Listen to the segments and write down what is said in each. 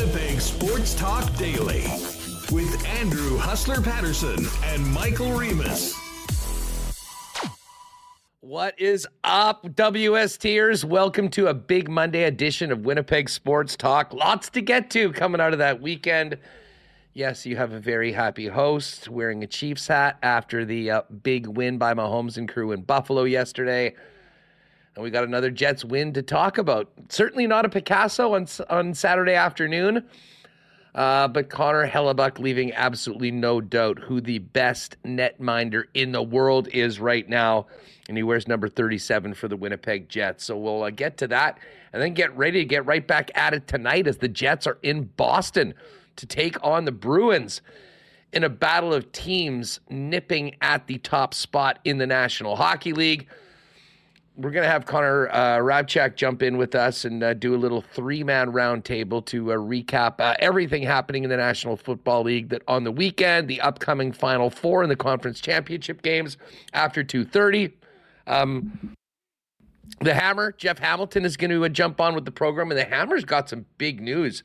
Winnipeg Sports Talk Daily with Andrew Hustler Paterson and Michael Remis. What is up, WSTers? Welcome to a big Monday edition of Winnipeg Sports Talk. Lots to get to coming out of that weekend. Yes, you have a very happy host wearing a Chiefs hat after the uh, big win by Mahomes and crew in Buffalo yesterday. And we got another Jets win to talk about. Certainly not a Picasso on, on Saturday afternoon, uh, but Connor Hellebuyck leaving absolutely no doubt who the best netminder in the world is right now. And he wears number 37 for the Winnipeg Jets. So we'll uh, get to that and then get ready to get right back at it tonight as the Jets are in Boston to take on the Bruins in a battle of teams nipping at the top spot in the National Hockey League we're going to have Connor uh, Hrabchak jump in with us and uh, do a little three man roundtable to uh, recap uh, everything happening in the National Football League that on the weekend, the upcoming Final Four in the conference championship games after 2.30. Um, the Hammer, Jeff Hamilton, is going to uh, jump on with the program, and the Hammer's got some big news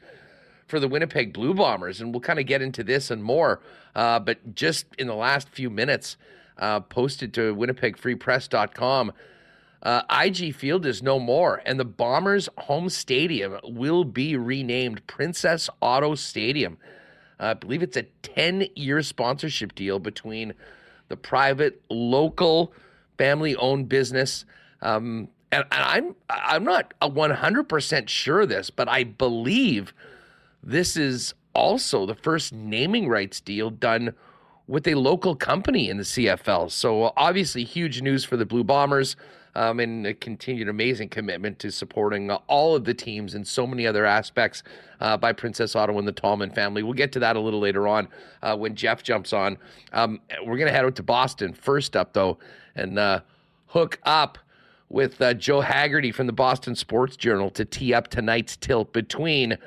for the Winnipeg Blue Bombers, and we'll kind of get into this and more. Uh, but just in the last few minutes, posted to winnipegfreepress.com, uh, IG Field is no more, and the Bombers' home stadium will be renamed Princess Auto Stadium. Uh, I believe it's a 10 year sponsorship deal between the private, local, family owned business. Um, and, I'm I'm not 100% sure of this, but I believe this is also the first naming rights deal done with a local company in the CFL. So obviously huge news for the Blue Bombers um, and a continued amazing commitment to supporting all of the teams and so many other aspects uh, by Princess Auto and the Tallman family. We'll get to that a little later on uh, when Jeff jumps on. Um, we're going to head out to Boston first up, though, and uh, hook up with uh, Joe Haggerty from the Boston Sports Journal to tee up tonight's tilt between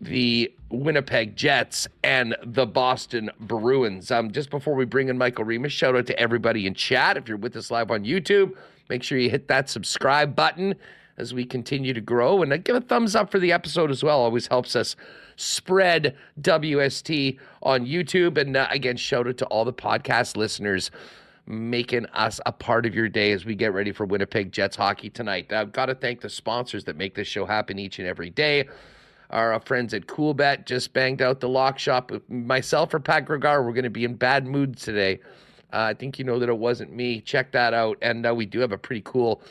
the Winnipeg Jets and the Boston Bruins. Um, just before we bring in Michael Remis, shout out to everybody in chat. If you're with us live on YouTube, Make sure you hit that subscribe button as we continue to grow and give a thumbs up for the episode as well. Always helps us spread WST on YouTube. And uh, again, shout out to all the podcast listeners making us a part of your day as we get ready for Winnipeg Jets hockey tonight. I've got to thank the sponsors that make this show happen each and every day. Our uh, friends at Coolbet just banged out the lock shop. Myself or Pat Gregar, we're going to be in bad moods today. Uh, I think you know that it wasn't me. Check that out. And uh, we do have a pretty cool,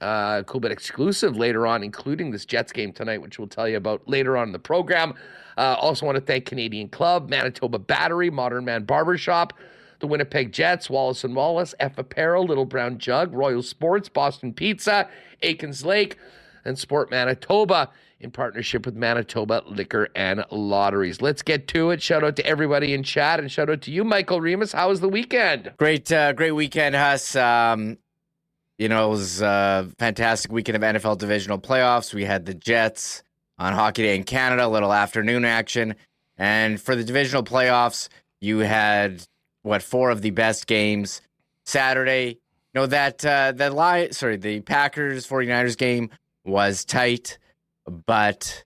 uh, Coolbet exclusive later on, including this Jets game tonight, which we'll tell you about later on in the program. Uh, also want to thank Canadian Club, Manitoba Battery, Modern Man Barbershop, the Winnipeg Jets, Wallace and Wallace, F Apparel, Little Brown Jug, Royal Sports, Boston Pizza, Aikens Lake, and Sport Manitoba in partnership with Manitoba Liquor and Lotteries. Let's get to it. Shout out to everybody in chat and shout out to you, Michael Remis. How was the weekend? Great, uh, great weekend, Huss. Um, you know, it was a fantastic weekend of NFL divisional playoffs. We had the Jets on Hockey Day in Canada, a little afternoon action. And for the divisional playoffs, you had what four of the best games Saturday. You know that uh, that lie sorry, the Packers 49ers game was tight but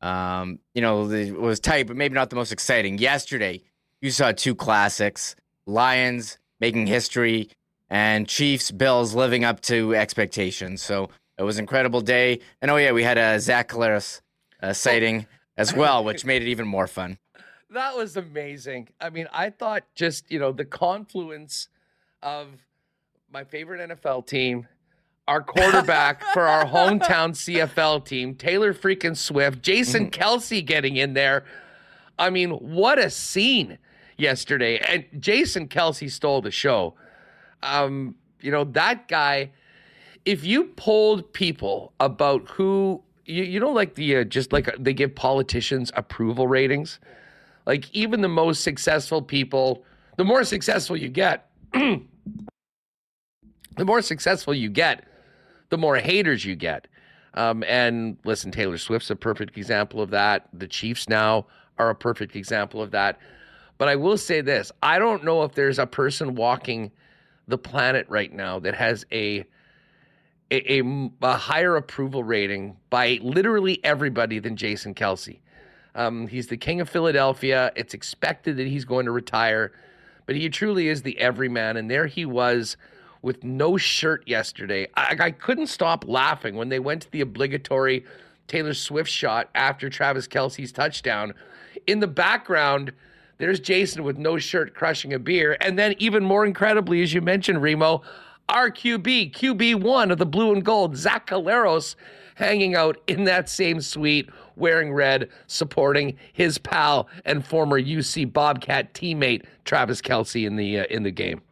um, you know, it was tight, but maybe not the most exciting. Yesterday, you saw two classics: Lions making history, and Chiefs Bills living up to expectations. So it was an incredible day. And oh yeah, we had a Zach Collaros uh, sighting as well, which made it even more fun. That was amazing. I mean, I thought just you know the confluence of my favorite NFL team our quarterback for our hometown CFL team, Taylor freaking Swift, Jason mm-hmm. Kelce getting in there. I mean, what a scene yesterday. And Jason Kelce stole the show. Um, you know, that guy, if you polled people about who, you, you know, like the, uh, just like they give politicians approval ratings, like even the most successful people, the more successful you get, the more successful you get, the more haters you get. Um, and listen, Taylor Swift's a perfect example of that. The Chiefs now are a perfect example of that. But I will say this I don't know if there's a person walking the planet right now that has a a, a, a higher approval rating by literally everybody than Jason Kelce. Um, he's the king of Philadelphia. It's expected that he's going to retire, but he truly is the everyman. And there he was with no shirt yesterday. I, I couldn't stop laughing when they went to the obligatory Taylor Swift shot after Travis Kelce's touchdown. In the background, there's Jason with no shirt crushing a beer. And then, even more incredibly, as you mentioned, Remo, our QB, QB1 of the blue and gold, Zach Collaros, hanging out in that same suite, wearing red, supporting his pal and former UC Bobcat teammate Travis Kelsey, in the uh, in the game.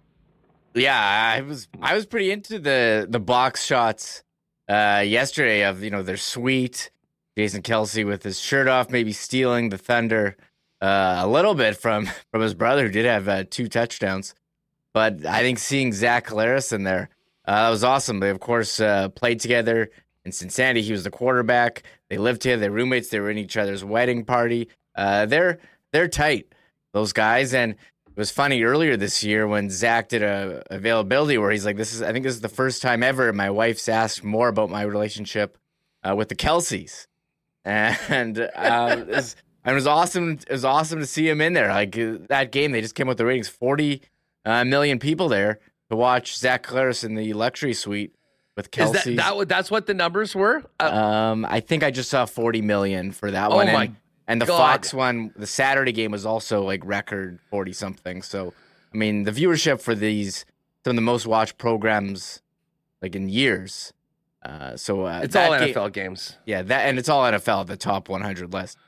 Yeah, I was I was pretty into the the box shots uh, yesterday of you know their sweet. Jason Kelce with his shirt off, maybe stealing the thunder uh, a little bit from from his brother who did have uh, two touchdowns. But I think seeing Zach Collaros in there, uh, that was awesome. They of course uh, played together in Cincinnati. He was the quarterback. They lived together. They're roommates. They were in each other's wedding party. Uh, they're they're tight, those guys. And it was funny earlier this year when Zach did a availability where he's like, "This is I think this is the first time ever my wife's asked more about my relationship uh, with the Kelces." And um, it, was, it was awesome. It was awesome to see him in there. Like uh, that game, they just came with the ratings forty uh, million people there to watch Zach Collaros in the luxury suite with Kelce. Is that, that that's what the numbers were? Uh, um, I think I just saw 40 million for that oh one. my and, and the God. Fox one, the Saturday game was also like record 40 something. So, I mean, the viewership for these some of the most watched programs like in years. Uh, so uh, it's all NFL games. yeah, that and it's all NFL, the top 100 list.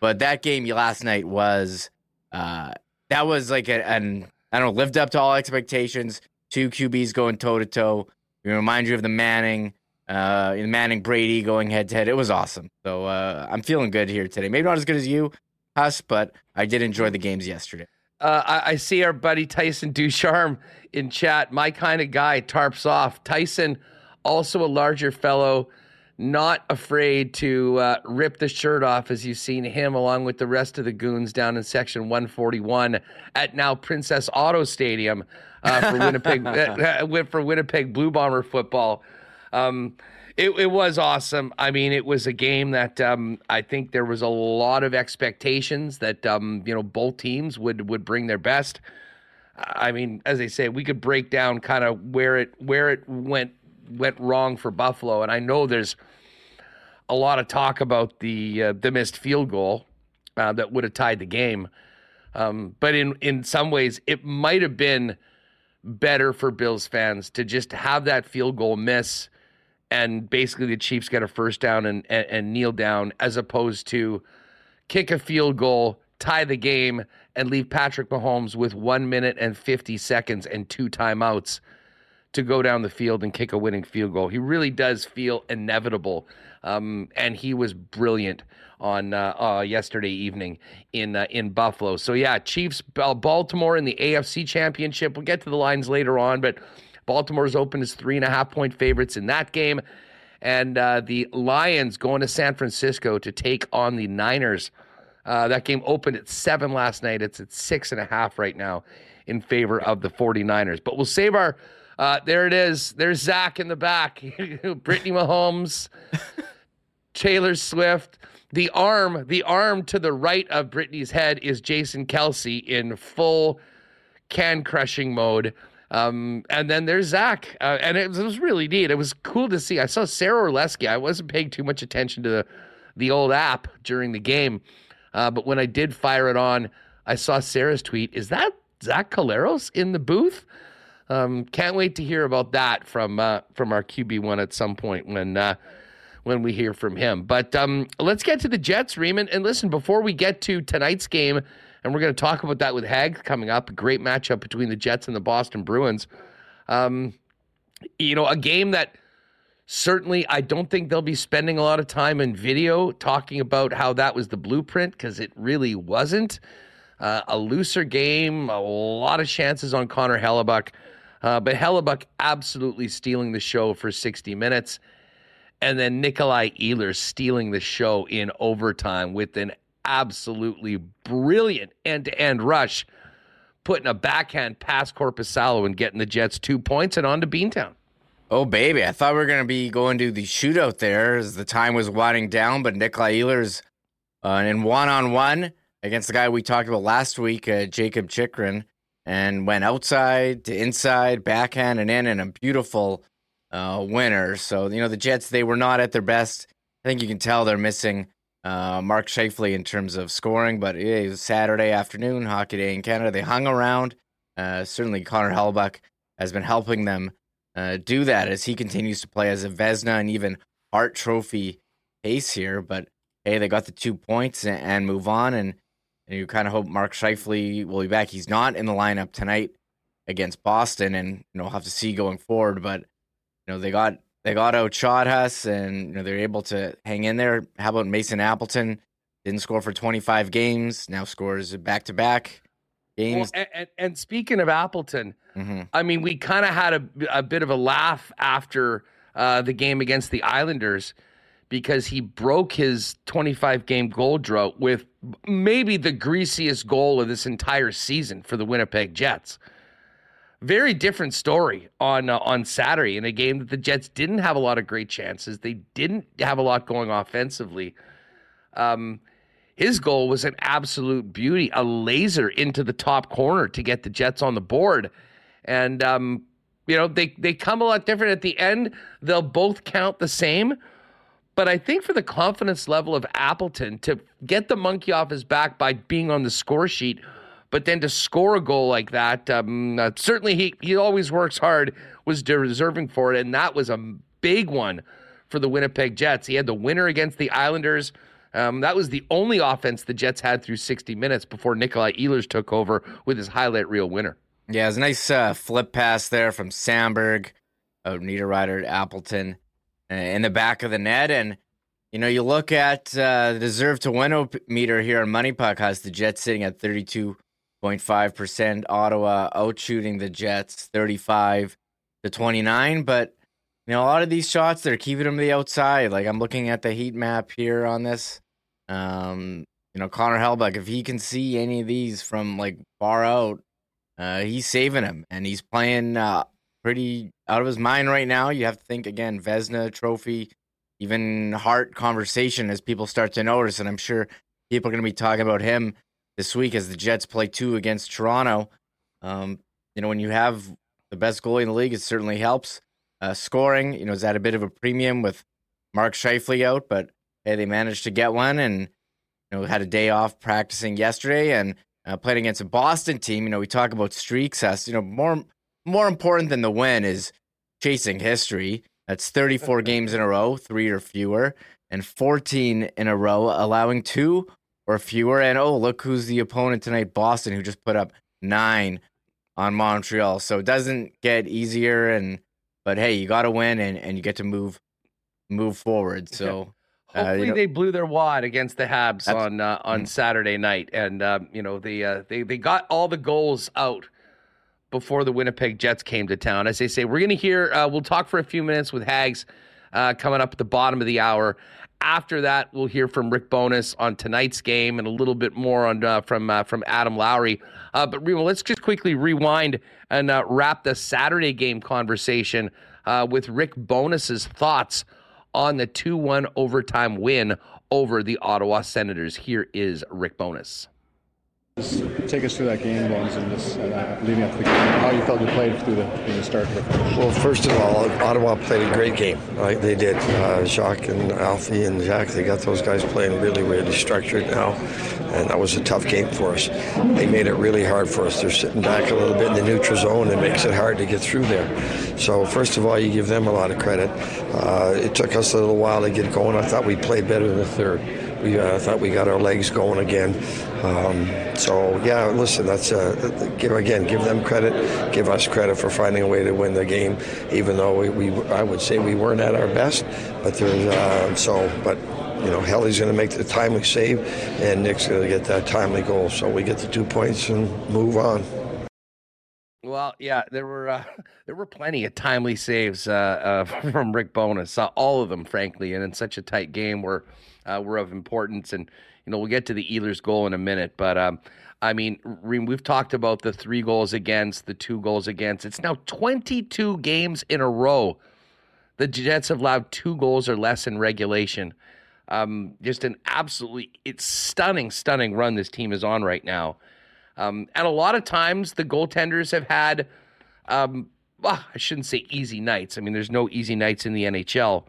But that game last night was uh, that was like a, an I don't know, lived up to all expectations. Two QBs going toe to toe. We remind you of the Manning, uh, Manning Brady going head to head. It was awesome. So uh, I'm feeling good here today. Maybe not as good as you, Huss, but I did enjoy the games yesterday. Uh, I, I see our buddy Tyson Ducharme in chat. My kind of guy, tarps off. Tyson, also a larger fellow, not afraid to uh, rip the shirt off as you've seen him along with the rest of the goons down in section 141 at now Princess Auto Stadium uh, for Winnipeg uh, for Winnipeg Blue Bomber football. Um, it, it was awesome. I mean, it was a game that um, I think there was a lot of expectations that um, you know both teams would would bring their best. I mean, as they say, we could break down kind of where it where it went went wrong for Buffalo, and I know there's a lot of talk about the uh, the missed field goal uh, that would have tied the game. Um, but in in some ways, it might have been better for Bills fans to just have that field goal miss, and basically the Chiefs get a first down and and, and kneel down, as opposed to kick a field goal, tie the game, and leave Patrick Mahomes with one minute and fifty seconds and two timeouts to go down the field and kick a winning field goal. He really does feel inevitable, um, and he was brilliant on uh, uh, yesterday evening in uh, in Buffalo. So yeah, Chiefs, Baltimore in the AFC Championship. We'll get to the lines later on, but Baltimore's open as three and a half point favorites in that game, and uh, the Lions going to San Francisco to take on the Niners. Uh, that game opened at seven last night. It's at six and a half right now in favor of the 49ers. But we'll save our uh, there it is. There's Zach in the back. Brittany Mahomes, Taylor Swift. The arm, the arm to the right of Brittany's head is Jason Kelce in full can crushing mode. Um, and then there's Zach, uh, and it was, it was really neat. It was cool to see. I saw Sarah Orlesky. I wasn't paying too much attention to the the old app during the game, uh, but when I did fire it on, I saw Sarah's tweet. Is that Zach Collaros in the booth? Um, can't wait to hear about that from uh, from our QB one at some point when uh, when we hear from him. But um, let's get to the Jets, Riemann. And listen, before we get to tonight's game, and we're going to talk about that with Hag coming up, great matchup between the Jets and the Boston Bruins. Um, you know, a game that certainly I don't think they'll be spending a lot of time in video talking about how that was the blueprint because it really wasn't. Uh, a looser game, a lot of chances on Connor Hellebuyck. Uh, but Hellebuyck absolutely stealing the show for 60 minutes. And then Nikolai Ehlers stealing the show in overtime with an absolutely brilliant end to end rush, putting a backhand past Korpisalo and getting the Jets two points and on to Beantown. Oh, baby. I thought we were going to be going to the shootout there as the time was winding down, but Nikolai Ehlers uh, and one on one against the guy we talked about last week, uh, Jakob Chychrun, and went outside to inside, backhand, and in, and a beautiful uh, winner. So, you know, the Jets, they were not at their best. I think you can tell they're missing uh, Mark Scheifele in terms of scoring, but it was Saturday afternoon, hockey day in Canada. They hung around. Uh, certainly, Connor Hellebuyck has been helping them uh, do that as he continues to play as a Vezina and even Hart Trophy ace here. But hey, they got the two points and, and move on, and, and you kind of hope Mark Scheifele will be back. He's not in the lineup tonight against Boston, and you know, we'll have to see going forward. But you know, they got they got outshot us, and you know, they're able to hang in there. How about Mason Appleton? Didn't score for 25 games, now scores back to back games. Well, and, and, speaking of Appleton, mm-hmm. I mean, we kind of had a, a bit of a laugh after uh, the game against the Islanders because he broke his 25 game goal drought with maybe the greasiest goal of this entire season for the Winnipeg Jets. Very different story on uh, on Saturday in a game that the Jets didn't have a lot of great chances. They didn't have a lot going offensively. Um, his goal was an absolute beauty, a laser into the top corner to get the Jets on the board. And um, you know, they they come a lot different at the end. They'll both count the same. But I think for the confidence level of Appleton to get the monkey off his back by being on the score sheet, but then to score a goal like that, um, uh, certainly he he always works hard. Was deserving for it, and that was a big one for the Winnipeg Jets. He had the winner against the Islanders. Um, that was the only offense the Jets had through 60 minutes before Nikolai Ehlers took over with his highlight reel winner. Yeah, it was a nice uh, flip pass there from Samberg, of Niederreiter to Appleton uh, in the back of the net. And, you know, you look at uh, the deserve to win meter here on Money Puck has the Jets sitting at 32.5%, Ottawa out shooting the Jets 35 to 29. But, you know, a lot of these shots, they're keeping them to the outside. Like I'm looking at the heat map here on this. Um, you know, Connor Hellebuyck, if he can see any of these from like far out, uh, he's saving him and he's playing uh, pretty out of his mind right now. You have to think again, Vezina trophy, even Hart conversation as people start to notice. And I'm sure people are going to be talking about him this week as the Jets play two against Toronto. Um, you know, when you have the best goalie in the league, it certainly helps. Uh, scoring, you know, is at a bit of a premium with Mark Scheifele out, but hey, they managed to get one and you know had a day off practicing yesterday and uh, played against a Boston team. You know, we talk about streaks. Us, you know, more more important than the win is chasing history. That's 34 games in a row, three or fewer, and 14 in a row, allowing two or fewer. And oh, look who's the opponent tonight, Boston, who just put up nine on Montreal. So it doesn't get easier. And but hey, you got to win, and, and you get to move move forward. So Hopefully, uh, you know, they blew their wad against the Habs on uh, on mm. Saturday night, and um, you know they uh, they they got all the goals out before the Winnipeg Jets came to town. As they say, we're going to hear. Uh, we'll talk for a few minutes with Hags uh, coming up at the bottom of the hour. After that, we'll hear from Rick Bowness on tonight's game and a little bit more on uh, from uh, from Adam Lowry. Uh, but Remo, let's just quickly rewind and uh, wrap the Saturday game conversation with Rick Bowness's thoughts on the 2 1 overtime win over the Ottawa Senators. Here is Rick Bowness. Just take us through that game, Bones, and just uh, leading up to the game, how you felt you played through the, through the start. Well, first of all, Ottawa played a great game. Right? They did. Uh, Jacques and Alfie and Jack, they got those guys playing really, really structured now, and that was a tough game for us. They made it really hard for us. They're sitting back a little bit in the neutral zone. It makes it hard to get through there. So, first of all, you give them a lot of credit. Uh, it took us a little while to get going. I thought we played better in the third we uh, thought we got our legs going again. Um, so yeah, listen, that's uh, give again, give them credit, give us credit for finding a way to win the game, even though we, we I would say we weren't at our best. But there's uh, so, but you know, Helly's going to make the timely save, and Nick's going to get that timely goal. So we get the two points and move on. Well, yeah, there were uh, there were plenty of timely saves uh, uh, from Rick Bowness, uh, all of them, frankly, and in such a tight game where uh, were of importance. And, you know, we'll get to the Ehlers goal in a minute. But, um, I mean, we've talked about the three goals against, the two goals against. It's now 22 games in a row. The Jets have allowed two goals or less in regulation. Um, just an absolutely it's stunning, stunning run this team is on right now. Um, and a lot of times the goaltenders have had, um, well, I shouldn't say easy nights. I mean, there's no easy nights in the NHL.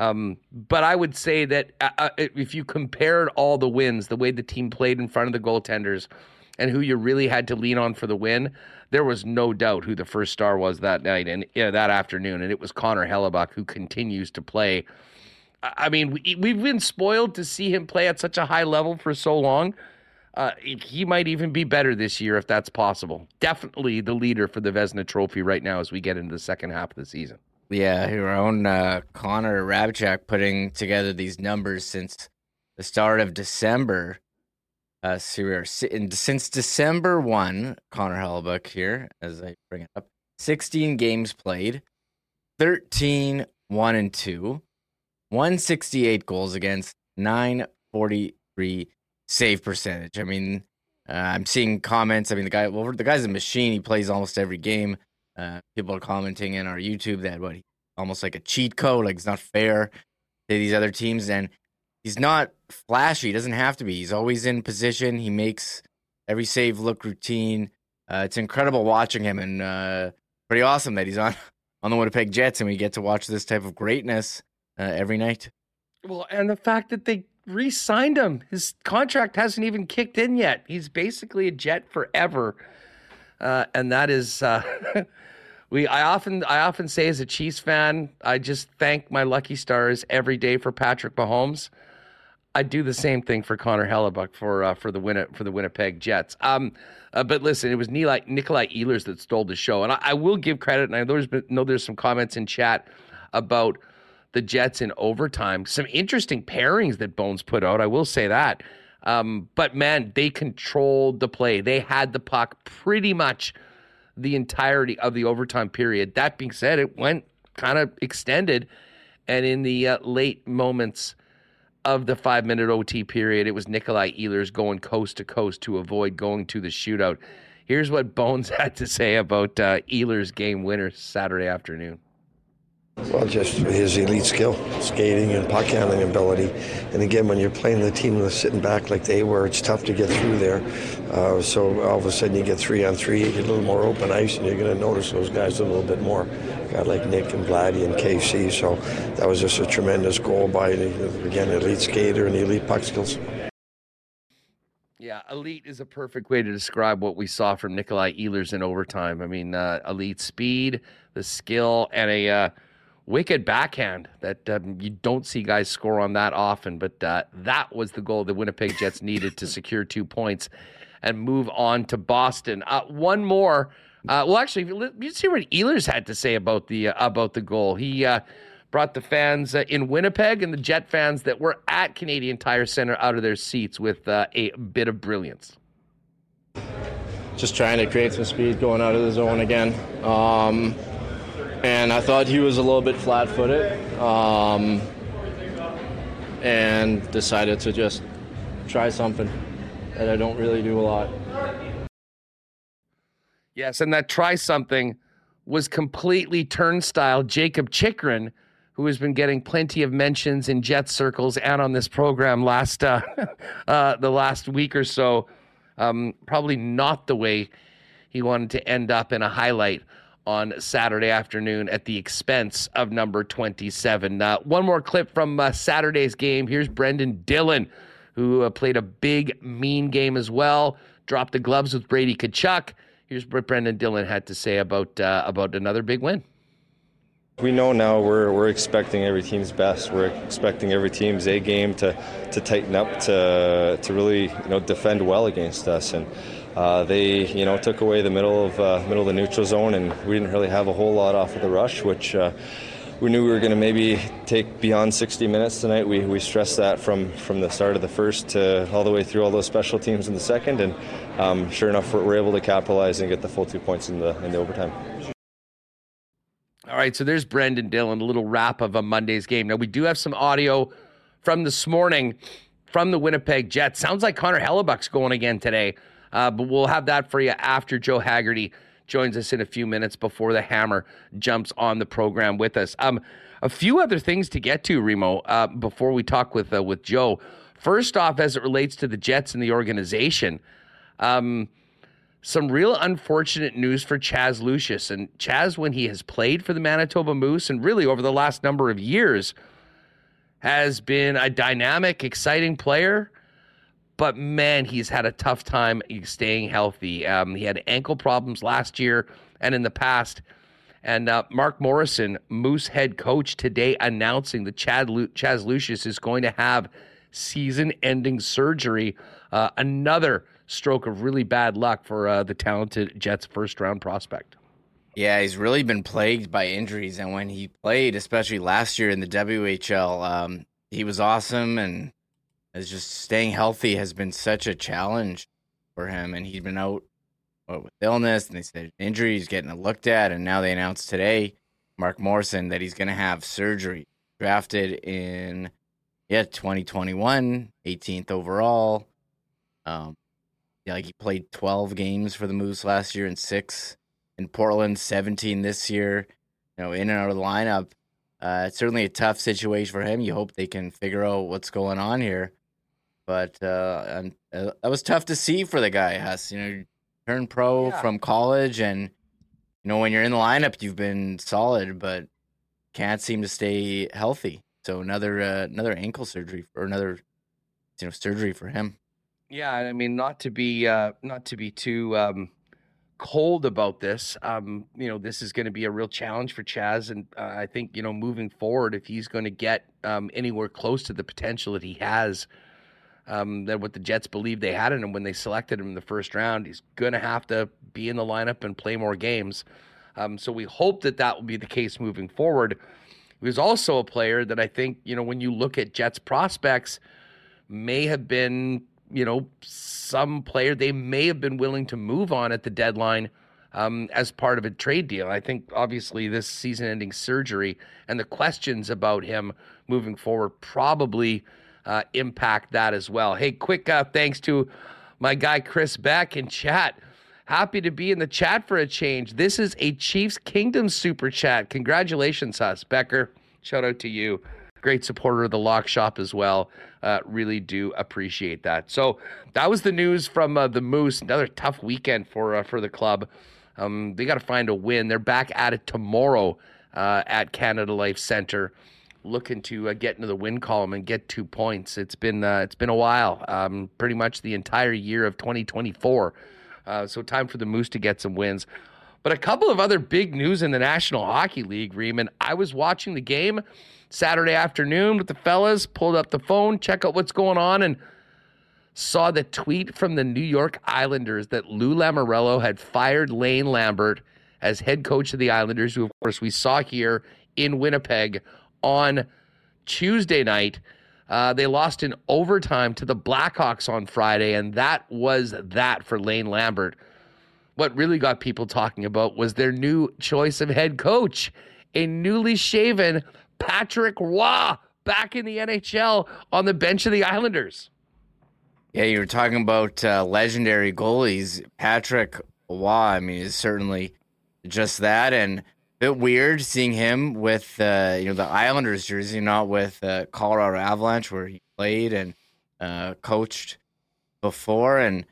Um, but I would say that uh, uh, if you compared all the wins, the way the team played in front of the goaltenders, and who you really had to lean on for the win, there was no doubt who the first star was that night and that afternoon, and it was Connor Hellebuyck who continues to play. I mean, we, we've been spoiled to see him play at such a high level for so long. Uh, he might even be better this year if that's possible. Definitely the leader for the Vezina Trophy right now as we get into the second half of the season. Yeah, your own uh, Connor Hrabchak putting together these numbers since the start of December. Uh, so since December 1, Connor Hellebuyck here, as I bring it up, 16 games played, 13 1 and 2, 168 goals against, 943 save percentage. I mean, uh, I'm seeing comments. I mean, the guy, well, the guy's a machine. He plays almost every game. Uh, people are commenting in our YouTube that what almost like a cheat code, like it's not fair to these other teams, and he's not flashy. He doesn't have to be. He's always in position. He makes every save look routine. Uh, it's incredible watching him, and uh, pretty awesome that he's on on the Winnipeg Jets, and we get to watch this type of greatness uh, every night. Well, and the fact that they re-signed him, his contract hasn't even kicked in yet. He's basically a Jet forever, uh, and that is. Uh, we I often I often say as a Chiefs fan, I just thank my lucky stars every day for Patrick Mahomes. I do the same thing for Connor Hellebuyck for uh, for the win for the Winnipeg Jets. Um, uh, but listen, it was Nikolai, Nikolai Ehlers that stole the show, and I, I will give credit. And I know there's, been, know there's some comments in chat about the Jets in overtime. Some interesting pairings that Bones put out. I will say that. Um, but man, they controlled the play. They had the puck pretty much the entirety of the overtime period. That being said, it went kind of extended, and in the uh, late moments of the five minute OT period, it was Nikolai Ehlers going coast to coast to avoid going to the shootout. Here's what Bones had to say about uh, Ehlers' game winner Saturday afternoon. Well, just his elite skill, skating and puck handling ability. And again, when you're playing the team that's sitting back like they were, it's tough to get through there. Uh, so all of a sudden you get three on three, you get a little more open ice, and you're going to notice those guys a little bit more. A guy like Nick and Vladdy and KC. So that was just a tremendous goal by, again, elite skater and elite puck skills. Yeah, elite is a perfect way to describe what we saw from Nikolai Ehlers in overtime. I mean, uh, elite speed, the skill, and a. Uh, wicked backhand that um, you don't see guys score on that often. But uh, that was the goal the Winnipeg Jets needed to secure two points and move on to Boston. Uh, one more. Uh, well, actually, you see what Ehlers had to say about the uh, about the goal. He uh, brought the fans uh, in Winnipeg and the Jet fans that were at Canadian Tire Center out of their seats with a bit of brilliance. Just trying to create some speed going out of the zone again. Um, and I thought he was a little bit flat-footed, um, and decided to just try something that I don't really do a lot. Yes, and that try something was completely turnstile. Jakob Chychrun, who has been getting plenty of mentions in Jet circles and on this program last uh, uh, the last week or so, um, probably not the way he wanted to end up in a highlight on Saturday afternoon at the expense of number 27. Uh, one more clip from uh, Saturday's game. Here's Brendan Dillon, who uh, played a big, mean game as well. Dropped the gloves with Brady Tkachuk. Here's what Brendan Dillon had to say about uh, about another big win. We know now we're, we're expecting every team's best. We're expecting every team's A game to, to tighten up to to really you know defend well against us and uh, they, you know, took away the middle of uh, middle of the neutral zone, and we didn't really have a whole lot off of the rush, which uh, we knew we were going to maybe take beyond 60 minutes tonight. We, we stressed that from, from the start of the first to all the way through all those special teams in the second, and um, sure enough, we're, we're, able to capitalize and get the full two points in the in the overtime. All right, so there's Brendan Dillon, a little wrap of a Monday's game. Now we do have some audio from this morning from the Winnipeg Jets. Sounds like Connor Hellebuyck's going again today. Uh, but we'll have that for you after Joe Haggerty joins us in a few minutes before the hammer jumps on the program with us. Um, a few other things to get to, Remo, uh, before we talk with uh, with Joe. First off, as it relates to the Jets and the organization, um, some real unfortunate news for Chaz Lucius. And Chaz, when he has played for the Manitoba Moose, and really over the last number of years, has been a dynamic, exciting player. But man, he's had a tough time staying healthy. Um, he had ankle problems last year and in the past. And uh, Mark Morrison, Moose head coach, today announcing that Chad Lu- Chaz Lucius is going to have season ending surgery. Uh, another stroke of really bad luck for uh, the talented Jets first round prospect. Yeah, he's really been plagued by injuries. And when he played, especially last year in the WHL, um, he was awesome. And is just staying healthy has been such a challenge for him. And he's been out what, with illness, and they said injury. He's getting looked at. And now they announced today, Mark Morrison, that he's going to have surgery. Drafted in, yeah, 2021, 18th overall. Um, yeah, like he played 12 games for the Moose last year and six in Portland, 17 this year. You know, in and out of the lineup. Uh, it's certainly a tough situation for him. You hope they can figure out what's going on here. But uh, uh, that was tough to see for the guy. Has you know, turn pro yeah. from college, and you know when you're in the lineup, you've been solid, but can't seem to stay healthy. So another uh, another ankle surgery or another you know surgery for him. Yeah, I mean, not to be uh, not to be too um, cold about this. Um, you know, this is going to be a real challenge for Chaz, and uh, I think you know moving forward, if he's going to get um, anywhere close to the potential that he has, um, that what the Jets believe they had in him when they selected him in the first round, he's going to have to be in the lineup and play more games. Um, so we hope that that will be the case moving forward. He was also a player that I think you know when you look at Jets prospects, may have been you know, some player they may have been willing to move on at the deadline um, as part of a trade deal. I think obviously this season ending surgery and the questions about him moving forward probably uh, impact that as well. Hey, quick uh, thanks to my guy Chris Beck in chat. Happy to be in the chat for a change. This is a Chiefs Kingdom super chat. Congratulations, Hus Becker. Shout out to you great supporter of the lock shop as well. Uh, really do appreciate that. So that was the news from uh, the Moose. Another tough weekend for uh, for the club. Um, they got to find a win. They're back at it tomorrow uh, at Canada Life Center, looking to uh, get into the win column and get two points. It's been uh, it's been a while, um, pretty much the entire year of 2024. so time for the Moose to get some wins. But a couple of other big news in the National Hockey League, Riemann. I was watching the game Saturday afternoon with the fellas, pulled up the phone, check out what's going on, and saw the tweet from the New York Islanders that Lou Lamoriello had fired Lane Lambert as head coach of the Islanders, who, of course, we saw here in Winnipeg on Tuesday night. Uh, they lost in overtime to the Blackhawks on Friday, and that was that for Lane Lambert. What really got people talking about was their new choice of head coach, a newly shaven Patrick Roy back in the NHL on the bench of the Islanders. Yeah, you were talking about uh, legendary goalies. Patrick Roy, I mean, is certainly just that, and bit weird seeing him with uh, you know the Islanders jersey, not with uh, Colorado Avalanche, where he played and uh, coached before. And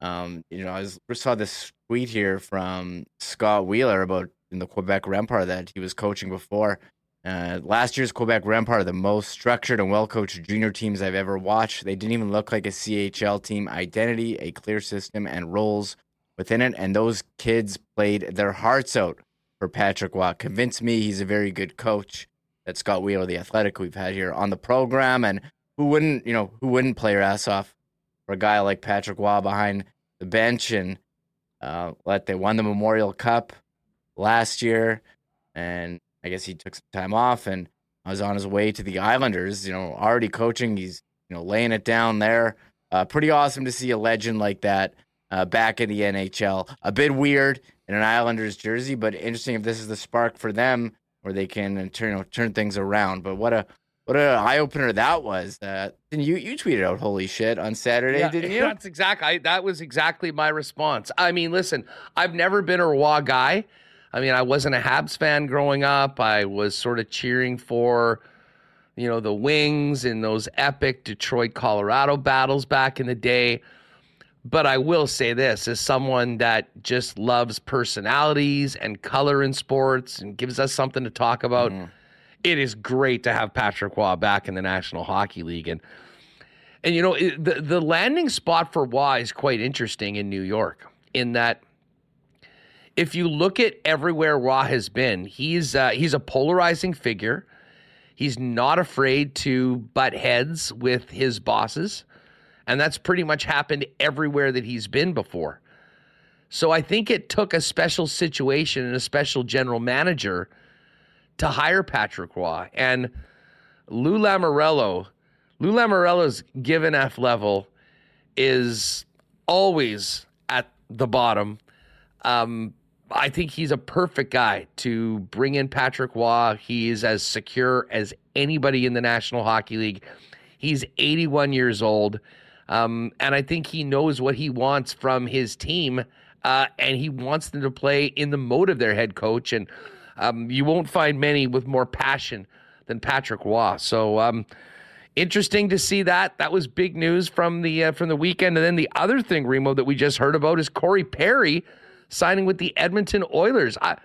um, you know, I was, saw this tweet here from Scott Wheeler about in the Quebec Rempart that he was coaching before uh, last year's Quebec Rempart are the most structured and well coached junior teams I've ever watched. They didn't even look like a CHL team. Identity, a clear system, and roles within it. And those kids played their hearts out for Patrick Roy. Convinced me he's a very good coach. That Scott Wheeler, the athletic we've had here on the program, and who wouldn't, you know, who wouldn't play your ass off for a guy like Patrick Roy behind the bench and uh, let they won the Memorial Cup last year, and I guess he took some time off and I was on his way to the Islanders. You know, already coaching. He's you know laying it down there. Uh, pretty awesome to see a legend like that uh, back in the NHL. A bit weird in an Islanders jersey, but interesting if this is the spark for them where they can uh, turn you know, turn things around. But what a what an eye opener that was. Uh, and you you tweeted out "Holy shit" on Saturday, Yeah, didn't you? That's exactly. That was exactly my response. I mean, listen, I've never been a Roy guy. I mean, I wasn't a Habs fan growing up. I was sort of cheering for, you know, the Wings in those epic Detroit Colorado battles back in the day. But I will say this as someone that just loves personalities and color in sports and gives us something to talk about. It is great to have Patrick Roy back in the National Hockey League. And and you know, it, the the landing spot for Roy is quite interesting in New York in that if you look at everywhere Roy has been, he's uh, he's a polarizing figure. He's not afraid to butt heads with his bosses, and that's pretty much happened everywhere that he's been before. So I think it took a special situation and a special general manager to hire Patrick Roy and Lou Lamoriello. Lou Lamoriello's given F level is always at the bottom. Um, I think he's a perfect guy to bring in Patrick Waugh. He is as secure as anybody in the National Hockey League. He's 81 years old. Um, and I think he knows what he wants from his team. Uh, and he wants them to play in the mode of their head coach. And um, you won't find many with more passion than Patrick Roy. So, um, interesting to see that. That was big news from the uh, from the weekend. And then the other thing, Remo, that we just heard about is Corey Perry signing with the Edmonton Oilers. I,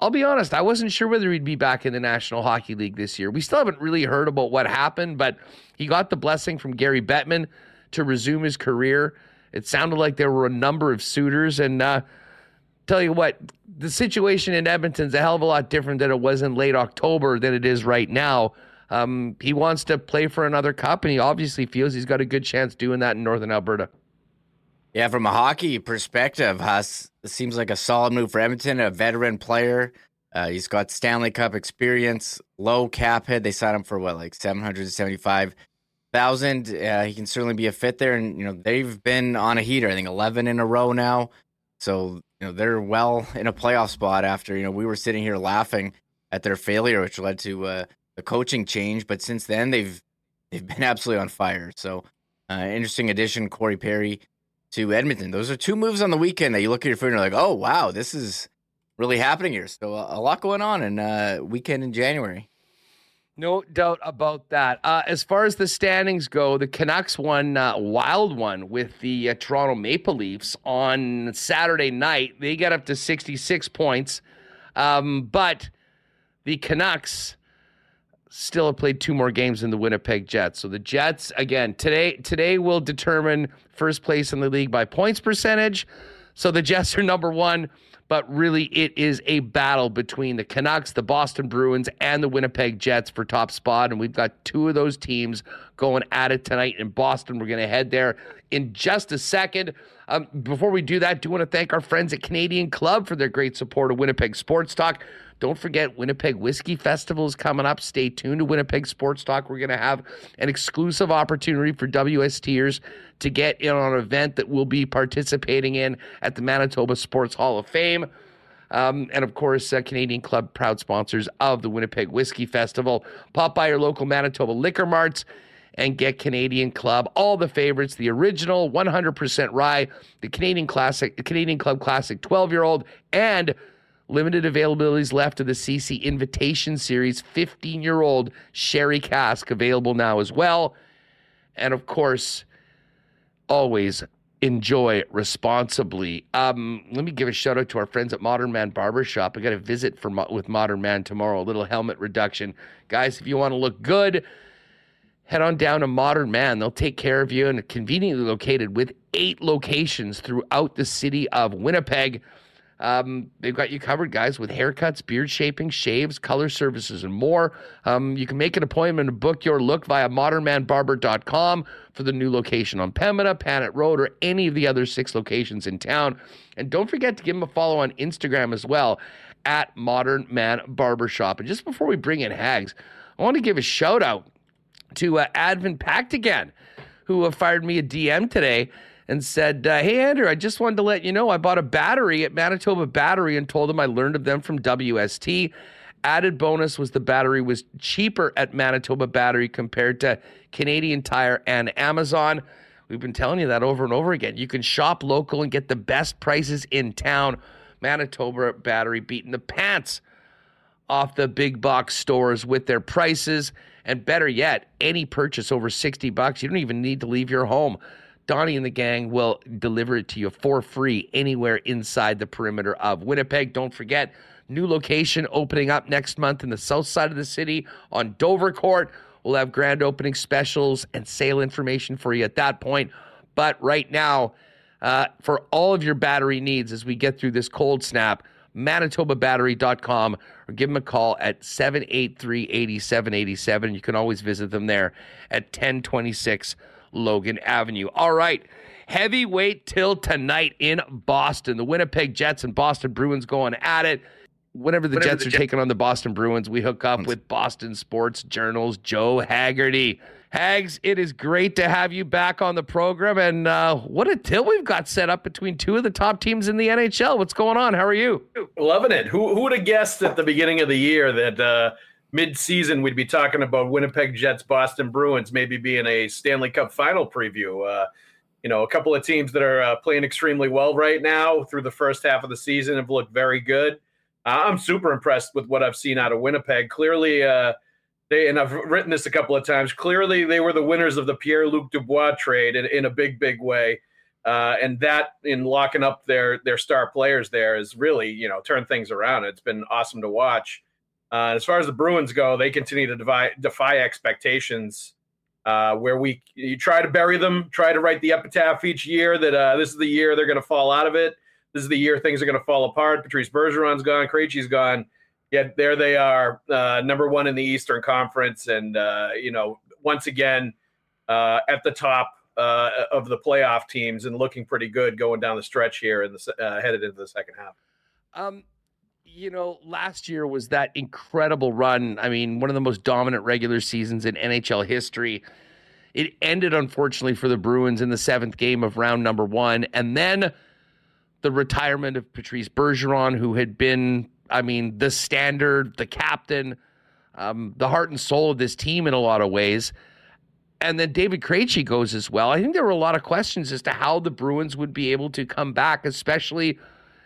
I'll be honest, I wasn't sure whether he'd be back in the National Hockey League this year. We still haven't really heard about what happened, but he got the blessing from Gary Bettman to resume his career. It sounded like there were a number of suitors, and uh, tell you what, the situation in Edmonton's a hell of a lot different than it was in late October than it is right now. Um, he wants to play for another cup, and he obviously feels he's got a good chance doing that in Northern Alberta. Yeah, from a hockey perspective, Huss, it seems like a solid move for Edmonton, a veteran player. Uh, he's got Stanley Cup experience, low cap hit. They signed him for what, like seven hundred seventy-five thousand. Uh, he can certainly be a fit there, and you know they've been on a heater. I think eleven in a row now. So you know they're well in a playoff spot after you know we were sitting here laughing at their failure, which led to uh, the coaching change. But since then, they've they've been absolutely on fire. So uh, interesting addition, Corey Perry to Edmonton. Those are two moves on the weekend that you look at your phone and you're like, oh wow, this is really happening here. So a, a lot going on in uh, weekend in January. No doubt about that. Uh, as far as the standings go, the Canucks won uh, wild one with the uh, Toronto Maple Leafs on Saturday night. They got up to 66 points, um, but the Canucks still have played two more games than the Winnipeg Jets. So the Jets again today today will determine first place in the league by points percentage. So the Jets are number one, but really it is a battle between the Canucks, the Boston Bruins, and the Winnipeg Jets for top spot. And we've got two of those teams going at it tonight in Boston. We're going to head there in just a second. Um, before we do that, do want to thank our friends at Canadian Club for their great support of Winnipeg Sports Talk. Don't forget, Winnipeg Whiskey Festival is coming up. Stay tuned to Winnipeg Sports Talk. We're going to have an exclusive opportunity for WSTers to get in on an event that we'll be participating in at the Manitoba Sports Hall of Fame. Um, and of course, uh, Canadian Club, proud sponsors of the Winnipeg Whiskey Festival. Pop by your local Manitoba liquor marts and get Canadian Club, all the favorites, the original 100% rye, the Canadian Classic, the Canadian Club Classic 12 year old, and limited availabilities left of the CC Invitation Series 15 year old sherry cask available now as well. And of course, always enjoy responsibly. Um, let me give a shout out to our friends at Modern Man Barbershop. I got a visit for with Modern Man tomorrow, a little helmet reduction. Guys, if you want to look good, head on down to Modern Man. They'll take care of you and conveniently located with eight locations throughout the city of Winnipeg. Um, they've got you covered, guys, with haircuts, beard shaping, shaves, color services, and more. Um, you can make an appointment and book your look via modernmanbarber.com for the new location on Pembina, Panet Road, or any of the other six locations in town. And don't forget to give them a follow on Instagram as well at Modern Man Barbershop. And just before we bring in Hags, I want to give a shout out to uh, Advent Pact again, who uh, fired me a DM today and said, uh, Hey, Andrew, I just wanted to let you know I bought a battery at Manitoba Battery and told them I learned of them from WST. Added bonus was the battery was cheaper at Manitoba Battery compared to Canadian Tire and Amazon. We've been telling you that over and over again. You can shop local and get the best prices in town. Manitoba Battery beating the pants off the big box stores with their prices. And better yet, any purchase over 60 bucks, you don't even need to leave your home. Donnie and the gang will deliver it to you for free anywhere inside the perimeter of Winnipeg. Don't forget, new location opening up next month in the south side of the city on Dover Court. We'll have grand opening specials and sale information for you at that point. But right now, uh, for all of your battery needs as we get through this cold snap, manitobabattery.com or give them a call at 783 8787. You can always visit them there at 1026 Logan Avenue. All right. Heavyweight till tonight in Boston. The Winnipeg Jets and Boston Bruins going at it. Whenever the Whenever Jets the are Jets- taking on the Boston Bruins, we hook up with Boston Sports Journal's Joe Haggerty. Hags, it is great to have you back on the program. And uh, what a till we've got set up between two of the top teams in the NHL. What's going on? How are you? Loving it. Who, who would have guessed at the beginning of the year that uh, mid-season we'd be talking about Winnipeg Jets, Boston Bruins, maybe being a Stanley Cup final preview? Uh, you know, a couple of teams that are uh, playing extremely well right now through the first half of the season have looked very good. I'm super impressed with what I've seen out of Winnipeg. Clearly, uh, they and I've written this a couple of times. Clearly, they were the winners of the Pierre Luc Dubois trade in, in a big, big way. Uh, and that in locking up their their star players there is really you know turned things around. It's been awesome to watch. Uh, as far as the Bruins go, they continue to defy, defy expectations. Uh, where we you try to bury them, try to write the epitaph each year that uh, this is the year they're going to fall out of it. This is the year things are going to fall apart. Patrice Bergeron's gone, Krejci's gone yet there they are, uh, number one in the Eastern Conference, and uh, you know once again uh, at the top of the playoff teams and looking pretty good going down the stretch here and headed into the second half. Um, you know, last year was that incredible run. I mean, one of the most dominant regular seasons in NHL history. It ended, unfortunately, for the Bruins in the seventh game of round number one. And then the retirement of Patrice Bergeron, who had been I mean, the standard, the captain, um, the heart and soul of this team in a lot of ways. And then David Krejci goes as well. I think there were a lot of questions as to how the Bruins would be able to come back, especially,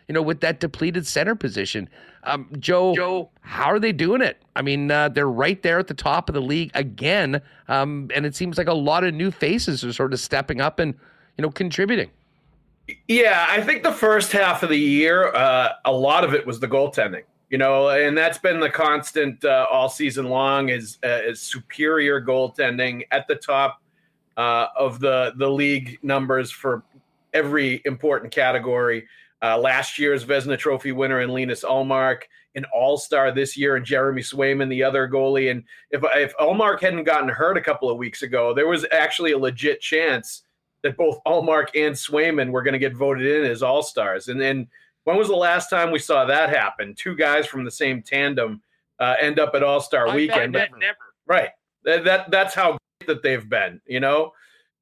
you know, with that depleted center position. Um, Joe, Joe, how are they doing it? I mean, uh, they're right there at the top of the league again, um, and it seems like a lot of new faces are sort of stepping up and, you know, contributing. Yeah, I think the first half of the year, uh, a lot of it was the goaltending. You know, and that's been the constant uh, all season long is uh, is superior goaltending at the top uh, of the the league numbers for every important category. Uh, last year's Vezina Trophy winner in Linus Ullmark, an All Star this year, and Jeremy Swayman, the other goalie. And if if Ullmark hadn't gotten hurt a couple of weeks ago, there was actually a legit chance that both Ullmark and Swayman were going to get voted in as all stars. And then when was the last time we saw that happen? Two guys from the same tandem uh, end up at All Star Weekend. never. Right. That, that that's how great that they've been. You know.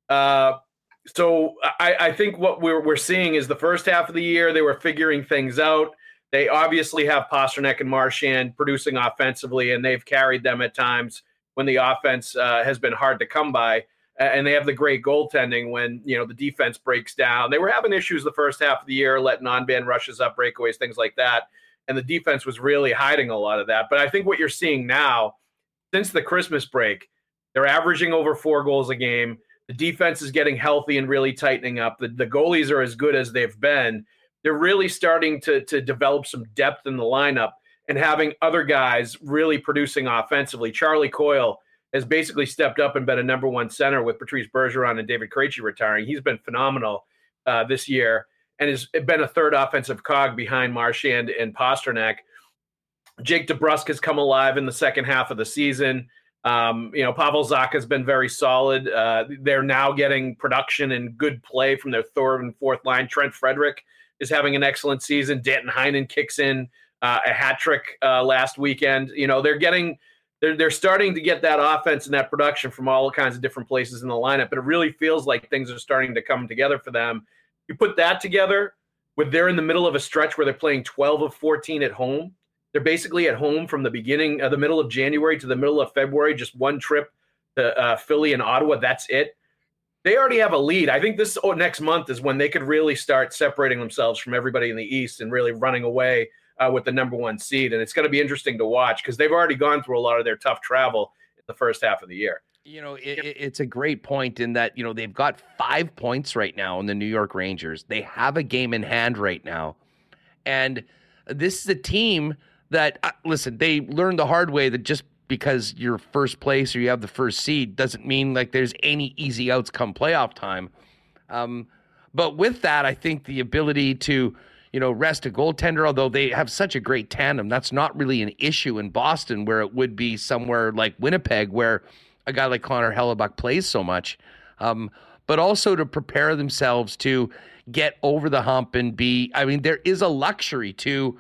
Uh, so I, I think what we're we're seeing is the first half of the year they were figuring things out. They obviously have Pastrnak and Marchand producing offensively, and they've carried them at times when the offense uh, has been hard to come by and they have the great goaltending when you know the defense breaks down. They were having issues the first half of the year, letting on band rushes up, breakaways, things like that, and the defense was really hiding a lot of that. But I think what you're seeing now, since the Christmas break, they're averaging over four goals a game. The defense is getting healthy and really tightening up. The, the goalies are as good as they've been. They're really starting to to develop some depth in the lineup and having other guys really producing offensively. Charlie Coyle has basically stepped up and been a number one center with Patrice Bergeron and David Krejci retiring. He's been phenomenal uh, this year and has been a third offensive cog behind Marchand and Pastrnak. Jake DeBrusk has come alive in the second half of the season. Um, you know, Pavel Zacha has been very solid. Uh, they're now getting production and good play from their third and fourth line. Trent Frederic is having an excellent season. Danton Heinen kicks in uh, a hat trick uh, last weekend. You know, they're getting – they're they're starting to get that offense and that production from all kinds of different places in the lineup. But it really feels like things are starting to come together for them. You put that together with they're in the middle of a stretch where they're playing 12 of 14 at home. They're basically at home from the beginning, uh, the middle of January to the middle of February, just one trip to uh, Philly and Ottawa. That's it. They already have a lead. I think this oh, next month is when they could really start separating themselves from everybody in the East and really running away uh, with the number one seed. And it's going to be interesting to watch because they've already gone through a lot of their tough travel in the first half of the year. You know, it, it's a great point in that, you know, they've got five points right now in the New York Rangers. They have a game in hand right now. And this is a team that, uh, listen, they learned the hard way that just because you're first place or you have the first seed doesn't mean like there's any easy outs come playoff time. Um, but with that, I think the ability to, you know, rest a goaltender, although they have such a great tandem, that's not really an issue in Boston where it would be somewhere like Winnipeg where a guy like Connor Hellebuyck plays so much. Um, but also to prepare themselves to get over the hump and be, I mean, there is a luxury to,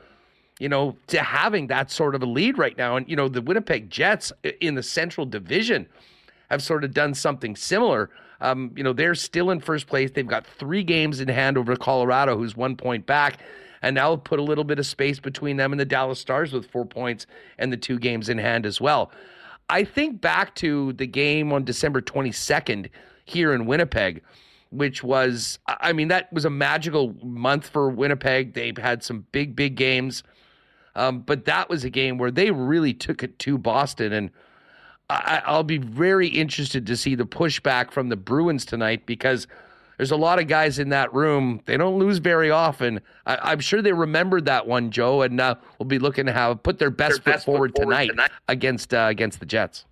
you know, to having that sort of a lead right now. And, you know, the Winnipeg Jets in the Central Division have sort of done something similar. Um, you know, they're still in first place. They've got three games in hand over Colorado, who's one point back. And now put a little bit of space between them and the Dallas Stars with four points and the two games in hand as well. I think back to the game on December 22nd here in Winnipeg, which was, I mean, that was a magical month for Winnipeg. They've had some big, big games. Um, but that was a game where they really took it to Boston. And I, I'll be very interested to see the pushback from the Bruins tonight because there's a lot of guys in that room. They don't lose very often. I, am sure they remembered that one, Joe, and uh, will be looking to have put their best, their foot, best forward foot, forward tonight, tonight. against uh, against the Jets.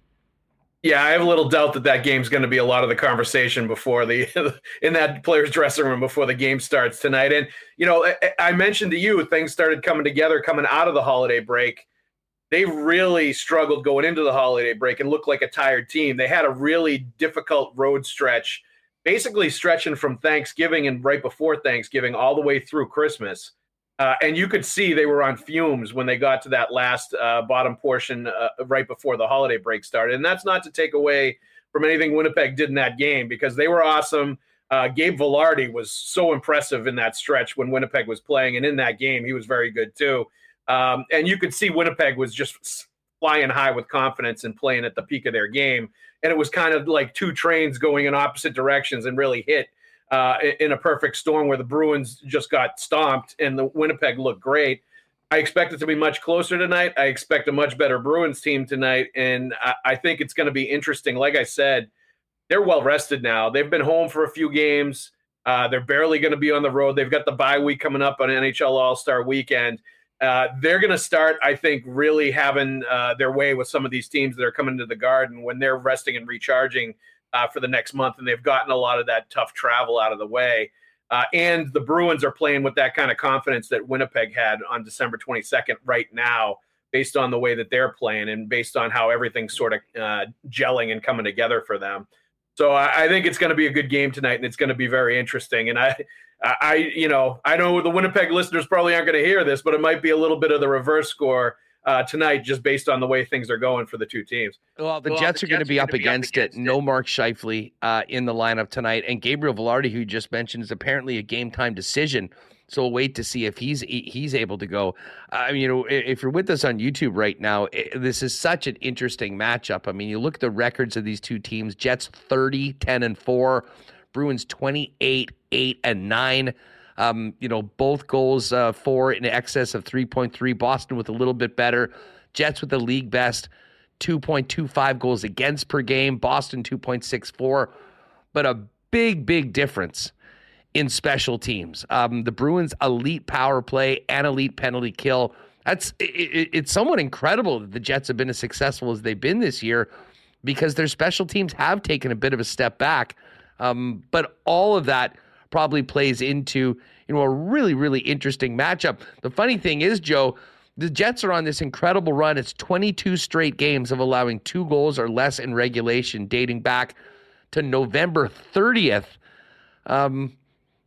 Yeah, I have a little doubt that that game's going to be a lot of the conversation before the in that players' dressing room before the game starts tonight. And you know, I, mentioned to you things started coming together coming out of the holiday break. They really struggled going into the holiday break and looked like a tired team. They had a really difficult road stretch, basically stretching from Thanksgiving and right before Thanksgiving all the way through Christmas. Uh, and you could see they were on fumes when they got to that last uh, bottom portion uh, right before the holiday break started. And that's not to take away from anything Winnipeg did in that game because they were awesome. Uh, Gabe Vilardi was so impressive in that stretch when Winnipeg was playing, and in that game he was very good too. Um, and you could see Winnipeg was just flying high with confidence and playing at the peak of their game. And it was kind of like two trains going in opposite directions and really hit uh, in a perfect storm where the Bruins just got stomped and the Winnipeg looked great. I expect it to be much closer tonight. I expect a much better Bruins team tonight, and I, I think it's going to be interesting. Like I said, they're well rested now. They've been home for a few games. Uh, they're barely going to be on the road. They've got the bye week coming up on NHL All Star Weekend. Uh, they're going to start, I think, really having uh, their way with some of these teams that are coming to the Garden when they're resting and recharging uh, for the next month, and they've gotten a lot of that tough travel out of the way. Uh, and the Bruins are playing with that kind of confidence that Winnipeg had on December 22nd right now, based on the way that they're playing and based on how everything's sort of uh, gelling and coming together for them. So I, I think it's going to be a good game tonight, and it's going to be very interesting. And I, I, you know, I know the Winnipeg listeners probably aren't going to hear this, but it might be a little bit of the reverse score uh, tonight, just based on the way things are going for the two teams. Well, the well, Jets the are going to be up against it. No Mark Scheifele uh, in the lineup tonight, and Gabriel Vilardi, who you just mentioned, is apparently a game time decision. So we'll wait to see if he's he's able to go. I mean, you know, if you're with us on YouTube right now, this is such an interesting matchup. I mean, you look at the records of these two teams: Jets 30, 10, and four, Bruins 28, 8, and nine. Um, you know, both goals uh, for in excess of 3.3. Boston with a little bit better. Jets with the league best 2.25 goals against per game. Boston 2.64. But a big, big difference in special teams. Um, the Bruins' elite power play and elite penalty kill. That's it, it's somewhat incredible that the Jets have been as successful as they've been this year because their special teams have taken a bit of a step back. Um, but all of that probably plays into you know a really really interesting matchup. The funny thing is, Joe, the Jets are on this incredible run. It's 22 straight games of allowing two goals or less in regulation, dating back to November 30th. Um,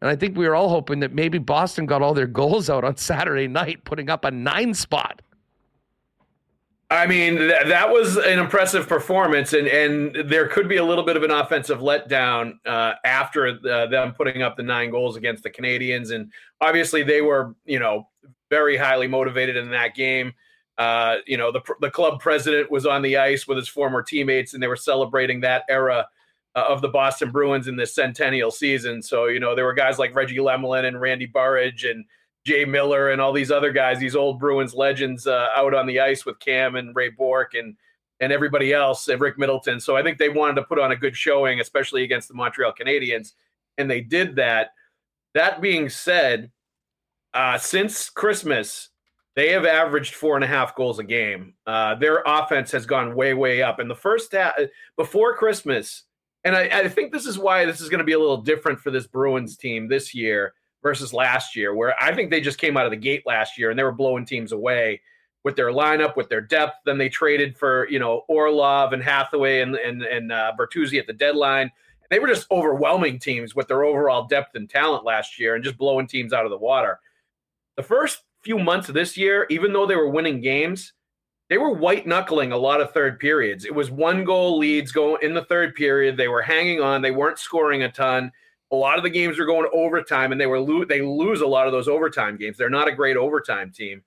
and I think we were all hoping that maybe Boston got all their goals out on Saturday night, putting up a nine spot. I mean, th- that was an impressive performance, and and there could be a little bit of an offensive letdown uh, after the, them putting up the nine goals against the Canadiens. and obviously they were, you know, very highly motivated in that game. Uh, you know, the the club president was on the ice with his former teammates, and they were celebrating that era uh, of the Boston Bruins in this centennial season. So, you know, there were guys like Reggie Lemelin and Randy Burridge and Jay Miller and all these other guys, these old Bruins legends, uh, out on the ice with Cam and Ray Bourque and and everybody else, and Rick Middleton. So I think they wanted to put on a good showing, especially against the Montreal Canadiens, and they did that. That being said, uh, since Christmas, they have averaged four and a half goals a game. Uh, their offense has gone way, way up. In the first half, before Christmas, and I, I think this is why this is going to be a little different for this Bruins team this year versus last year, where I think they just came out of the gate last year and they were blowing teams away with their lineup, with their depth. Then they traded for you know Orlov and Hathaway and and and uh, Bertuzzi at the deadline. They were just overwhelming teams with their overall depth and talent last year, and just blowing teams out of the water. The first few months of this year, even though they were winning games, they were white knuckling a lot of third periods. It was one goal leads going in the third period. They were hanging on. They weren't scoring a ton. A lot of the games were going overtime, and they were lo- they lose a lot of those overtime games. They're not a great overtime team.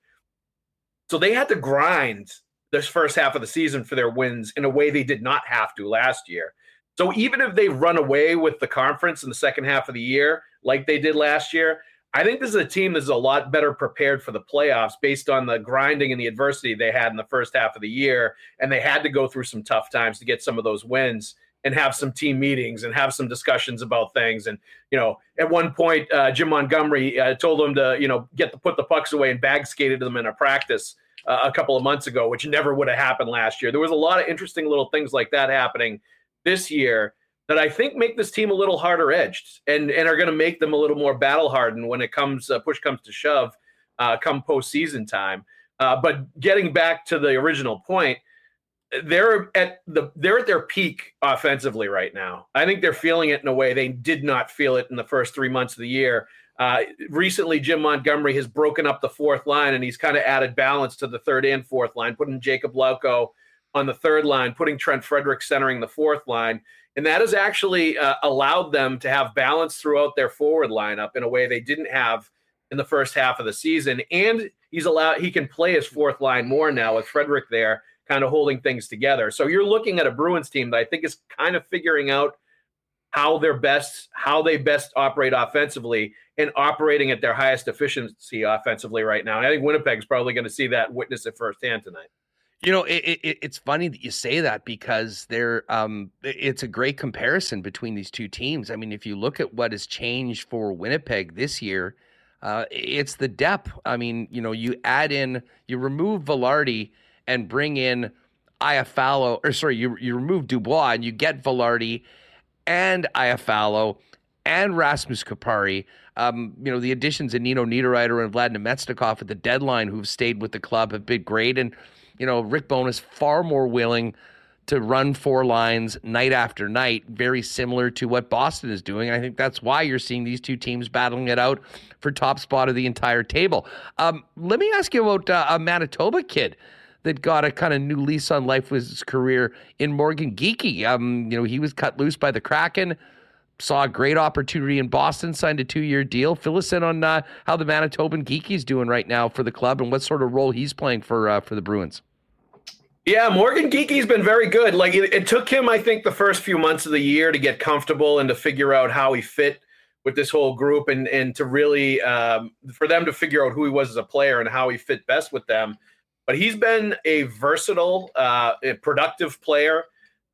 So they had to grind this first half of the season for their wins in a way they did not have to last year. So even if they run away with the conference in the second half of the year, like they did last year, I think this is a team that's a lot better prepared for the playoffs based on the grinding and the adversity they had in the first half of the year. And they had to go through some tough times to get some of those wins and have some team meetings and have some discussions about things. And you know, at one point, uh, Jim Montgomery uh, told them to you know get the put the pucks away and bag skated them in a practice uh, a couple of months ago, which never would have happened last year. There was a lot of interesting little things like that happening this year that I think make this team a little harder edged and and are going to make them a little more battle hardened when it comes uh, push comes to shove, uh, come postseason time. Uh, but getting back to the original point they're at the they're at their peak offensively right now. I think they're feeling it in a way they did not feel it in the first three months of the year. Uh, recently, Jim Montgomery has broken up the fourth line and he's kind of added balance to the third and fourth line, putting Jakub Lauko on the third line, putting Trent Frederic centering the fourth line. And that has actually uh, allowed them to have balance throughout their forward lineup in a way they didn't have in the first half of the season. And he's allowed he can play his fourth line more now with Frederic there kind of holding things together. So you're looking at a Bruins team that I think is kind of figuring out how they're best, how they best operate offensively and operating at their highest efficiency offensively right now. And I think Winnipeg's probably going to see that, witness it firsthand tonight. You know, it, it, it's funny that you say that because they're um, it's a great comparison between these two teams. I mean, if you look at what has changed for Winnipeg this year, uh, it's the depth. I mean, you know, you add in, you remove Vilardi and bring in Iafallo, or sorry, you, you remove Dubois and you get Vilardi and Iafallo and Rasmus Kupari. Um, you know, the additions of Nino Niederreiter and Vlad Namestnikov at the deadline who've stayed with the club have been great. And, you know, Rick Bowness far more willing to run four lines night after night, very similar to what Boston is doing. I think that's why you're seeing these two teams battling it out for top spot of the entire table. Um, let me ask you about uh, a Manitoba kid that got a kind of new lease on life with his career in Morgan Geekie. Um, you know, he was cut loose by the Kraken, saw a great opportunity in Boston, signed a two-year deal. Fill us in on uh, how the Manitoban Geekie's doing right now for the club and what sort of role he's playing for uh, for the Bruins. Yeah, Morgan Geekie's been very good. Like it, it, took him, I think, the first few months of the year to get comfortable and to figure out how he fit with this whole group and and to really um, for them to figure out who he was as a player and how he fit best with them but he's been a versatile, uh, a productive player.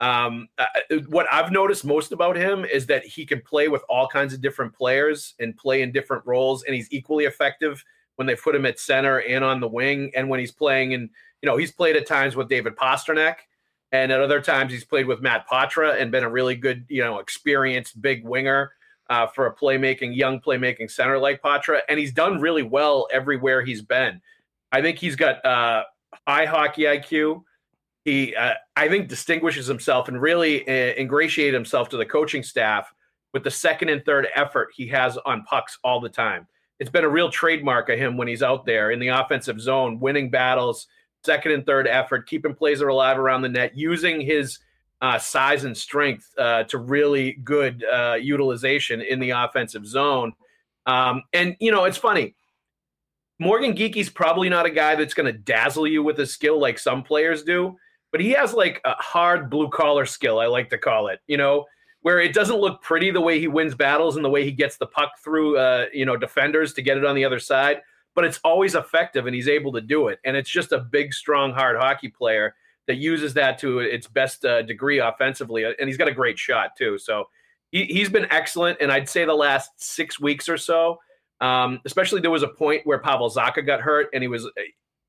Um, uh, what I've noticed most about him is that he can play with all kinds of different players and play in different roles, and he's equally effective when they put him at center and on the wing, and when he's playing. And you know, he's played at times with David Pastrnak, and at other times he's played with Matt Poitras and been a really good, you know, experienced big winger uh, for a playmaking, young playmaking center like Poitras, and he's done really well everywhere he's been. I think he's got uh, high hockey IQ. He, uh, I think, distinguishes himself and really uh, ingratiated himself to the coaching staff with the second and third effort he has on pucks all the time. It's been a real trademark of him when he's out there in the offensive zone, winning battles, second and third effort, keeping plays alive around the net, using his uh, size and strength uh, to really good uh, utilization in the offensive zone. Um, and you know, it's funny Morgan Geekie's probably not a guy that's going to dazzle you with his skill like some players do, but he has like a hard blue collar skill, I like to call it, you know, where it doesn't look pretty the way he wins battles and the way he gets the puck through, uh, you know, defenders to get it on the other side, but it's always effective and he's able to do it. And it's just a big, strong, hard hockey player that uses that to its best uh, degree offensively. And he's got a great shot too. So he, he's been excellent. And I'd say the last six weeks or so, um, especially there was a point where Pavel Zacha got hurt and he was uh,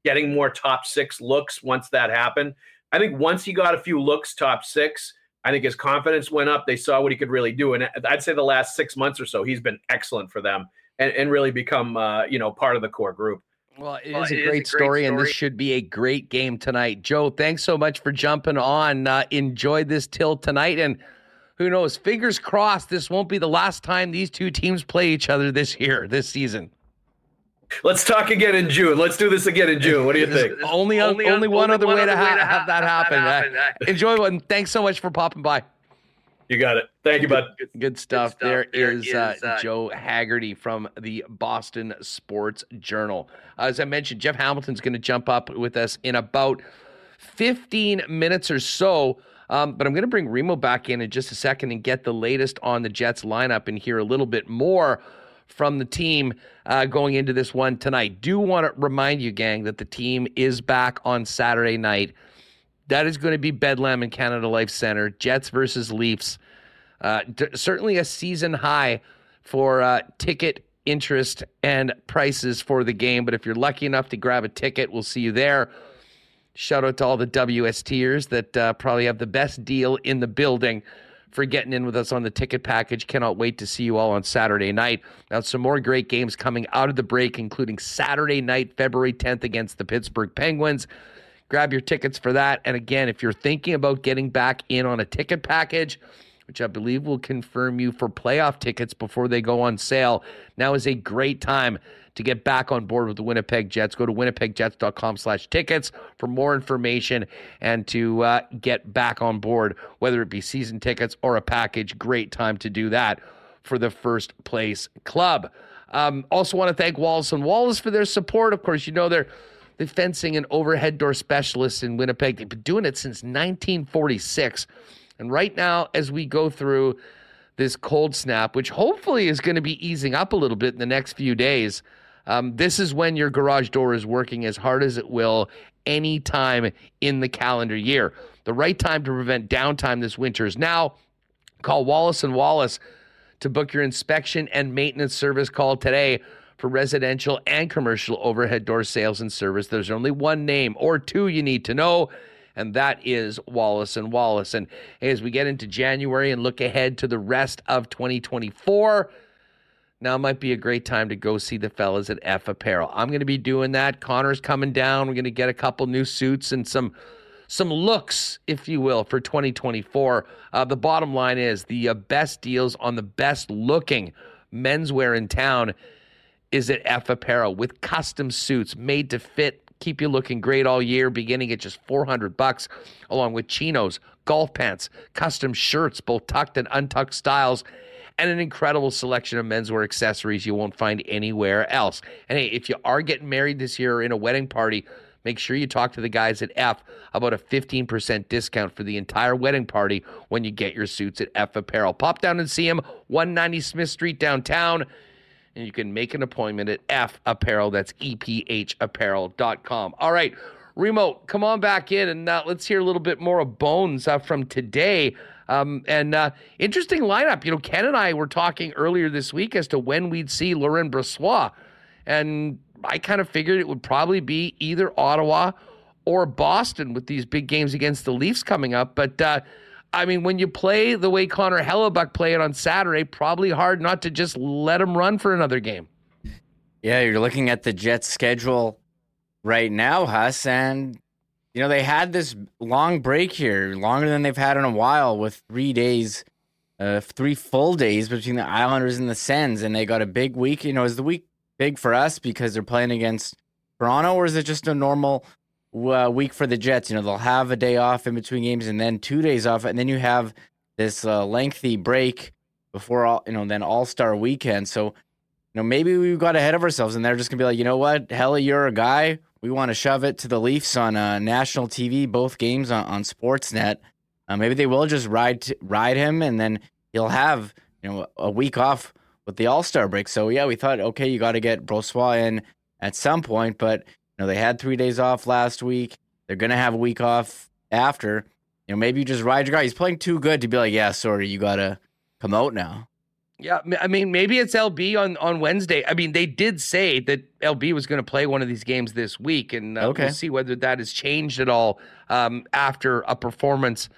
getting more top six looks once that happened. I think once he got a few looks top six, I think his confidence went up. They saw what he could really do. And I'd say the last six months or so, he's been excellent for them and, and really become, uh, you know, part of the core group. Well, it, well, is, a, it great is a great story, and this should be a great game tonight. Joe, thanks so much for jumping on. Uh, enjoy this till tonight, and who knows? Fingers crossed, this won't be the last time these two teams play each other this year, this season. Let's talk again in June. Let's do this again in June. What do you think? only, only, only one other way, to, ha- have that happen. happen. Uh, enjoy one. Thanks so much for popping by. You got it. Thank you, bud. Good, good, stuff. Good stuff. There, there is, is uh, uh, Joe Haggerty from the Boston Sports Journal. As I mentioned, Jeff Hamilton's going to jump up with us in about 15 minutes or so. Um, but I'm going to bring Remo back in in just a second and get the latest on the Jets lineup and hear a little bit more from the team uh, going into this one tonight. Do want to remind you, gang, that the team is back on Saturday night. That is going to be Bedlam in Canada Life Center. Jets versus Leafs. Uh, d- certainly a season high for uh, ticket interest and prices for the game. But if you're lucky enough to grab a ticket, we'll see you there. Shout out to all the WSTers that uh, probably have the best deal in the building for getting in with us on the ticket package. Cannot wait to see you all on Saturday night. Now, some more great games coming out of the break, including Saturday night, February 10th, against the Pittsburgh Penguins. Grab your tickets for that. And again, if you're thinking about getting back in on a ticket package, which I believe will confirm you for playoff tickets before they go on sale. Now is a great time to get back on board with the Winnipeg Jets. Go to winnipegjets.com slash tickets for more information and to uh, get back on board, whether it be season tickets or a package. Great time to do that for the first place club. Um, also want to thank Wallace and Wallace for their support. Of course, you know they're the fencing and overhead door specialists in Winnipeg. They've been doing it since 1946. And right now, as we go through this cold snap, which hopefully is going to be easing up a little bit in the next few days, um, this is when your garage door is working as hard as it will any time in the calendar year. The right time to prevent downtime this winter is now. Call Wallace and Wallace to book your inspection and maintenance service call today for residential and commercial overhead door sales and service. There's only one name or two you need to know and that is Wallace and Wallace. And as we get into January and look ahead to the rest of 2024, now might be a great time to go see the fellas at F Apparel. I'm going to be doing that. Connor's coming down. We're going to get a couple new suits and some some looks, if you will, for 2024. Uh, the bottom line is the uh, best deals on the best looking menswear in town is at F Apparel with custom suits made to fit keep you looking great all year, beginning at just 400 bucks, along with chinos, golf pants, custom shirts, both tucked and untucked styles, and an incredible selection of menswear accessories you won't find anywhere else. And hey, if you are getting married this year or in a wedding party, make sure you talk to the guys at F about a 15% discount for the entire wedding party when you get your suits at F Apparel. Pop down and see them, 190 Smith Street downtown and you can make an appointment at F Apparel. That's E P H EPHapparel.com. All right, Remote, come on back in and uh, let's hear a little bit more of Bones uh, from today. Um, and uh, interesting lineup. You know, Ken and I were talking earlier this week as to when we'd see Laurent Brossoit. And I kind of figured it would probably be either Ottawa or Boston with these big games against the Leafs coming up. But uh, I mean, when you play the way Connor Hellebuyck played on Saturday, probably hard not to just let him run for another game. Yeah, you're looking at the Jets' schedule right now, Huss, and you know they had this long break here, longer than they've had in a while, with three days, uh, three full days between the Islanders and the Sens, and they got a big week. You know, is the week big for us because they're playing against Toronto, or is it just a normal uh, week for the Jets. You know, they'll have a day off in between games and then two days off, and then you have this uh, lengthy break before all you know, then All Star weekend. So you know, maybe we got ahead of ourselves and they're just gonna be like, you know what, hell, you're a guy. We want to shove it to the Leafs on uh, national TV, both games on, on Sportsnet. Uh, maybe they will just ride t- ride him, and then he'll have you know a week off with the All Star break. So yeah, we thought, okay, you got to get Brossoit in at some point, but you know they had three days off last week. They're gonna have a week off after. You know, maybe you just ride your guy. He's playing too good to be like, yeah, sorry, you gotta come out now. Yeah, I mean, maybe it's LB on on Wednesday. I mean, they did say that LB was going to play one of these games this week, and uh, okay. we'll see whether that has changed at all um, after a performance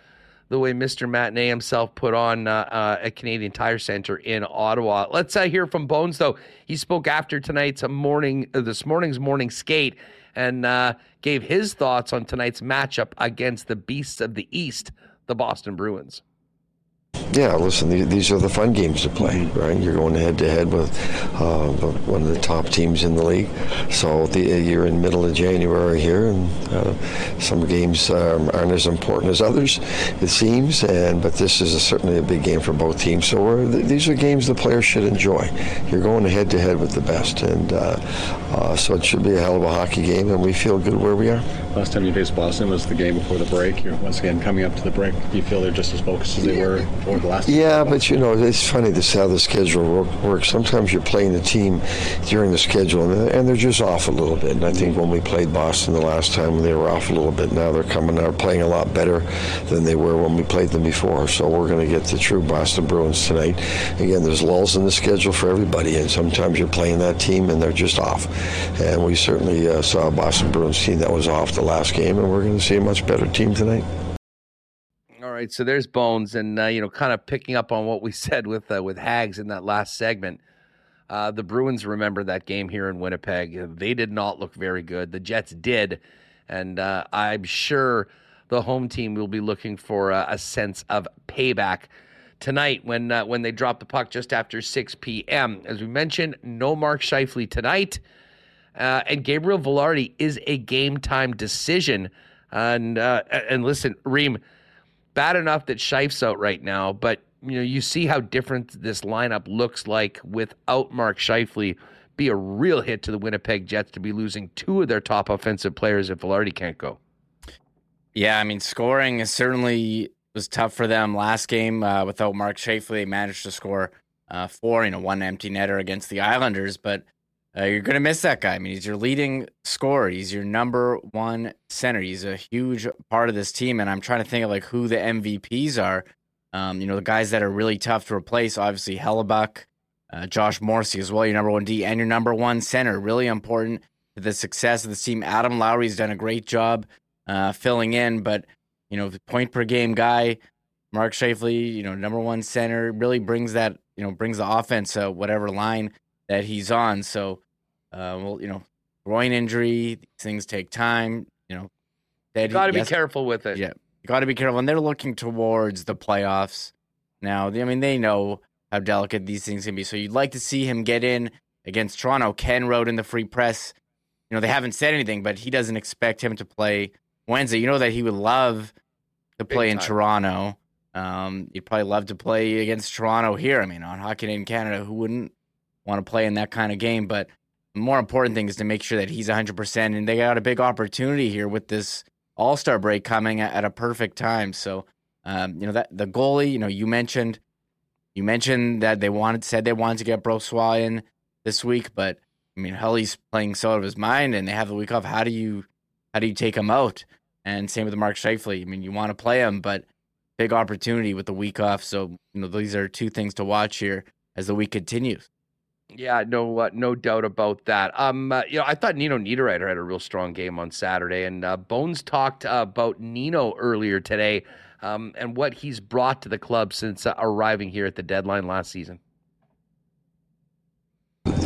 the way Mr. Matinee himself put on uh, uh, at Canadian Tire Center in Ottawa. Let's uh, hear from Bones though. He spoke after tonight's morning, uh, this morning's morning skate, and uh, gave his thoughts on tonight's matchup against the Beasts of the East, the Boston Bruins. Yeah, listen, these are the fun games to play, right? You're going head to head with uh, one of the top teams in the league. So the, you're in middle of January here, and uh, some games um, aren't as important as others, it seems. And but this is a, certainly a big game for both teams. So these are games the players should enjoy. You're going head to head with the best, and uh, uh, so it should be a hell of a hockey game, and we feel good where we are. Last time you faced Boston was the game before the break. You're once again coming up to the break. Do you feel they're just as focused as they were the last? Yeah, but you know it's funny this how the schedule works. Sometimes you're playing the team during the schedule, and they're just off a little bit. And I think when we played Boston the last time, they were off a little bit. Now they're coming out playing a lot better than they were when we played them before. So we're going to get the true Boston Bruins tonight. Again, there's lulls in the schedule for everybody, and sometimes you're playing that team and they're just off. And we certainly uh, saw a Boston Bruins team that was off the last game, and we're going to see a much better team tonight. Right, so there's Bones, and uh, you know, kind of picking up on what we said with uh, with Hags in that last segment. Uh, the Bruins remember that game here in Winnipeg. They did not look very good. The Jets did, and uh, I'm sure the home team will be looking for a, a sense of payback tonight when uh, when they drop the puck just after 6 p.m. As we mentioned, no Mark Scheifele tonight. Uh, and Gabriel Vilardi is a game time decision. And and listen, Reem, bad enough that Shife's out right now, but you know you see how different this lineup looks like without Mark Scheifele. Be a real hit to the Winnipeg Jets to be losing two of their top offensive players if Vilardi can't go. Yeah, I mean, scoring is certainly was tough for them last game uh, without Mark Scheifele. They managed to score uh, four, you know, one empty netter against the Islanders, but uh, you're going to miss that guy. I mean, he's your leading scorer. He's your number one center. He's a huge part of this team. And I'm trying to think of like who the MVPs are. Um, you know, the guys that are really tough to replace. Obviously, Hellebuyck, uh, Josh Morrissey as well, your number one D, and your number one center. Really important to the success of the team. Adam Lowry's done a great job uh, filling in, but you know, the point per game guy. Mark Scheifele, you know, number one center, really brings that, you know, brings the offense to whatever line that he's on. So, uh, well, you know, groin injury, these things take time. You know, that got to be careful with it. Yeah, you got to be careful, and they're looking towards the playoffs now. I mean, they know how delicate these things can be. So you'd like to see him get in against Toronto. Ken wrote in the free press. You know, they haven't said anything, but he doesn't expect him to play Wednesday. You know that he would love to play in Toronto. Um, you'd probably love to play against Toronto here. I mean, on Hockey Night in Canada, who wouldn't want to play in that kind of game? But more important thing is to make sure that he's 100%. And they got a big opportunity here with this All Star break coming at a perfect time. So, um, you know, that the goalie, you know, you mentioned. You mentioned that they wanted said they wanted to get Brossoit in this week, but I mean, Hully's playing so out of his mind, and they have the week off. How do you how do you take him out? And same with Mark Scheifele. I mean, you want to play him, but big opportunity with the week off. So, you know, these are two things to watch here as the week continues. Yeah, no, uh, no doubt about that. Um, uh, you know, I thought Nino Niederreiter had a real strong game on Saturday, and uh, Bones talked uh, about Nino earlier today, um, and what he's brought to the club since uh, arriving here at the deadline last season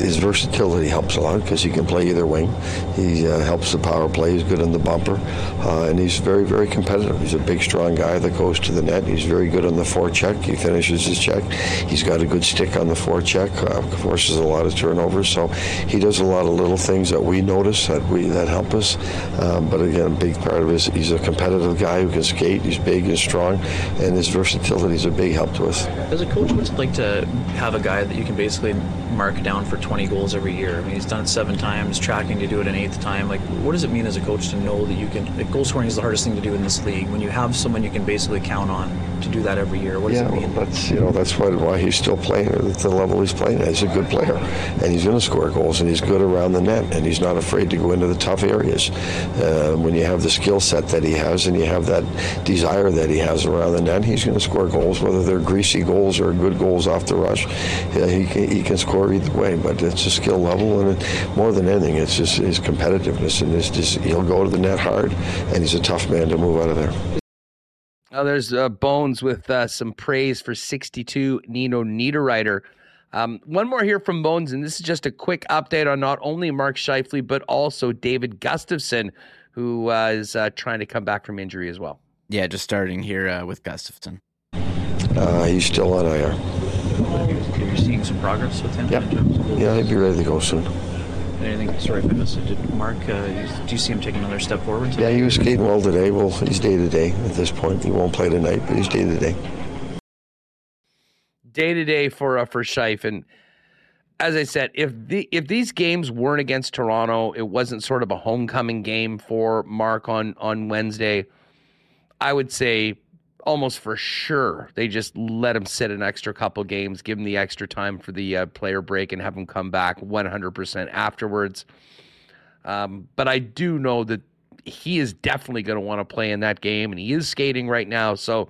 his versatility helps a lot because he can play either wing. He uh, helps the power play. He's good in the bumper, uh, and he's very, very competitive. He's a big, strong guy that goes to the net. He's very good on the forecheck. He finishes his check. He's got a good stick on the forecheck. Uh, forces a lot of turnovers. So he does a lot of little things that we notice that we that help us. Um, but again, a big part of his he's a competitive guy who can skate. He's big and strong, and his versatility is a big help to us. As a coach, what's it like to have a guy that you can basically mark down for 20 20 goals every year. I mean, he's done it seven times, tracking to do it an eighth time. Like, what does it mean as a coach to know that you can? Like, goal scoring is the hardest thing to do in this league. When you have someone you can basically count on to do that every year, what does yeah, it mean? Well, that's you know that's why, why he's still playing at the level he's playing at. He's a good player, and he's going to score goals, and he's good around the net, and he's not afraid to go into the tough areas. Uh, when you have the skill set that he has, and you have that desire that he has around the net, he's going to score goals, whether they're greasy goals or good goals off the rush. Yeah, he can, he can score either way, but it's a skill level, and it, more than anything, it's just his competitiveness, and it's just he'll go to the net hard, and he's a tough man to move out of there. Oh, there's uh, Bones with uh, some praise for 62 Nino Niederreiter. Um, one more here from Bones, and this is just a quick update on not only Mark Scheifele, but also David Gustafsson, who uh, is uh, trying to come back from injury as well. Yeah, just starting here uh, with Gustafsson. Uh, he's still on IR. You're seeing some progress with him. Yep. Yeah, he'll be ready to go soon. Anything? Sorry if I missed it. Did Mark? Uh, do you see him taking another step forward? Yeah, he was skating well today. Well, he's day to day at this point. He won't play tonight, but he's day to day. day to day for uh, for Scheif. And as I said, if the if these games weren't against Toronto, it wasn't sort of a homecoming game for Mark on on Wednesday. I would say almost for sure they just let him sit an extra couple games, give him the extra time for the uh, player break, and have him come back 100% afterwards. Um, but I do know that he is definitely going to want to play in that game, and he is skating right now. So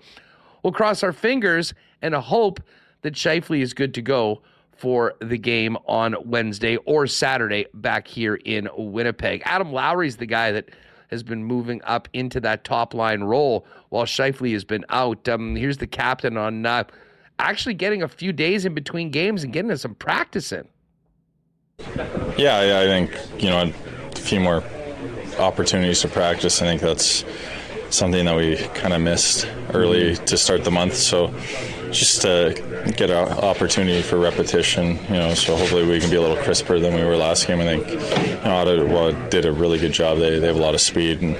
we'll cross our fingers and hope that Scheifele is good to go for the game on Wednesday or Saturday back here in Winnipeg. Adam Lowry's the guy that has been moving up into that top line role while Scheifele has been out. Um, here's the captain on uh, actually getting a few days in between games and getting some practice in. Yeah, yeah, I think you know a few more opportunities to practice. I think that's something that we kind of missed early to start the month. So just to get an opportunity for repetition, you know. So hopefully we can be a little crisper than we were last game. I think you know, Ottawa did a really good job. They they have a lot of speed and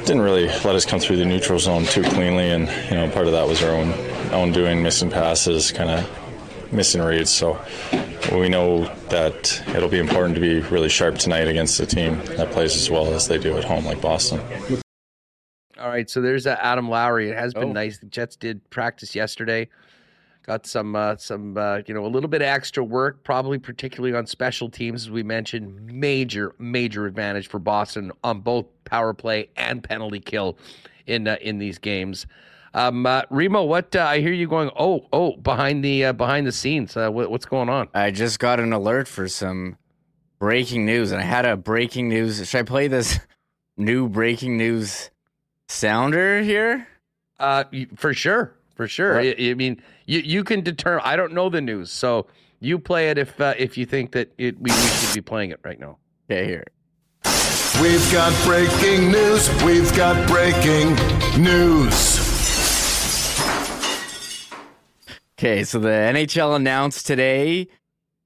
didn't really let us come through the neutral zone too cleanly. And you know, part of that was our own own doing, missing passes, kind of missing reads. So we know that it'll be important to be really sharp tonight against a team that plays as well as they do at home, like Boston. All right, so there's uh, Adam Lowry. It has been Oh. nice. The Jets did practice yesterday. Got some uh, some uh, you know a little bit of extra work, probably particularly on special teams, as we mentioned. Major major advantage for Boston on both power play and penalty kill in uh, in these games. Um, uh, Remo, what uh, I hear you going? Oh oh, behind the uh, behind the scenes, uh, what, what's going on? I just got an alert for some breaking news, and I had a breaking news. Should I play this new breaking news sounder here? Uh, for sure, for sure. I, I mean, you you can determine. I don't know the news, so you play it if uh, if you think that it we, we should be playing it right now. Okay, here. We've got breaking news. We've got breaking news. Okay, so the NHL announced today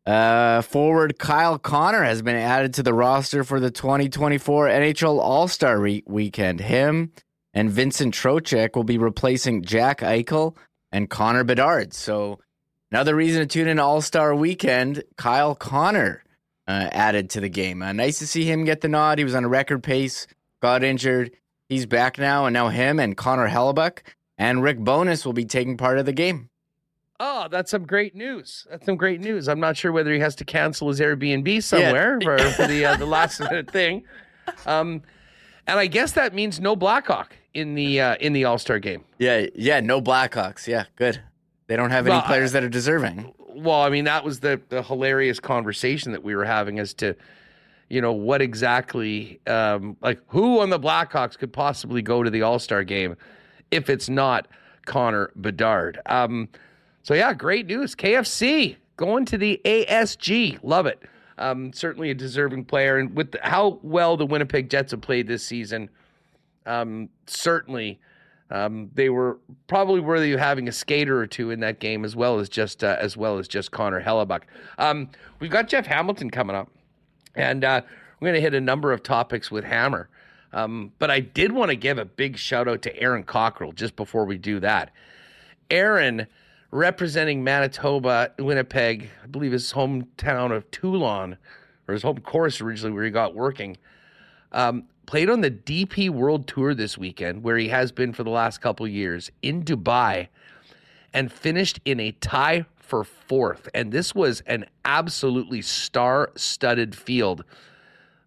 uh, forward Kyle Connor has been added to the roster for the 2024 NHL All Star re- weekend. Him and Vincent Trocheck will be replacing Jack Eichel and Connor Bedard. So, another reason to tune in All Star weekend, Kyle Connor uh, added to the game. Uh, nice to see him get the nod. He was on a record pace, got injured. He's back now, and now him and Connor Hellebuyck and Rick Bowness will be taking part of the game. Oh, that's some great news. That's some great news. I'm not sure whether he has to cancel his Airbnb somewhere for, for the uh, the last minute thing. Um, and I guess that means no Blackhawk in the uh, in the All Star game. Yeah, yeah, no Blackhawks. Yeah, good. They don't have any Well, players that are deserving. Well, I mean, that was the the hilarious conversation that we were having as to, you know, what exactly, um, like who on the Blackhawks could possibly go to the All Star game if it's not Connor Bedard. Um, so yeah, great news. KFC going to the ASG. Love it. Um, certainly a deserving player, and with the, how well the Winnipeg Jets have played this season, um, certainly um, they were probably worthy of having a skater or two in that game, as well as just uh, as well as just Connor Hellebuyck. Um, we've got Jeff Hamilton coming up, and uh, we're going to hit a number of topics with Hammer. Um, but I did want to give a big shout out to Aaron Cockerill just before we do that. Aaron representing Manitoba, Winnipeg, I believe his hometown of Toulon, or his home course originally where he got working. Um, played on the DP World Tour this weekend, where he has been for the last couple years in Dubai, and finished in a tie for fourth. And this was an absolutely star-studded field.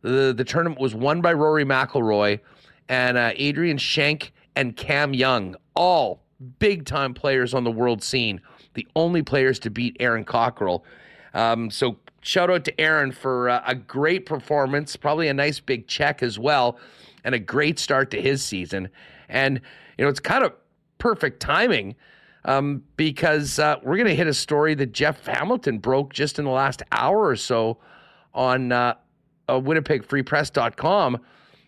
The the tournament was won by Rory McIlroy and uh, Adrian Shank and Cam Young, all big time players on the world scene, the only players to beat Aaron Cockerill. Um, so shout out to Aaron for uh, a great performance, probably a nice big check as well, and a great start to his season. And you know, it's kind of perfect timing um, because uh, we're going to hit a story that Jeff Hamilton broke just in the last hour or so on uh, uh, WinnipegFreePress.com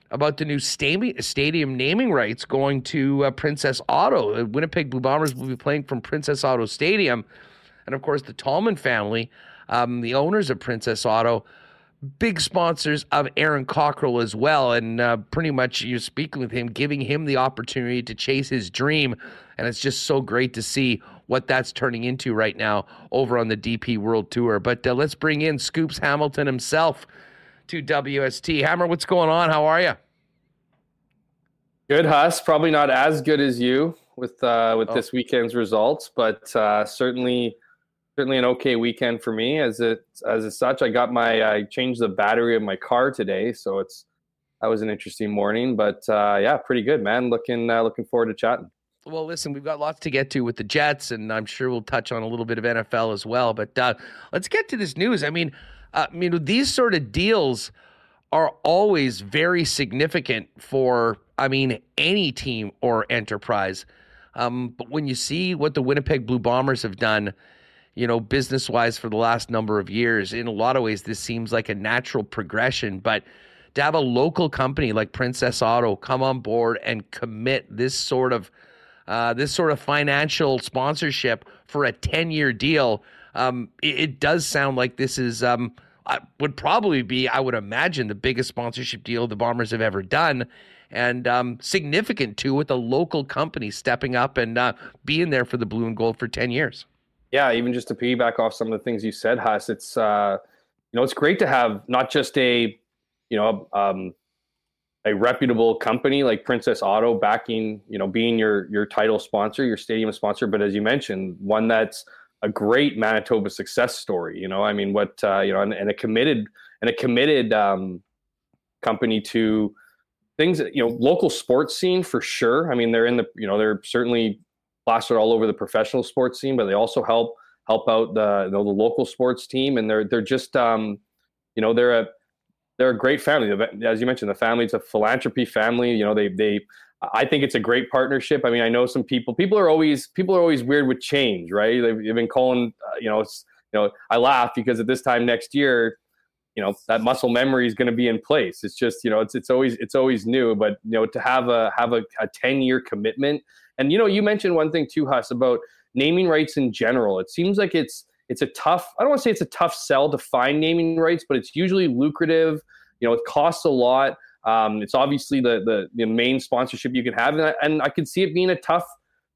about the new stadium naming rights going to uh, Princess Auto. The Winnipeg Blue Bombers will be playing from Princess Auto Stadium. And of course, the Tallman family, um, the owners of Princess Auto, big sponsors of Aaron Cockerill as well. And uh, pretty much you're speaking with him, giving him the opportunity to chase his dream. And it's just so great to see what that's turning into right now over on the DP World Tour. But uh, let's bring in Scoops Hamilton himself to WST. Hammer, what's going on? How are you? Good, Huss. Probably not as good as you with uh, with oh. this weekend's results, but uh, certainly certainly an okay weekend for me. As it as such, I got my I changed the battery of my car today, so it's that was an interesting morning. But uh, yeah, pretty good, man. Looking uh, looking forward to chatting. Well, listen, we've got lots to get to with the Jets, and I'm sure we'll touch on a little bit of NFL as well. But uh, let's get to this news. I mean, uh, you know, these sort of deals are always very significant for, I mean, any team or enterprise. Um, but when you see what the Winnipeg Blue Bombers have done, you know, business wise for the last number of years, in a lot of ways, this seems like a natural progression. But to have a local company like Princess Auto come on board and commit this sort of uh, this sort of financial sponsorship for a 10 year deal, um, it, it, does sound like this is um, would probably be, I would imagine, the biggest sponsorship deal the Bombers have ever done, and um, significant too, with a local company stepping up and uh, being there for the blue and gold for ten years. Yeah, even just to piggyback off some of the things you said, Huss, it's uh, you know it's great to have not just a you know um, a reputable company like Princess Auto backing, you know, being your your title sponsor, your stadium sponsor, but as you mentioned, one that's a great Manitoba success story. You know, I mean, what uh, you know, and, and, a committed and a committed um, company to things. You know, local sports scene for sure. I mean, they're in the you know they're certainly plastered all over the professional sports scene, but they also help help out the you know, the local sports team, and they're they're just um, you know they're a they're a great family. As you mentioned, the family's a philanthropy family. You know, they they I think it's a great partnership. I mean, I know some people. People are always people are always weird with change, right? They've, they've been calling, uh, you know, it's, you know. I laugh because at this time next year, you know, that muscle memory is going to be in place. It's just, you know, it's it's always it's always new. But you know, to have a have a, a ten year commitment, and you know, you mentioned one thing too, Huss, about naming rights in general. It seems like it's it's a tough. I don't want to say it's a tough sell to find naming rights, but it's usually lucrative. You know, it costs a lot um, it's obviously the, the, the main sponsorship you can have, and I, and I could see it being a tough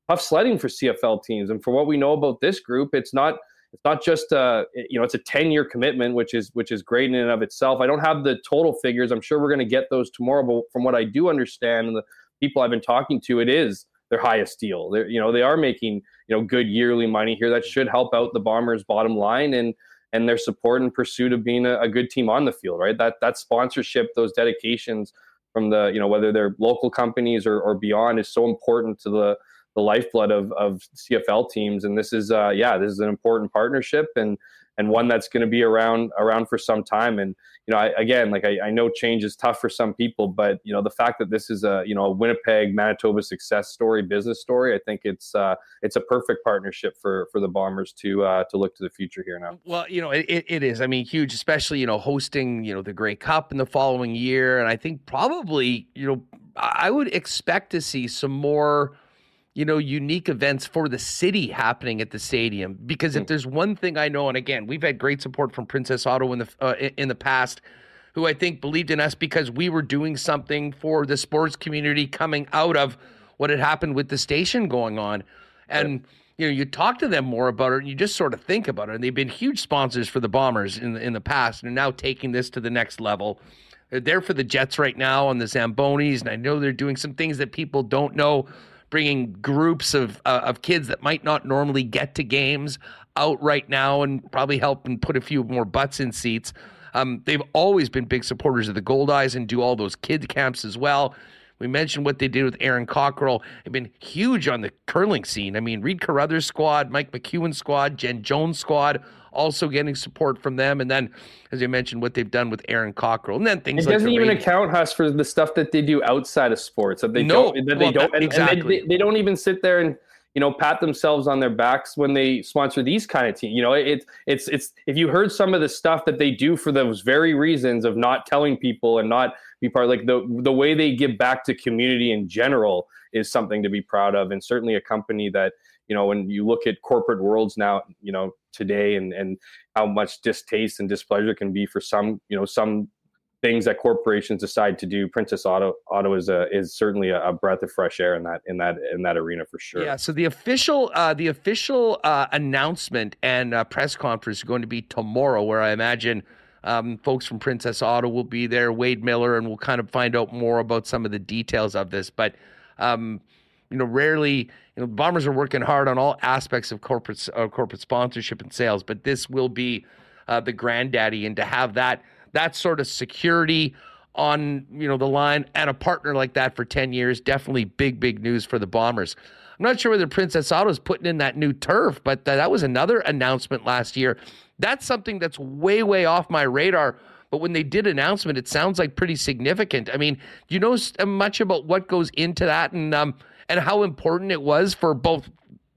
tough sledding for CFL teams. And for what we know about this group, it's not it's not just uh, a you know it's a 10 year commitment which is which is great in and of itself. I don't have the total figures. I'm sure we're going to get those tomorrow but from what i do understand and the people i've been talking to it is their highest deal. They're you know they are making you know good yearly money here. That should help out the bombers bottom line and and their support and pursuit of being a, a good team on the field, right? That that sponsorship, those dedications from the you know whether they're local companies or, or beyond is so important to the the lifeblood of of CFL teams. And this is uh, yeah, this is an important partnership and and one that's going to be around around for some time. And you know, I, again, like I, I, know change is tough for some people, but you know, the fact that this is a you know a Winnipeg, Manitoba success story, business story, I think it's uh, it's a perfect partnership for for the Bombers to uh, to look to the future here now. Well, you know, it, it is. I mean, huge, especially you know hosting you know the Grey Cup in the following year, and I think probably you know I would expect to see some more you know, unique events for the city happening at the stadium. Because if hmm. there's one thing I know, and again, we've had great support from Princess Auto in the uh, in the past, who I think believed in us because we were doing something for the sports community coming out of what had happened with the station going on. And you know, you talk to them more about it, and you just sort of think about it. And they've been huge sponsors for the Bombers in the, in the past, and are now taking this to the next level. They're there for the Jets right now on the Zambonis, and I know they're doing some things that people don't know, bringing groups of uh, of kids that might not normally get to games out right now, and probably help and put a few more butts in seats. Um, they've always been big supporters of the Goldeyes and do all those kid camps as well. We mentioned what they did with Aaron Cockerill. They've been huge on the curling scene. I mean, Reid Carruthers' squad, Mike McEwen's squad, Jen Jones' squad, also getting support from them. And then, as I mentioned, what they've done with Aaron Cockerill, and then things. It doesn't even Rangers. account us for the stuff that they do outside of sports. That they No. don't. That Well, they don't. that- and- and they- exactly. they, they don't even sit there and you know pat themselves on their backs when they sponsor these kind of teams. You know, it, it's it's if you heard some of the stuff that they do for those very reasons of not telling people and not be part like the the way they give back to community in general is something to be proud of, and certainly a company that you know when you look at corporate worlds now, you know today and and how much distaste and displeasure can be for some you know some things that corporations decide to do. Princess Auto Auto is a is certainly a, a breath of fresh air in that in that in that arena for sure. Yeah. So the official, uh, the official uh, announcement and uh, press conference is going to be tomorrow, where I imagine um, folks from Princess Auto will be there, Wade Miller, and we'll kind of find out more about some of the details of this. But um, you know, rarely, you know, Bombers are working hard on all aspects of corporate uh, corporate sponsorship and sales, but this will be uh, the granddaddy, and to have that that sort of security on you know the line and a partner like that for 10 years definitely big big news for the bombers. I'm not sure whether princess auto is putting in that new turf but uh, that was another announcement last year. That's something that's way way off my radar but when they did announcement it sounds like pretty significant. I mean you know uh, much about what goes into that? And um and how important it was for both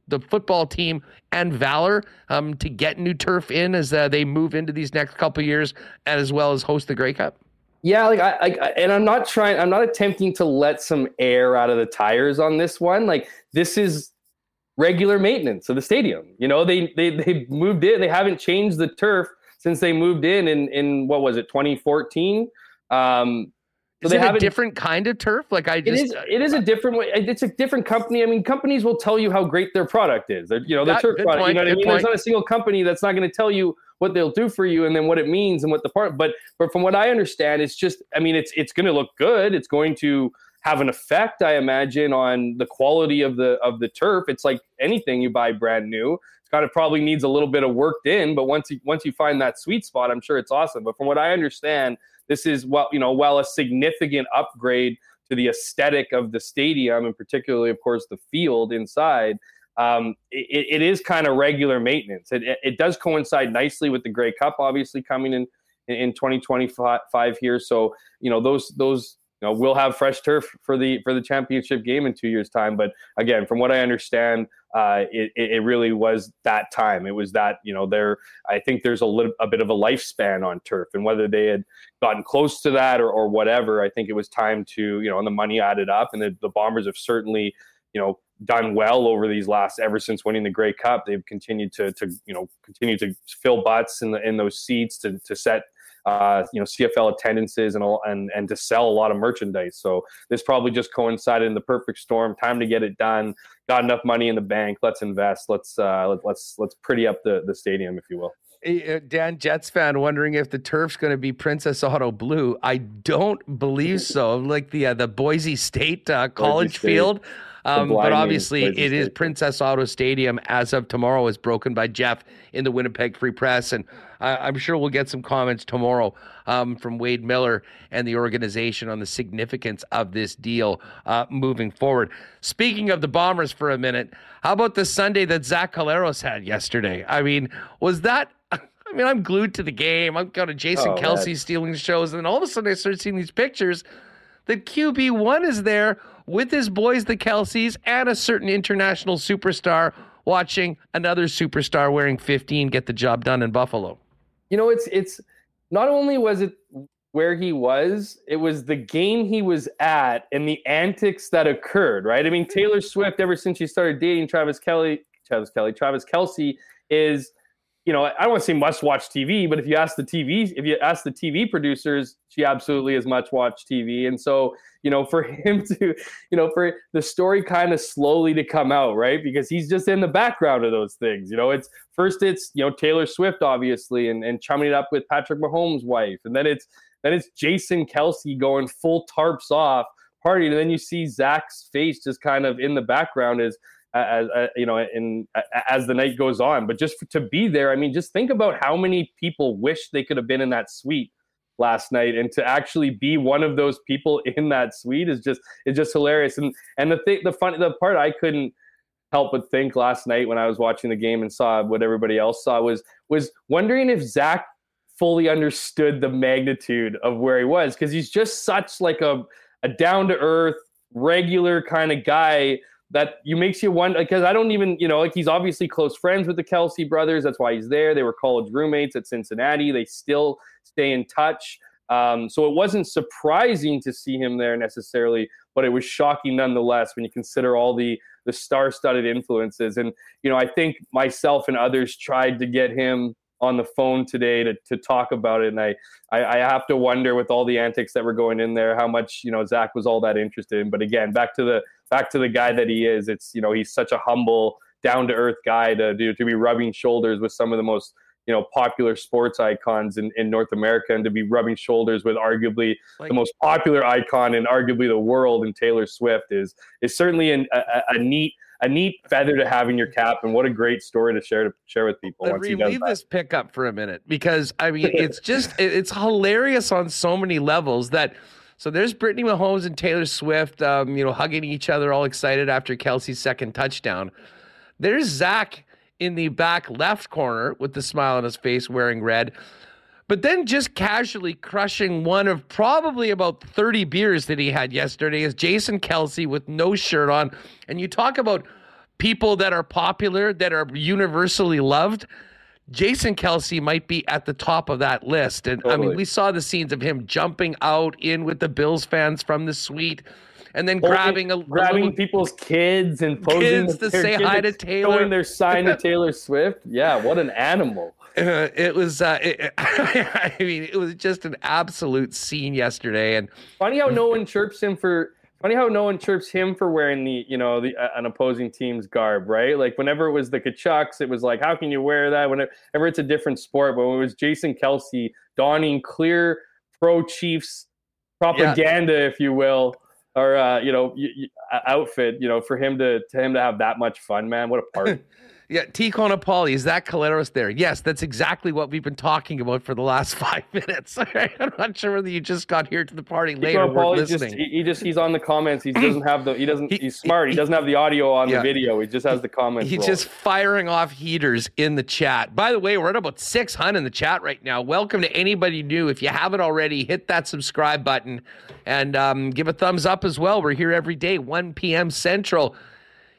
the football team and Valour um, to get new turf in as uh, they move into these next couple years, as well as host the Grey Cup. Yeah, like I, I and I'm not trying. I'm not attempting to let some air out of the tires on this one. Like this is regular maintenance of the stadium. You know, they they they moved in. They haven't changed the turf since they moved in in in what was it 2014. Um, so Is they it a haven't different kind of turf? Like I just is. It is a different way. It's a different company. I mean, companies will tell you how great their product is. They're, you know, their turf product. point, you know what I mean? There's not a single company that's not going to tell you what they'll do for you and then what it means and what the part. But but from what I understand, it's just. I mean, it's it's going to look good. It's going to have an effect, I imagine, on the quality of the of the turf. It's like anything you buy brand new. It's kind of probably needs a little bit of worked in, but once you once you find that sweet spot, I'm sure it's awesome. But from what I understand, this is well, you know, while a significant upgrade to the aesthetic of the stadium and particularly, of course, the field inside. Um, it, it is kind of regular maintenance. It, it, it does coincide nicely with the Grey Cup, obviously coming in in 2025 here. So you know those those you know we'll have fresh turf for the for the championship game in two years' time. But again, from what I understand, uh, it, it really was that time. It was that you know there. I think there's a little a bit of a lifespan on turf, and whether they had gotten close to that or, or whatever, I think it was time to you know, and the money added up, and the, the Bombers have certainly you know done well over these last ever since winning the Grey Cup. They've continued to to you know continue to fill butts in the in those seats to to set uh, you know CFL attendances and all and and to sell a lot of merchandise. So this probably just coincided in the perfect storm. Time to get it done. Got enough money in the bank. Let's invest. Let's uh, let, let's let's pretty up the the stadium, if you will. Uh, Dan Jets fan wondering if the turf's going to be Princess Auto Blue. I don't believe so. Like the uh, the Boise State uh, College State. field. The Um, but obviously, it is. Princess Auto Stadium as of tomorrow, is broken by Jeff in the Winnipeg Free Press, and I, I'm sure we'll get some comments tomorrow um, from Wade Miller and the organization on the significance of this deal uh, moving forward. Speaking of the Bombers for a minute, how about the Sunday that Zach Collaros had yesterday? I mean, was that? I mean, I'm glued to the game. I've got a Jason Oh, Kelce man. stealing shows, and then all of a sudden I start seeing these pictures that QB1 is there with his boys, the Kelces, and a certain international superstar watching another superstar wearing 15 get the job done in Buffalo. you know it's it's not only was it where he was it was the game he was at and the antics that occurred right i mean taylor swift ever since she started dating travis kelly travis kelly travis kelce is you know, I don't want to say must watch TV, but if you ask the TV, if you ask the TV producers, she absolutely is much watch TV. And so, you know, for him to, you know, for the story kind of slowly to come out, right? Because he's just in the background of those things. You know, it's first it's, you know, Taylor Swift, obviously, and, and chumming it up with Patrick Mahomes' wife. And then it's then it's Jason Kelce going full tarps off party. And then you see Zach's face just kind of in the background as as, you know, in as the night goes on. But just for, to be there, I mean, just think about how many people wish they could have been in that suite last night, and to actually be one of those people in that suite is just is just hilarious. And and the thing, the fun, the part I couldn't help but think last night when I was watching the game and saw what everybody else saw was was wondering if Zach fully understood the magnitude of where he was because he's just such like a a down to earth regular kind of guy that you makes you wonder because I don't even you know like he's obviously close friends with the Kelce brothers. That's why he's there. They were college roommates at Cincinnati. They still stay in touch. Um, so it wasn't surprising to see him there necessarily, but it was shocking nonetheless when you consider all the the star-studded influences. And you know, I think myself and others tried to get him on the phone today to, to talk about it. And I, I, I, have to wonder with all the antics that were going in there, how much, you know, Zach was all that interested in. But again, back to the, back to the guy that he is, it's, you know, he's such a humble, down to earth guy to do, to be rubbing shoulders with some of the most, you know, popular sports icons in, in North America and to be rubbing shoulders with arguably like, the most popular icon in arguably the world in Taylor Swift is, is certainly an, a, a neat, a neat feather to have in your cap, and what a great story to share to share with people. Once Reem, leave this pickup for a minute because I mean it's just it's hilarious on so many levels that. So there's Brittany Mahomes and Taylor Swift, um, you know, hugging each other, all excited after Kelce's second touchdown. There's Zach in the back left corner with the smile on his face, wearing red but then just casually crushing one of probably about 30 beers that he had yesterday is Jason Kelce with no shirt on. And you talk about people that are popular, that are universally loved. Jason Kelce might be at the top of that list. And totally. I mean, we saw the scenes of him jumping out in with the Bills fans from the suite and then grabbing a grabbing little, people's kids and posing kids to say hi to Taylor, showing their sign to Taylor Swift. Yeah, what an animal! Uh, it was. Uh, it, I mean, it was just an absolute scene yesterday. And funny how no one chirps him for. Funny how no one chirps him for wearing the, you know, the uh, an opposing team's garb, right? Like whenever it was the Tkachucks, it was like, how can you wear that? Whenever it's a different sport, but when it was Jason Kelce donning clear pro Chiefs propaganda, yeah. if you will, or uh, you know, y- y- outfit, you know, for him to to him to have that much fun, man, what a part. Yeah, T. Conopoli, is that Collaros there? Yes, that's exactly what we've been talking about for the last five minutes. I'm not sure whether you just got here to the party later. Or listening. Just, he just he's on the comments. He doesn't have the he doesn't he, he's smart. He, he, doesn't have the audio on yeah. the video. He just has the comments. He's just firing off heaters in the chat. By the way, we're at about 600 in the chat right now. Welcome to anybody new. If you haven't already, hit that subscribe button and um, give a thumbs up as well. We're here every day, 1 p.m. Central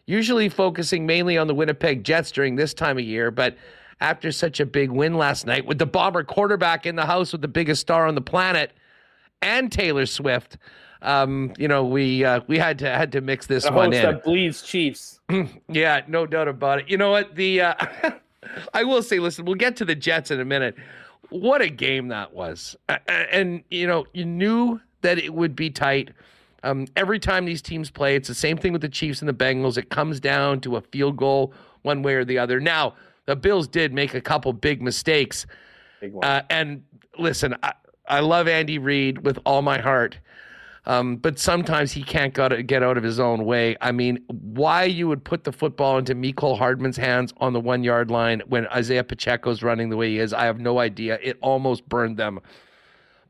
usually focusing mainly on the Winnipeg Jets during this time of year, but after such a big win last night with the Bomber quarterback in the house with the biggest star on the planet and Taylor Swift, um, you know, we uh, we had to had to mix this the one in. That bleeds Chiefs. yeah, no doubt about it. You know what? The uh, I will say, listen, we'll get to the Jets in a minute. What a game that was, and you know, you knew that it would be tight. Um, every time these teams play, it's the same thing with the Chiefs and the Bengals. It comes down to a field goal, one way or the other. Now, the Bills did make a couple big mistakes. Big uh, and listen, I, I, love Andy Reid with all my heart. Um, but sometimes he can't get out of his own way. I mean, why you would put the football into Mecole Hardman's hands on the one yard line when Isaiah Pacheco's running the way he is, I have no idea. It almost burned them.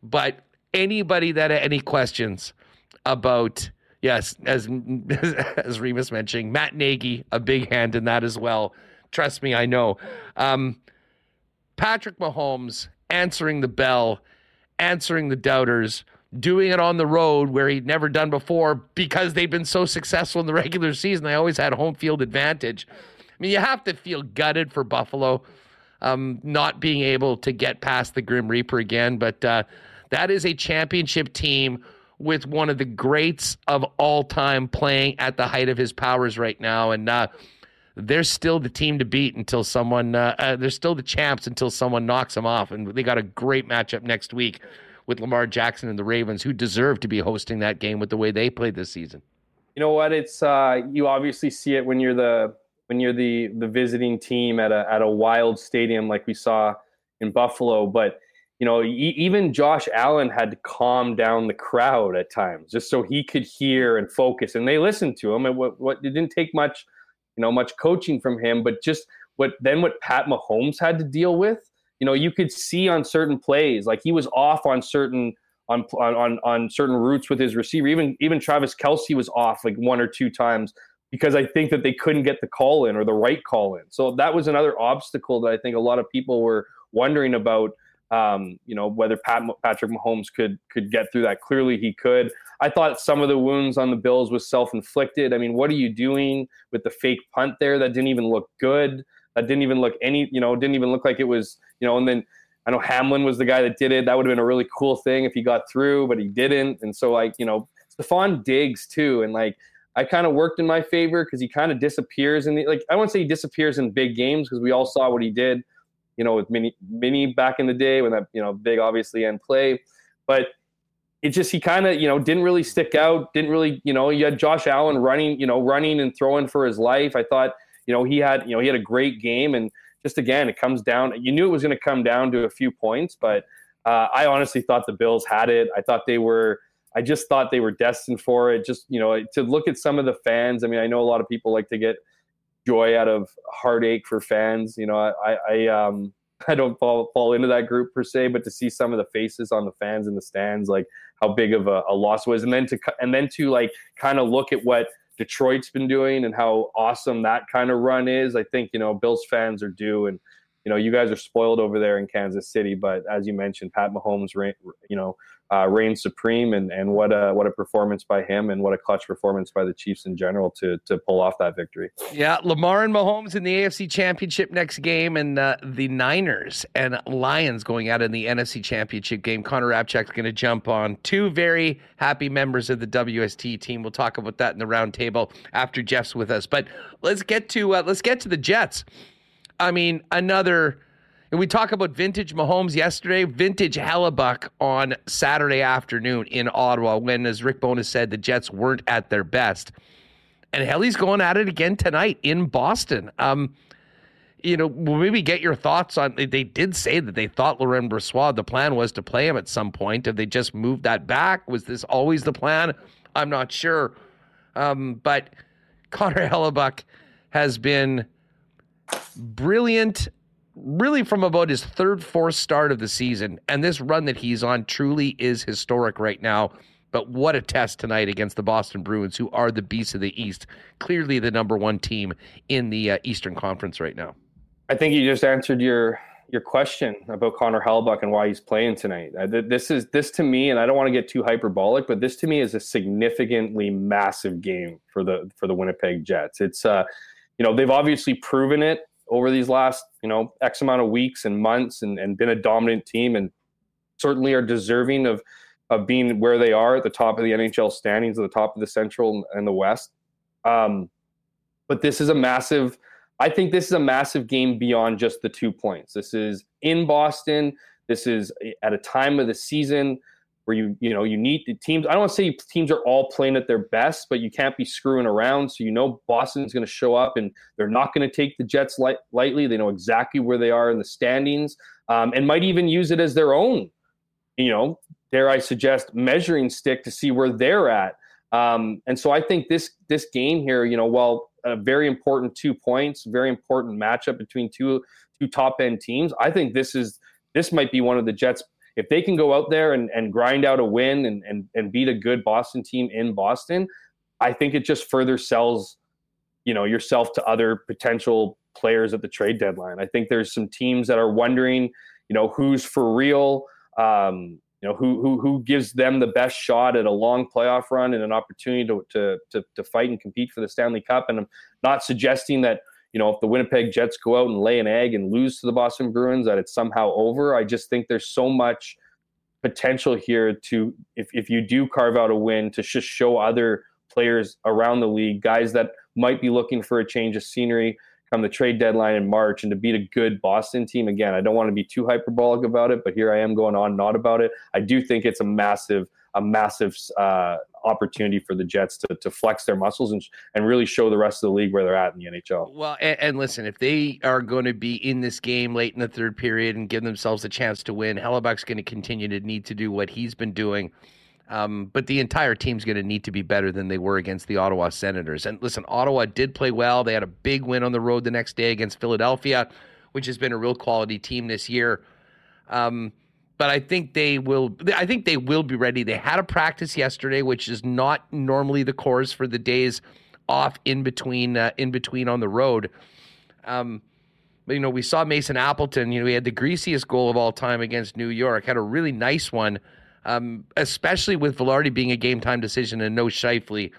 But anybody that had any questions, about yes, as as Remis mentioning, Matt Nagy, a big hand in that as well. Trust me, I know. Um, Patrick Mahomes answering the bell, answering the doubters, doing it on the road where he'd never done before because they've been so successful in the regular season. They always had home field advantage. I mean, you have to feel gutted for Buffalo um, not being able to get past the Grim Reaper again, but uh, that is a championship team with one of the greats of all time playing at the height of his powers right now. And uh, they're still the team to beat until someone uh, uh, they're still the champs until someone knocks them off and they got a great matchup next week with Lamar Jackson and the Ravens who deserve to be hosting that game with the way they played this season. You know what? It's uh, you obviously see it when you're the when you're the the visiting team at a at a wild stadium like we saw in Buffalo, but you know, even Josh Allen had to calm down the crowd at times just so he could hear and focus. And they listened to him. And what, what it didn't take much, you know, much coaching from him, but just what then what Pat Mahomes had to deal with. You know, you could see on certain plays, like he was off on certain on on on certain routes with his receiver. Even even Travis Kelce was off like one or two times because I think that they couldn't get the call in or the right call in. So that was another obstacle that I think a lot of people were wondering about um, you know whether Pat, Patrick Mahomes could could get through that. Clearly, he could. I thought some of the wounds on the Bills was self inflicted. I mean, what are you doing with the fake punt there? That didn't even look good. That didn't even look any. You know, didn't even look like it was. You know, and then I know Hamlin was the guy that did it. That would have been a really cool thing if he got through, but he didn't. And so, like, you know, Stefon Diggs too, and like. I kind of worked in my favor because he kind of disappears in the like I won't say he disappears in big games because we all saw what he did you know, with mini mini back in the day when that you know big obviously end play, but it just he kind of you know didn't really stick out. Didn't really you know you had Josh Allen running you know running and throwing for his life. I thought you know he had you know he had a great game and just again it comes down. You knew it was going to come down to a few points, but uh, I honestly thought the Bills had it. I thought they were. I just thought they were destined for it. Just you know to look at some of the fans. I mean, I know a lot of people like to get joy out of heartache for fans. You know, I, I um, I don't fall fall into that group per se, but to see some of the faces on the fans in the stands, like how big of a, a loss was, and then to and then to like kind of look at what Detroit's been doing and how awesome that kind of run is. I think you know Bills fans are due, and you know you guys are spoiled over there in Kansas City. But as you mentioned, Pat Mahomes, you know, uh, reigns supreme, and and what a what a performance by him, and what a clutch performance by the Chiefs in general to to pull off that victory. Yeah, Lamar and Mahomes in the AFC Championship next game, and uh, the Niners and Lions going out in the NFC Championship game. Connor Hrabchak's going to jump on two very happy members of the WST team. We'll talk about that in the roundtable after Jeff's with us. But let's get to uh, let's get to the Jets. I mean, another and we talk about vintage Mahomes yesterday, vintage Hellebuyck on Saturday afternoon in Ottawa when, as Rick Bowness said, the Jets weren't at their best. And Helly's going at it again tonight in Boston. Um, you know, maybe get your thoughts on. They did say that they thought Laurent Brossoit, the plan was to play him at some point. Have they just moved that back? Was this always the plan? I'm not sure. Um, but Connor Hellebuyck has been brilliant really from about his third, fourth start of the season. And this run that he's on truly is historic right now. But what a test tonight against the Boston Bruins, who are the beasts of the East, clearly the number one team in the uh, Eastern Conference right now. I think you just answered your your question about Connor Hellebuyck and why he's playing tonight. Uh, this is this to me, and I don't want to get too hyperbolic, but this to me is a significantly massive game for the for the Winnipeg Jets. It's uh, you know, they've obviously proven it over these last you know x amount of weeks and months and, and been a dominant team and certainly are deserving of of being where they are at the top of the NHL standings, at the top of the Central and the West. Um, but this is a massive. I think this is a massive game beyond just the two points. This is in Boston. This is at a time of the season where you you know you need the teams. I don't want to say teams are all playing at their best, but you can't be screwing around. So you know Boston's going to show up, and they're not going to take the Jets light, lightly. They know exactly where they are in the standings, um, and might even use it as their own. You know, dare I suggest measuring stick to see where they're at. Um, and so I think this this game here, you know, while a very important two points, very important matchup between two two top end teams, I think this is this might be one of the Jets if they can go out there and, and grind out a win and, and, and beat a good Boston team in Boston, I think it just further sells, you know, yourself to other potential players at the trade deadline. I think there's some teams that are wondering, you know, who's for real, um, you know, who, who, who gives them the best shot at a long playoff run and an opportunity to, to, to, to fight and compete for the Stanley Cup. And I'm not suggesting that you know, if the Winnipeg Jets go out and lay an egg and lose to the Boston Bruins, that it's somehow over. I just think there's so much potential here to, if, if you do carve out a win, to just show other players around the league, guys that might be looking for a change of scenery come the trade deadline in March and to beat a good Boston team. Again, I don't want to be too hyperbolic about it, but here I am going on not about it. I do think it's a massive, a massive uh, opportunity for the Jets to, to flex their muscles and, and really show the rest of the league where they're at in the NHL. Well, and, and listen, if they are going to be in this game late in the third period and give themselves a chance to win, Hellebuyck's going to continue to need to do what he's been doing um, but the entire team's going to need to be better than they were against the Ottawa Senators. And listen, Ottawa did play well. They had a big win on the road the next day against Philadelphia, which has been a real quality team this year. Um, but I think they will. I think they will be ready. They had a practice yesterday, which is not normally the course for the days off in between uh, in between on the road. Um, but, you know, we saw Mason Appleton. You know, he had the greasiest goal of all time against New York. Had a really nice one um, especially with Vilardi being a game time decision and no Scheifele,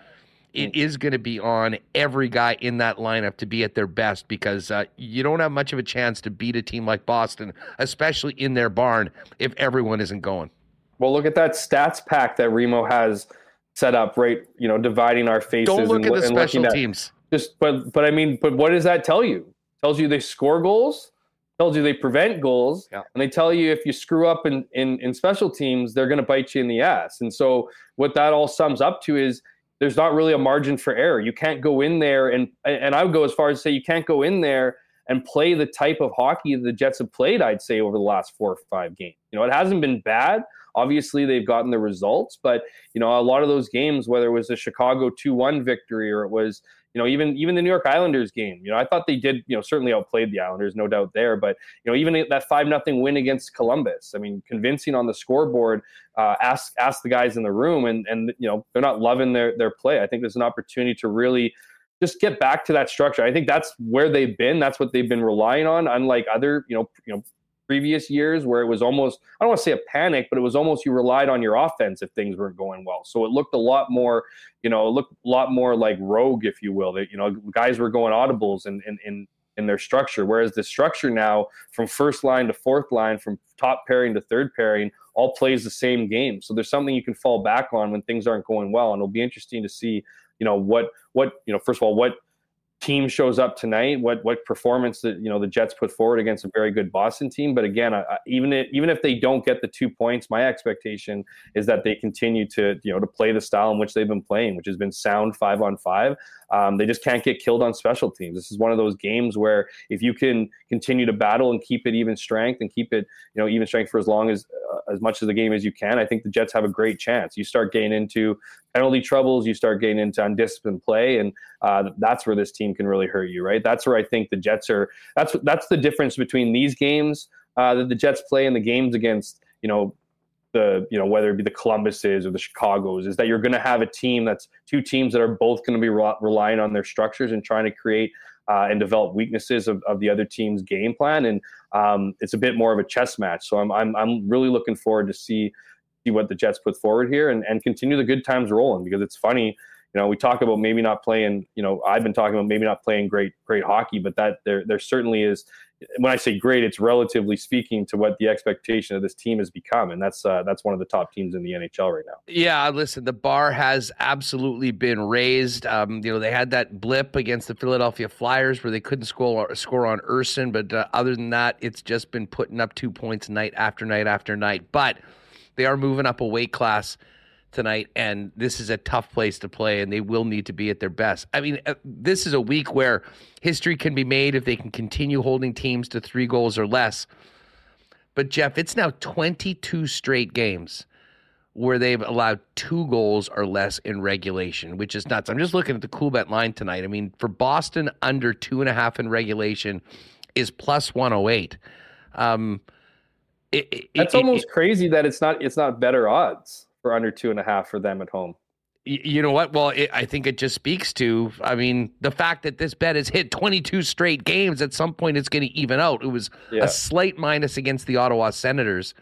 it mm. going to be on every guy in that lineup to be at their best because uh, you don't have much of a chance to beat a team like Boston, especially in their barn, if everyone isn't going. Well, look at that stats pack that Remo has set up, right? You know, dividing our faces. Don't look and, at the special at, teams. Just, but, but I mean, but what does that tell you? tells you they score goals tells you they prevent goals yeah. and they tell you if you screw up in, in, in special teams they're going to bite you in the ass and so what that all sums up to is there's not really a margin for error. You can't go in there and and i would go as far as to say you can't go in there and play the type of hockey the jets have played i'd say over the last four or five games. You know it hasn't been bad. Obviously they've gotten the results but you know a lot of those games whether it was a chicago 2-1 victory or it was you know, even even the New York Islanders game, you know, I thought they did, you know, certainly outplayed the Islanders, no doubt there. But you know, even that five nothing win against Columbus, I mean, convincing on the scoreboard. Uh, ask ask the guys in the room, and and you know, they're not loving their their play. I think there's an opportunity to really just get back to that structure. I think that's where they've been. That's what they've been relying on. Unlike other, you know, you know, previous years where it was almost I don't want to say a panic, but it was almost you relied on your offense if things weren't going well. So it looked a lot more, you know, it looked a lot more like rogue, if you will. That you know, guys were going audibles in in, in their structure. Whereas the structure now, from first line to fourth line, from top pairing to third pairing, all plays the same game. So there's something you can fall back on when things aren't going well, and it'll be interesting to see, you know, what what you know, first of all, what team shows up tonight, what what performance that you know the Jets put forward against a very good Boston team. But again, I, even if, even if they don't get the two points, my expectation is that they continue to you know to play the style in which they've been playing, which has been sound five on five. Um, they just can't get killed on special teams. This is one of those games where if you can continue to battle and keep it even strength and keep it you know even strength for as long as uh, as much of the game as you can, I think the Jets have a great chance. You start getting into penalty troubles, you start getting into undisciplined play, and uh, that's where this team can really hurt you, right? That's where I think the Jets are. That's that's the difference between these games uh, that the Jets play and the games against you know the you know whether it be the Columbuses or the Chicago's is that you're going to have a team that's two teams that are both going to be re- relying on their structures and trying to create uh, and develop weaknesses of, of the other team's game plan and um, it's a bit more of a chess match so I'm, I'm I'm really looking forward to see see what the Jets put forward here and, and continue the good times rolling because it's funny you know, we talk about maybe not playing, you know, I've been talking about maybe not playing great, great hockey, but that there, there certainly is. When I say great, it's relatively speaking to what the expectation of this team has become, and that's uh, that's one of the top teams in the NHL right now. Yeah, listen, the bar has absolutely been raised. Um, you know, they had that blip against the Philadelphia Flyers where they couldn't score score on Ersson, but uh, other than that, it's just been putting up two points night after night after night. But they are moving up a weight class tonight, and this is a tough place to play, and they will need to be at their best. I mean, uh, this is a week where history can be made if they can continue holding teams to three goals or less. But, Jeff, it's now 22 straight games where they've allowed two goals or less in regulation, which is nuts. I'm just looking at the Coolbet line tonight. I mean, for Boston, under two and a half in regulation is plus 108. Um, it, it, That's it, almost crazy that it's not it's not better odds for under two and a half for them at home. You know what? Well, it, I think it just speaks to, I mean, the fact that this bet has hit 22 straight games. At some point, it's going to even out. It was yeah. a slight minus against the Ottawa Senators.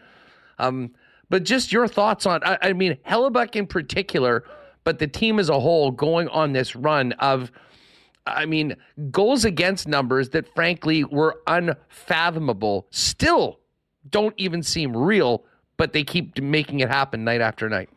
Um, but just your thoughts on, I, I mean, Hellebuyck in particular, but the team as a whole going on this run of, I mean, goals against numbers that frankly were unfathomable still don't even seem real but they keep making it happen night after night.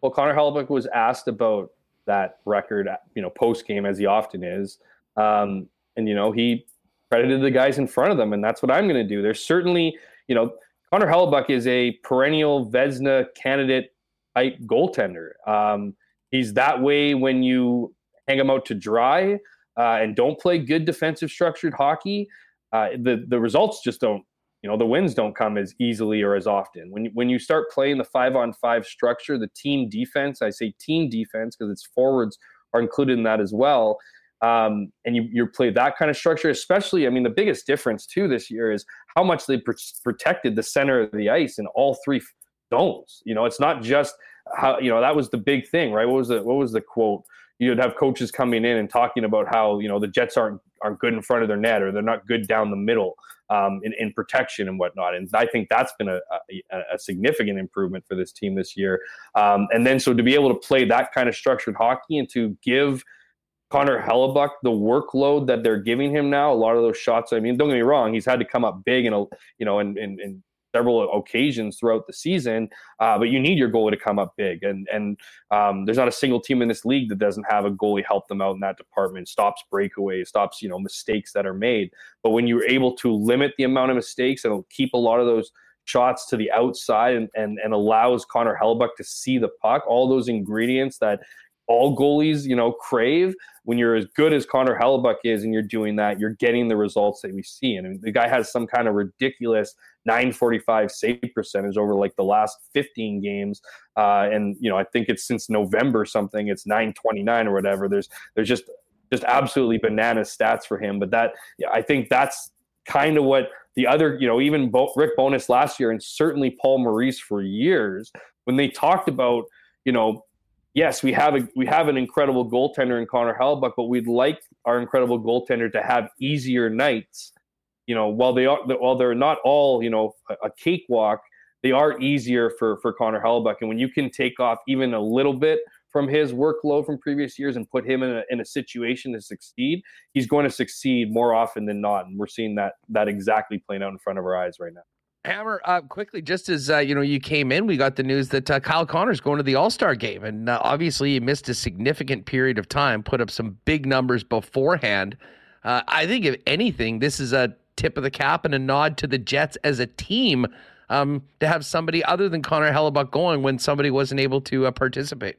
Well, Connor Hellebuyck was asked about that record, you know, post game as he often is. Um, and you know, he credited the guys in front of them, and that's what I'm going to do. There's certainly, you know, Connor Hellebuyck is a perennial Vezina candidate type goaltender. Um, he's that way when you hang him out to dry uh, and don't play good defensive structured hockey. Uh, the the results just don't you know the wins don't come as easily or as often. When when you start playing the five on five structure the team defense i say team defense because it's forwards are included in that as well um, and you you play that kind of structure especially i mean the biggest difference too this year is how much they pr- protected the center of the ice in all three zones. You know it's not just how you know that was the big thing right? What was the what was the quote? You'd have coaches coming in and talking about how you know the Jets aren't aren't good in front of their net or they're not good down the middle um, in, in protection and whatnot. And I think that's been a, a, a significant improvement for this team this year. Um, and then so to be able to play that kind of structured hockey and to give Connor Hellebuyck, the workload that they're giving him now, a lot of those shots. I mean, don't get me wrong, he's had to come up big and you know and and, and several occasions throughout the season. Uh, but you need your goalie to come up big, and and um, there's not a single team in this league that doesn't have a goalie help them out in that department. Stops breakaways, stops you know mistakes that are made. But when you're able to limit the amount of mistakes and keep a lot of those shots to the outside and, and, and allows Connor Hellebuyck to see the puck, all those ingredients that all goalies, you know, crave. When you're as good as Connor Hellebuyck is and you're doing that, you're getting the results that we see. And I mean, the guy has some kind of ridiculous 945 save percentage over like the last 15 games. Uh, and, you know, I think it's since November something, it's 929 or whatever. There's, there's just, just absolutely banana stats for him. But that, I think that's kind of what the other, you know, even Bo- Rick Bowness last year and certainly Paul Maurice for years, when they talked about, you know, yes, we have a we have an incredible goaltender in Connor Hellebuyck, but we'd like our incredible goaltender to have easier nights. You know, while they are while they're not all you know a, a cakewalk, they are easier for for Connor Hellebuyck. And when you can take off even a little bit from his workload from previous years and put him in a, in a situation to succeed, he's going to succeed more often than not. And we're seeing that that exactly playing out in front of our eyes right now. Hammer, uh, quickly, just as uh, you know, you came in, we got the news that uh, Kyle Connor's going to the All Star game, and uh, obviously he missed a significant period of time, put up some big numbers beforehand. Uh, I think, if anything, this is a tip of the cap and a nod to the Jets as a team um, to have somebody other than Connor Hellebuyck going when somebody wasn't able to uh, participate.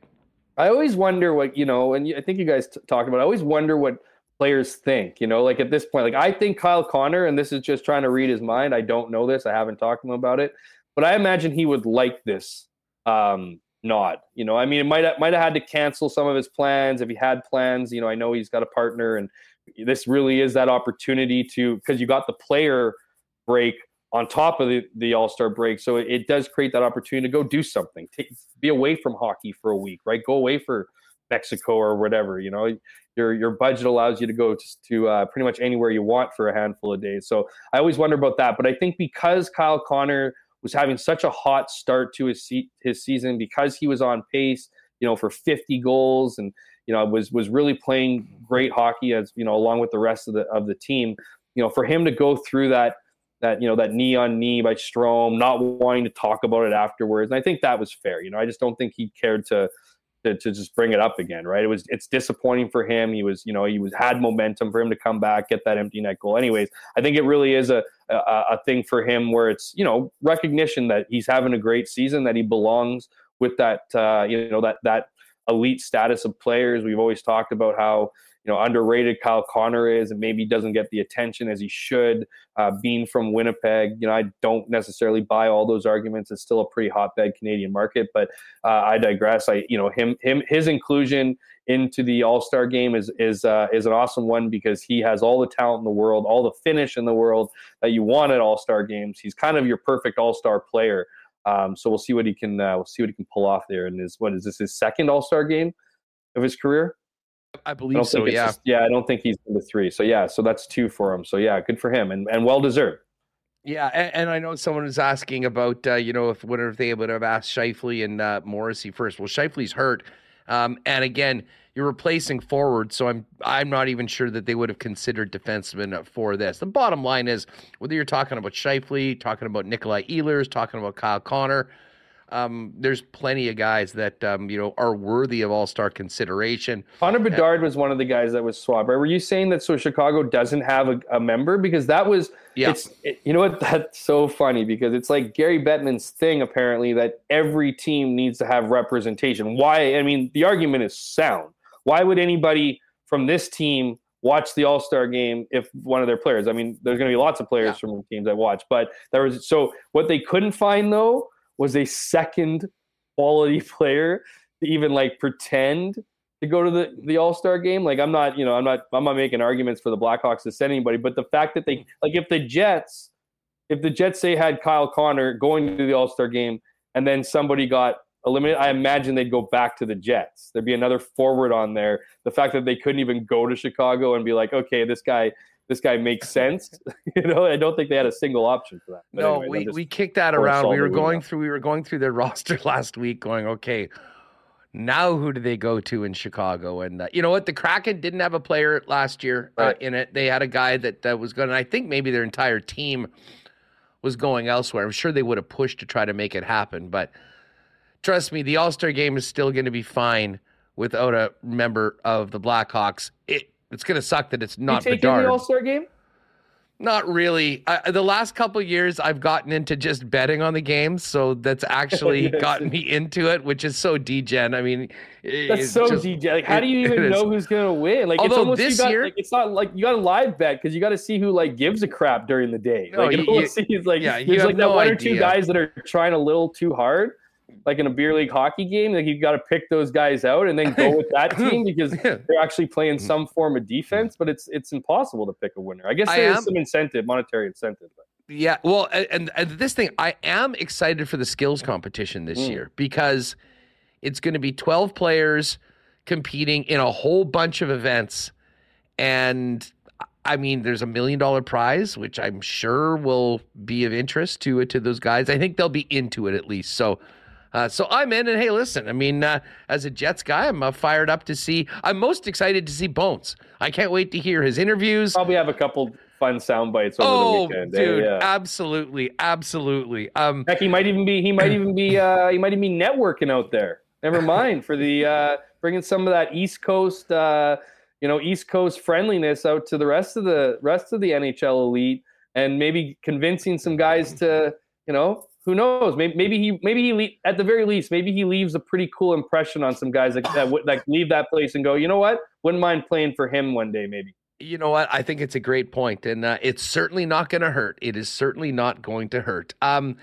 I always wonder what you know, and I think you guys t- talked about. I always wonder what players think. You know, like at this point, like I think Kyle Connor, and this is just trying to read his mind. I don't know this. I haven't talked to him about it, but I imagine he would like this um, nod. You know, I mean, it might have, might have had to cancel some of his plans if he had plans. You know, I know he's got a partner, and this really is that opportunity to because you got the player break on top of the, the All Star break, so it, it, does create that opportunity to go do something, Take, be away from hockey for a week, right? Go away for Mexico or whatever. You know, your your budget allows you to go to, to uh, pretty much anywhere you want for a handful of days. So I always wonder about that. But I think because Kyle Connor was having such a hot start to his se- his season, because he was on pace, you know, for 50 goals and you know was was really playing great hockey as you know along with the rest of the of the team. You know, for him to go through that that you know that knee on knee by Strom, not wanting to talk about it afterwards, and I think that was fair. You know, I just don't think he cared to to, to just bring it up again, right? It was it's disappointing for him. He was, you know, he was had momentum for him to come back, get that empty net goal. Anyways, I think it really is a, a, a thing for him where it's you know recognition that he's having a great season, that he belongs with that uh, you know that that elite status of players. We've always talked about how you know underrated Kyle Connor is, and maybe doesn't get the attention as he should. Uh, being from Winnipeg, you know, I don't necessarily buy all those arguments. It's still a pretty hotbed Canadian market, but uh, I digress. I you know him him his inclusion into the All Star game is is uh, is an awesome one because he has all the talent in the world, all the finish in the world that you want at All Star games. He's kind of your perfect All Star player. Um, so we'll see what he can uh, we'll see what he can pull off there. And is what is this his second All Star game of his career? I believe I so. Yeah, just, yeah. I don't think he's the three. So yeah, so that's two for him. So yeah, good for him and and well deserved. Yeah, and, and, I know someone was asking about uh, you know if what if they would have asked Scheifele and uh, Morrissey first. Well, Scheifele's hurt, um, and again, you're replacing forward, so I'm I'm not even sure that they would have considered defensemen for this. The bottom line is whether you're talking about Scheifele, talking about Nikolai Ehlers, talking about Kyle Connor um, there's plenty of guys that um, you know are worthy of All Star consideration. Connor Bedard was one of the guys that was swabbed. Were you saying that so Chicago doesn't have a, a member because that was yeah. It's, it, you know what? That's so funny because it's like Gary Bettman's thing apparently that every team needs to have representation. Why? I mean, the argument is sound. Why would anybody from this team watch the All Star game if one of their players? I mean, there's going to be lots of players yeah. from teams that watch, but there was so what they couldn't find though was a second quality player to even like pretend to go to the, the All Star game. Like I'm not, you know, I'm not I'm not making arguments for the Blackhawks to send anybody, but the fact that they like if the Jets, if the Jets say had Kyle Connor going to the All Star game and then somebody got eliminated, I imagine they'd go back to the Jets. There'd be another forward on there. The fact that they couldn't even go to Chicago and be like, okay, this guy this guy makes sense. you know, I don't think they had a single option for that. But no, anyway, we, we kicked that around. We were going through we were going through their roster last week, going, okay, now who do they go to in Chicago? And uh, you know what, the Kraken didn't have a player last year uh, in it. They had a guy that uh, was going. I think maybe their entire team was going elsewhere. I'm sure they would have pushed to try to make it happen, but trust me, the All Star game is still going to be fine without a member of the Blackhawks. It it's going to suck that it's not you take Bedard. the All Star game. Not really. I, the last couple years, I've gotten into just betting on the games, so that's actually yes. gotten me into it, which is so degen. I mean, that's so just, degen. Like, how do you even know who's gonna win? Like, Although it's almost this got, year, like, it's not like you got a live bet because you got to see who like gives a crap during the day. No, like, you, you, see, it's like yeah, there's like no that one idea. or two guys that are trying a little too hard like in a beer league hockey game, like you've got to pick those guys out and then go with that team because they're actually playing some form of defense. But it's it's impossible to pick a winner. I guess there is some incentive, monetary incentive. But. Yeah, well, and, and this thing, I am excited for the skills competition this mm. year because it's going to be twelve players competing in a whole bunch of events, and I mean, there's a million dollar prize, which I'm sure will be of interest to to those guys. I think they'll be into it at least. So uh, so I'm in, and hey, listen, I mean, uh, as a Jets guy, I'm uh, fired up to see. I'm most excited to see Bones. I can't wait to hear his interviews. Probably have a couple fun sound bites over oh, the weekend. dude, yeah. absolutely, absolutely. Um, Heck, he might even be. He might even be. Uh, he might even be networking out there. Never mind for the uh, bringing some of that East Coast, uh, you know, East Coast friendliness out to the rest of the rest of the NHL elite, and maybe convincing some guys to, you know, who knows? Maybe, maybe he maybe he at the very least maybe he leaves a pretty cool impression on some guys that that, that leave that place and go. You know what? Wouldn't mind playing for him one day, maybe. You know what? I think it's a great point, and uh, it's certainly not going to hurt. It is certainly not going to hurt. Um,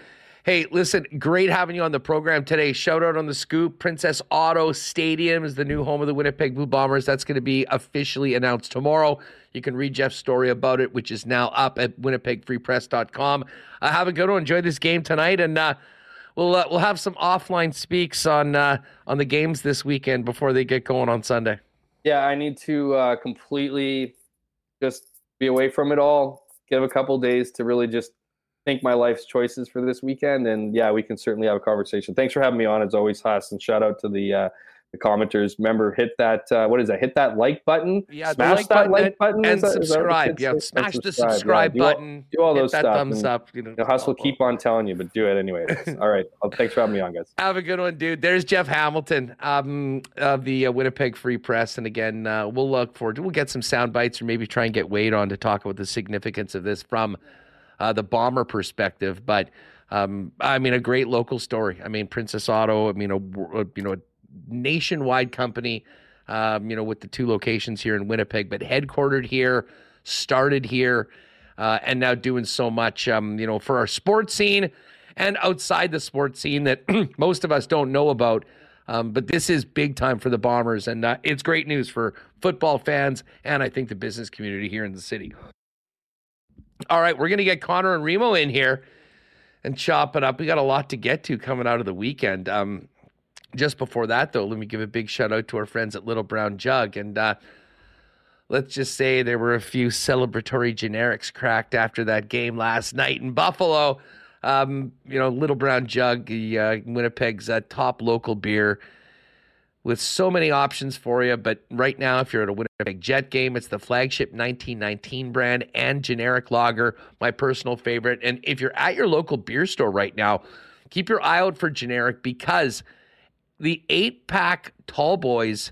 Hey, listen, great having you on the program today. Shout out on the scoop. Princess Auto Stadium is the new home of the Winnipeg Blue Bombers. That's going to be officially announced tomorrow. You can read Jeff's story about it, which is now up at winnipegfreepress.com. Uh, have a good one. Enjoy this game tonight, and uh, we'll uh, we'll have some offline speaks on uh, on the games this weekend before they get going on Sunday. Yeah, I need to uh, completely just be away from it all. Give a couple days to really just think my life's choices for this weekend. And yeah, we can certainly have a conversation. Thanks for having me on as always, Haas. And shout out to the uh, the commenters. Remember, hit that uh, what is that? Hit that like button. Yeah, smash like that button like button and that, subscribe. Yeah, smash the subscribe yeah, do all, button. Do all, those that stuff. thumbs and, up. You know, you know Haas will keep on telling you, but do it anyway. all right. Well, thanks for having me on, guys. Have a good one, dude. There's Jeff Hamilton um, of the uh, Winnipeg Free Press, and again, uh, we'll look forward. To, we'll get some sound bites, or maybe try and get Wade on to talk about the significance of this from uh, the bomber perspective, but. Um, I mean, a great local story. I mean, Princess Auto. I mean, a, you know a nationwide company. Um, you know, with the two locations here in Winnipeg, but headquartered here, started here, uh, and now doing so much. Um, you know, for our sports scene and outside the sports scene that most of us don't know about. Um, but this is big time for the Bombers, and uh, it's great news for football fans and I think the business community here in the city. All right, we're going to get Connor and Remo in here and chop it up. We got a lot to get to coming out of the weekend. Um, just before that, though, let me give a big shout out to our friends at Little Brown Jug. And uh, let's just say there were a few celebratory generics cracked after that game last night in Buffalo. Um, you know, Little Brown Jug, uh, Winnipeg's uh, top local beer with so many options for you. But right now, if you're at a Winnipeg Jet game, it's the flagship 1919 brand and generic lager, my personal favorite. And if you're at your local beer store right now, keep your eye out for generic because the eight pack tall boys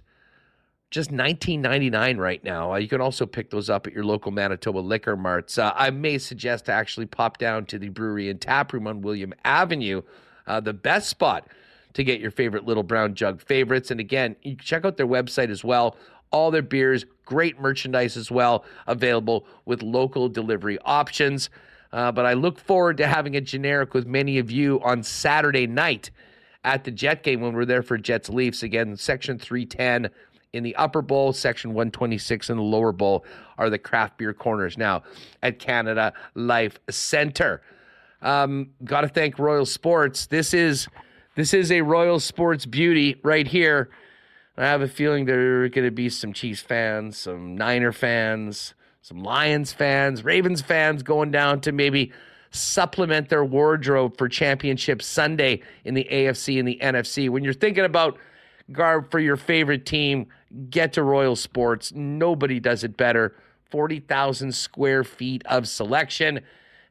just 19.99 right now. Uh, you can also pick those up at your local Manitoba liquor marts. Uh, I may suggest to actually pop down to the brewery and tap room on William Avenue, uh, the best spot to get your favorite little brown jug favorites. And again, you can check out their website as well. All their beers, great merchandise as well, available with local delivery options. Uh, but I look forward to having a generic with many of you on Saturday night at the Jet game when we're there for Jets Leafs. Again, section 310 in the upper bowl, section 126 in the lower bowl are the craft beer corners now at Canada Life Center. Um, Got to thank Royal Sports. This is this is a Royal Sports beauty right here. I have a feeling there are going to be some Chiefs fans, some Niner fans, some Lions fans, Ravens fans going down to maybe supplement their wardrobe for Championship Sunday in the AFC and the NFC. When you're thinking about garb for your favorite team, get to Royal Sports. Nobody does it better. 40,000 square feet of selection.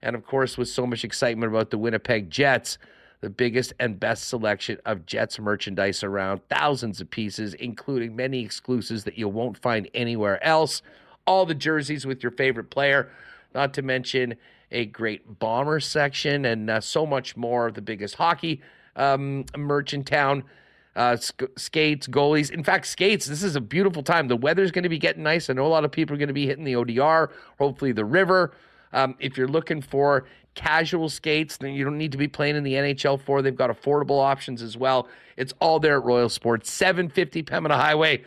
And of course, with so much excitement about the Winnipeg Jets, the biggest and best selection of Jets merchandise around, thousands of pieces, including many exclusives that you won't find anywhere else. All the jerseys with your favorite player, not to mention a great bomber section and uh, so much more. The biggest hockey um, town uh, sk- skates, goalies. In fact, skates, this is a beautiful time. The weather's going to be getting nice. I know a lot of people are going to be hitting the ODR, hopefully the river. Um, if you're looking for casual skates, then you don't need to be playing in the NHL for. They've got affordable options as well. It's all there at Royal Sports, 750 Pembina Highway.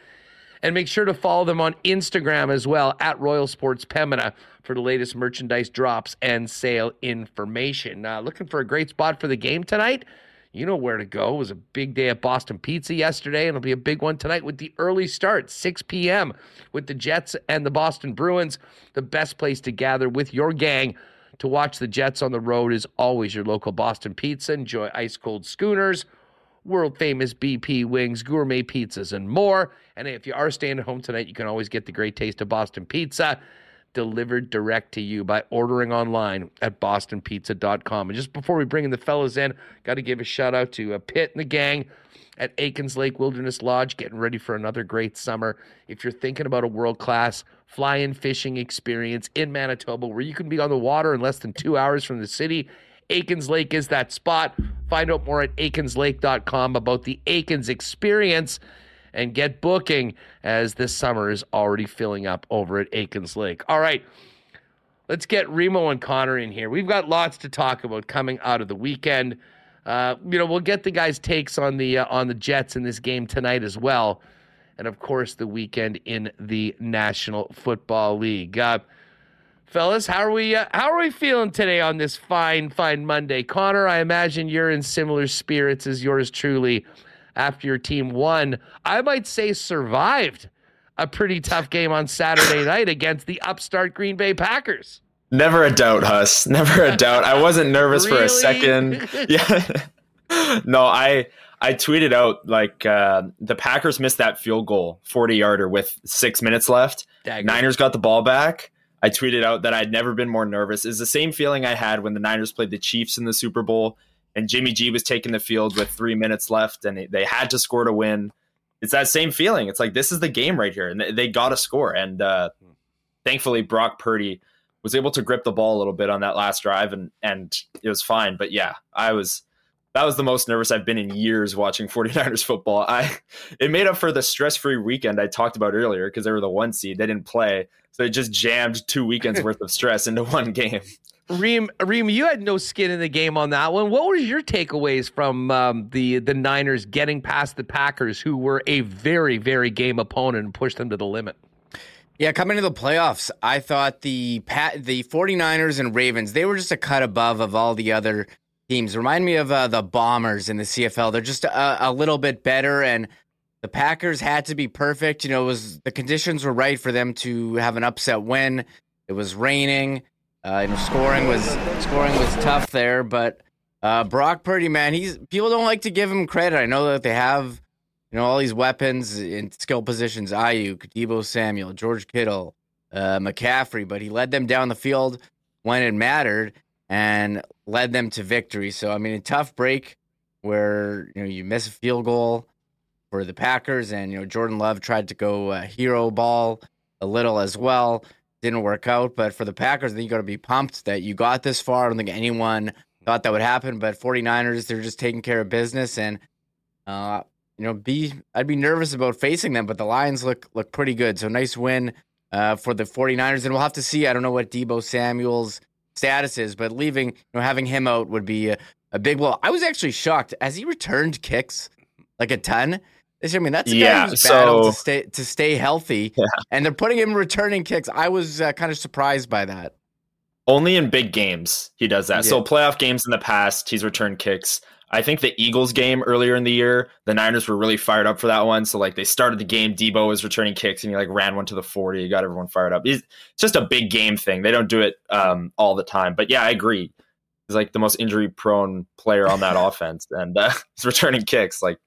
And make sure to follow them on Instagram as well at Royal Sports Pembina for the latest merchandise drops and sale information. Uh, looking for a great spot for the game tonight? You know where to go. It was a big day at Boston Pizza yesterday, and it'll be a big one tonight with the early start, 6 p.m., with the Jets and the Boston Bruins. The best place to gather with your gang to watch the Jets on the road is always your local Boston Pizza. Enjoy ice cold schooners, world famous BP wings, gourmet pizzas, and more. And if you are staying at home tonight, you can always get the great taste of Boston Pizza delivered direct to you by ordering online at bostonpizza.com. And just before we bring in the fellas in, got to give a shout out to uh, Pitt and the gang at Aikens Lake Wilderness Lodge, getting ready for another great summer. If you're thinking about a world class fly in fishing experience in Manitoba where you can be on the water in less than two hours from the city, Aikens Lake is that spot. Find out more at aikenslake.com about the Aikens experience and get booking as this summer is already filling up over at Aikens Lake. All right, let's get Remo and Connor in here. We've got lots to talk about coming out of the weekend. Uh, you know, we'll get the guys' takes on the uh, on the Jets in this game tonight as well, and of course the weekend in the National Football League. Uh, fellas, how are we? Uh, how are we feeling today on this fine, fine Monday? Connor, I imagine you're in similar spirits as yours truly after your team won, I might say survived a pretty tough game on Saturday night against the upstart Green Bay Packers. Never a doubt, Huss. Never a doubt. I wasn't nervous really? for a second. Yeah. no, I I tweeted out like uh, the Packers missed that field goal, 40 yarder with six minutes left. Dagger. Niners got the ball back. I tweeted out that I'd never been more nervous. Is the same feeling I had when the Niners played the Chiefs in the Super Bowl and Jimmy G was taking the field with three minutes left, and they had to score to win. It's that same feeling. It's like this is the game right here, and they, they got to score. And uh, thankfully, Brock Purdy was able to grip the ball a little bit on that last drive, and and it was fine. But yeah, I was that was the most nervous I've been in years watching 49ers football. I it made up for the stress-free weekend I talked about earlier because they were the one seed. They didn't play. So they just jammed two weekends worth of stress into one game. Reem, Reem, you had no skin in the game on that one. What were your takeaways from um, the the Niners getting past the Packers, who were a very, very game opponent and pushed them to the limit? Yeah, coming to the playoffs, I thought the Pat, the 49ers and Ravens, they were just a cut above of all the other teams. Remind me of uh, the Bombers in the CFL. They're just a, a, little bit better, and the Packers had to be perfect. You know, it was the conditions were right for them to have an upset win. It was raining. Uh, you know, scoring was scoring was tough there, but uh, Brock Purdy, man, he's people don't like to give him credit. I know that they have, you know, all these weapons in skill positions: Aiyuk, Deebo Samuel, George Kittle, uh, McCaffrey, but he led them down the field when it mattered. And led them to victory. So I mean, a tough break where you know you miss a field goal for the Packers, and you know Jordan Love tried to go uh, hero ball a little as well. Didn't work out, but for the Packers, I think you got to be pumped that you got this far. I don't think anyone thought that would happen, but 49ers, they're just taking care of business. And, uh, you know, be I'd be nervous about facing them, but the Lions look look pretty good. So nice win uh, for the 49ers. And we'll have to see. I don't know what Deebo Samuel's status is, but leaving, you know, having him out would be a, a big blow. I was actually shocked as he returned kicks like a ton. I mean, that's a Yeah, guy who's battled so- to stay to stay healthy, and they're putting him returning kicks. I was uh, kind of surprised by that. Only in big games he does that. So playoff games in the past, he's returned kicks. I think the Eagles game earlier in the year, the Niners were really fired up for that one. So like they started the game, Deebo was returning kicks and he like ran one to the 40. He got everyone fired up. It's it's just a big game thing. They don't do it um, all the time. But yeah, I agree. He's like the most injury prone player on that offense. And uh, he's returning kicks. Like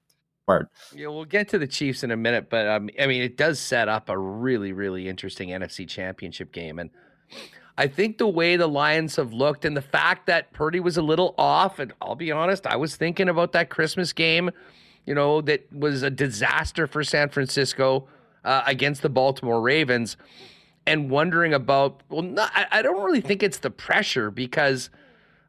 smart. Yeah, we'll get to the Chiefs in a minute, but um, I mean, it does set up a really, really interesting NFC Championship game, and I think the way the Lions have looked and the fact that Purdy was a little off, and I'll be honest, I was thinking about that Christmas game, you know, that was a disaster for San Francisco uh, against the Baltimore Ravens, and wondering about. Well, not, I, I don't really think it's the pressure because.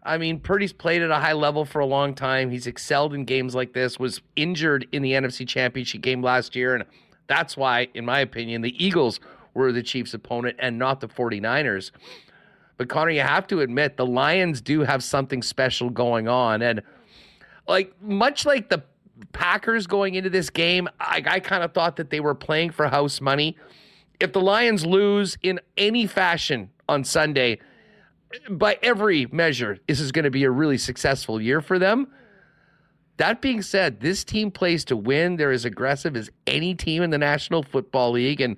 I mean, Purdy's played at a high level for a long time. He's excelled in games like this, was injured in the NFC Championship game last year. And that's why, in my opinion, the Eagles were the Chiefs' opponent and not the 49ers. But Connor, you have to admit, the Lions do have something special going on. And like, much like the Packers going into this game, I, I kind of thought that they were playing for house money. If the Lions lose in any fashion on Sunday, by every measure, this is going to be a really successful year for them. That being said, this team plays to win. They're as aggressive as any team in the National Football League. And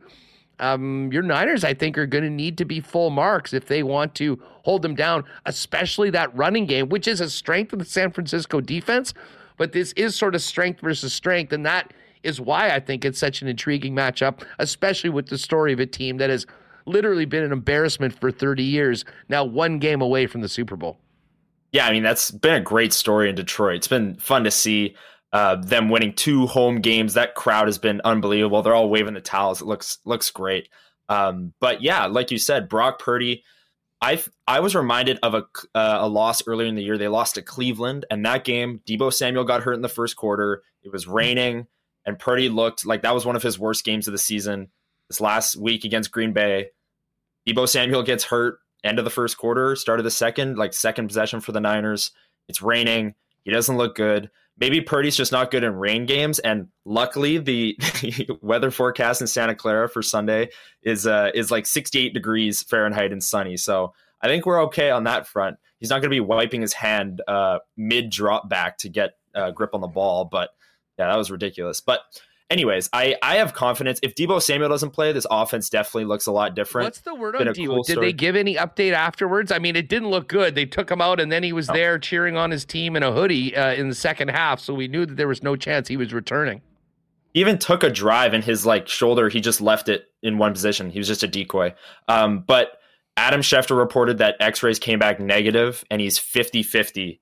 um, your Niners, I think, are going to need to be full marks if they want to hold them down, especially that running game, which is a strength of the San Francisco defense. But this is sort of strength versus strength. And that is why I think it's such an intriguing matchup, especially with the story of a team that has literally been an embarrassment for 30 years, now one game away from the Super Bowl. Yeah, I mean that's been a great story in Detroit. It's been fun to see uh, them winning two home games. That crowd has been unbelievable. They're all waving the towels. It looks looks great. Um, but yeah, like you said, Brock Purdy. I I was reminded of a uh, a loss earlier in the year. They lost to Cleveland, and that game, Deebo Samuel got hurt in the first quarter. It was raining, and Purdy looked like that was one of his worst games of the season. This last week against Green Bay, Deebo Samuel gets hurt end of the first quarter, start of the second, like second possession for the Niners. It's raining. He doesn't look good. Maybe Purdy's just not good in rain games. And luckily, the weather forecast in Santa Clara for Sunday is uh, is like 68 degrees Fahrenheit and sunny. So I think we're okay on that front. He's not going to be wiping his hand uh, mid drop back to get uh, grip on the ball. But yeah, that was ridiculous. But anyways, I I have confidence. If Deebo Samuel doesn't play, this offense definitely looks a lot different. What's the word on Deebo? cool Did story. they give any update afterwards? I mean, it didn't look good. They took him out, and then he was there cheering on his team in a hoodie uh, in the second half. So we knew that there was no chance he was returning. He even took a drive in his like shoulder, he just left it in one position. He was just a decoy. Um, but Adam Schefter reported that x-rays came back negative and he's 50-50,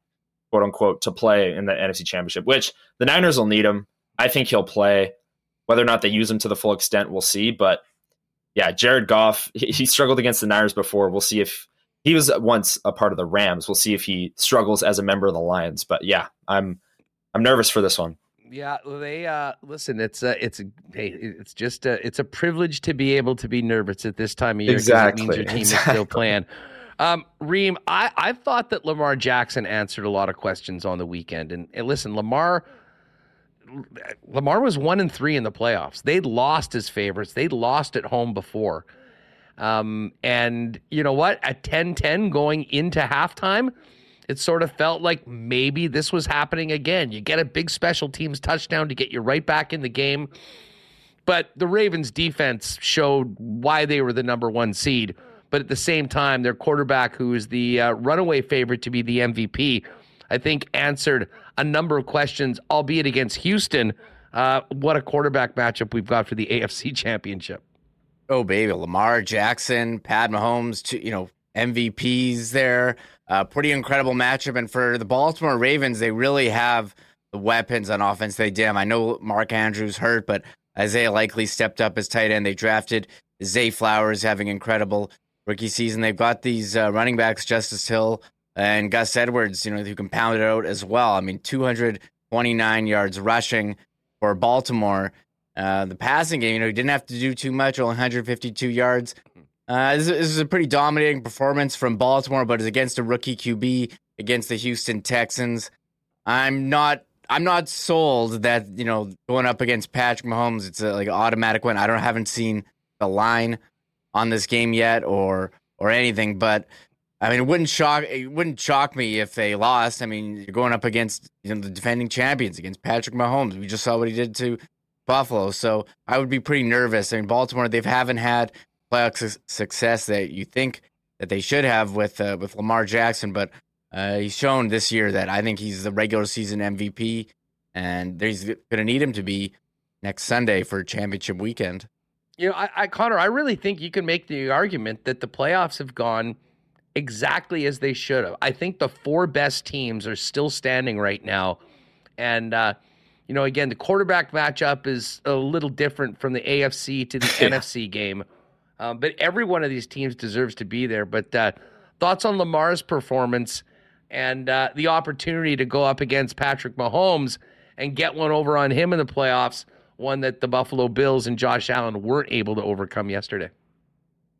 quote unquote, to play in the NFC championship, which the Niners will need him. I think he'll play. Whether or not they use him to the full extent, we'll see. But yeah, Jared Goff, he, he struggled against the Niners before. We'll see if he was once a part of the Rams. We'll see if he struggles as a member of the Lions. But yeah, I'm I'm nervous for this one. Yeah, they uh listen. It's a, it's a, hey, it's just a, it's a privilege to be able to be nervous at this time of year. It means your team is still playing. Um, Reem, I I thought that Lamar Jackson answered a lot of questions on the weekend, and, and listen, Lamar. Lamar was one and three in the playoffs. They'd lost as favorites. They'd lost at home before. Um, and you know what? At 10 10 going into halftime, it sort of felt like maybe this was happening again. You get a big special teams touchdown to get you right back in the game. But the Ravens defense showed why they were the number one seed. But at the same time, their quarterback, who is the uh, runaway favorite to be the MVP, I think answered a number of questions, albeit against Houston. Uh, what a quarterback matchup we've got for the AFC Championship. Oh baby, Lamar Jackson, Pat Mahomes, two, you know, MVPs there. Uh, pretty incredible matchup. And for the Baltimore Ravens, they really have the weapons on offense. They dim. I know Mark Andrews hurt, but Isaiah Likely stepped up as tight end. They drafted Zay Flowers, having incredible rookie season. They've got these uh, running backs, Justice Hill and Gus Edwards, you know, who can pound it out as well. I mean, 229 yards rushing for Baltimore. Uh, the passing game, you know, he didn't have to do too much, only 152 yards. Uh, this, this, is a pretty dominating performance from Baltimore, but it's against a rookie QB against the Houston Texans. I'm not. I'm not sold that you know going up against Patrick Mahomes, it's a, like an automatic win. I don't haven't seen the line on this game yet or or anything, but I mean, it wouldn't shock it wouldn't shock me if they lost. I mean, you're going up against you know the defending champions against Patrick Mahomes. We just saw what he did to Buffalo, so I would be pretty nervous. I mean, Baltimore they haven't had playoff su- success that you think that they should have with uh, with Lamar Jackson, but uh, he's shown this year that I think he's the regular season MVP, and he's going to need him to be next Sunday for championship weekend. You know, I, I Connor, I really think you can make the argument that the playoffs have gone exactly as they should have. I think the four best teams are still standing right now, and uh, you know, again, the quarterback matchup is a little different from the AFC to the NFC game. Um, but every one of these teams deserves to be there. But uh, thoughts on Lamar's performance and uh, the opportunity to go up against Patrick Mahomes and get one over on him in the playoffs, one that the Buffalo Bills and Josh Allen weren't able to overcome yesterday.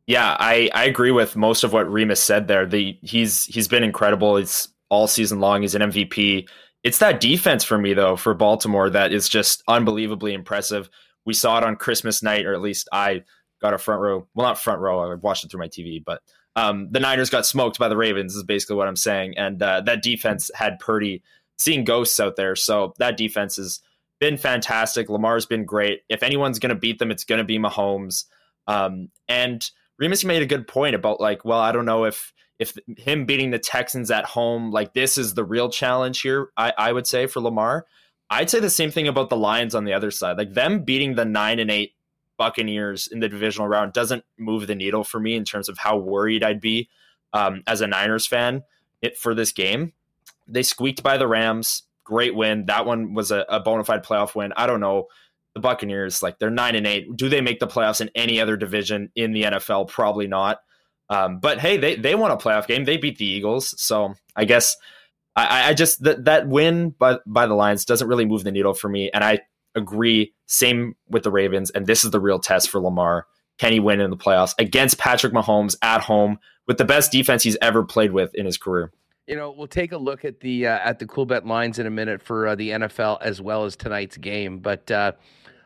Yeah, I, I agree with most of what Remis said there. The he's he's been incredible. It's all season long. He's an MVP. It's that defense for me though for Baltimore that is just unbelievably impressive. We saw it on Christmas night, or at least I got a front row. Well, not front row. I watched it through my TV, but um, the Niners got smoked by the Ravens. Is basically what I'm saying. And uh, that defense had Purdy seeing ghosts out there. So that defense has been fantastic. Lamar's been great. If anyone's going to beat them, it's going to be Mahomes. Um, and Remis made a good point about like, well, I don't know if if him beating the Texans at home, like this is the real challenge here. I, I would say for Lamar. I'd say the same thing about the Lions on the other side. Like them beating the nine and eight Buccaneers in the divisional round doesn't move the needle for me in terms of how worried I'd be um, as a Niners fan it, for this game. They squeaked by the Rams. Great win. That one was a, a bona fide playoff win. I don't know. The Buccaneers, like they're nine and eight. Do they make the playoffs in any other division in the NFL? Probably not. Um, but hey, they they won a playoff game. They beat the Eagles. So I guess I, I just that that win by by the Lions doesn't really move the needle for me. And I agree. Same with the Ravens. And this is the real test for Lamar. Can he win in the playoffs against Patrick Mahomes at home with the best defense he's ever played with in his career? You know, we'll take a look at the uh, at the Coolbet lines in a minute for uh, the NFL as well as tonight's game. But uh,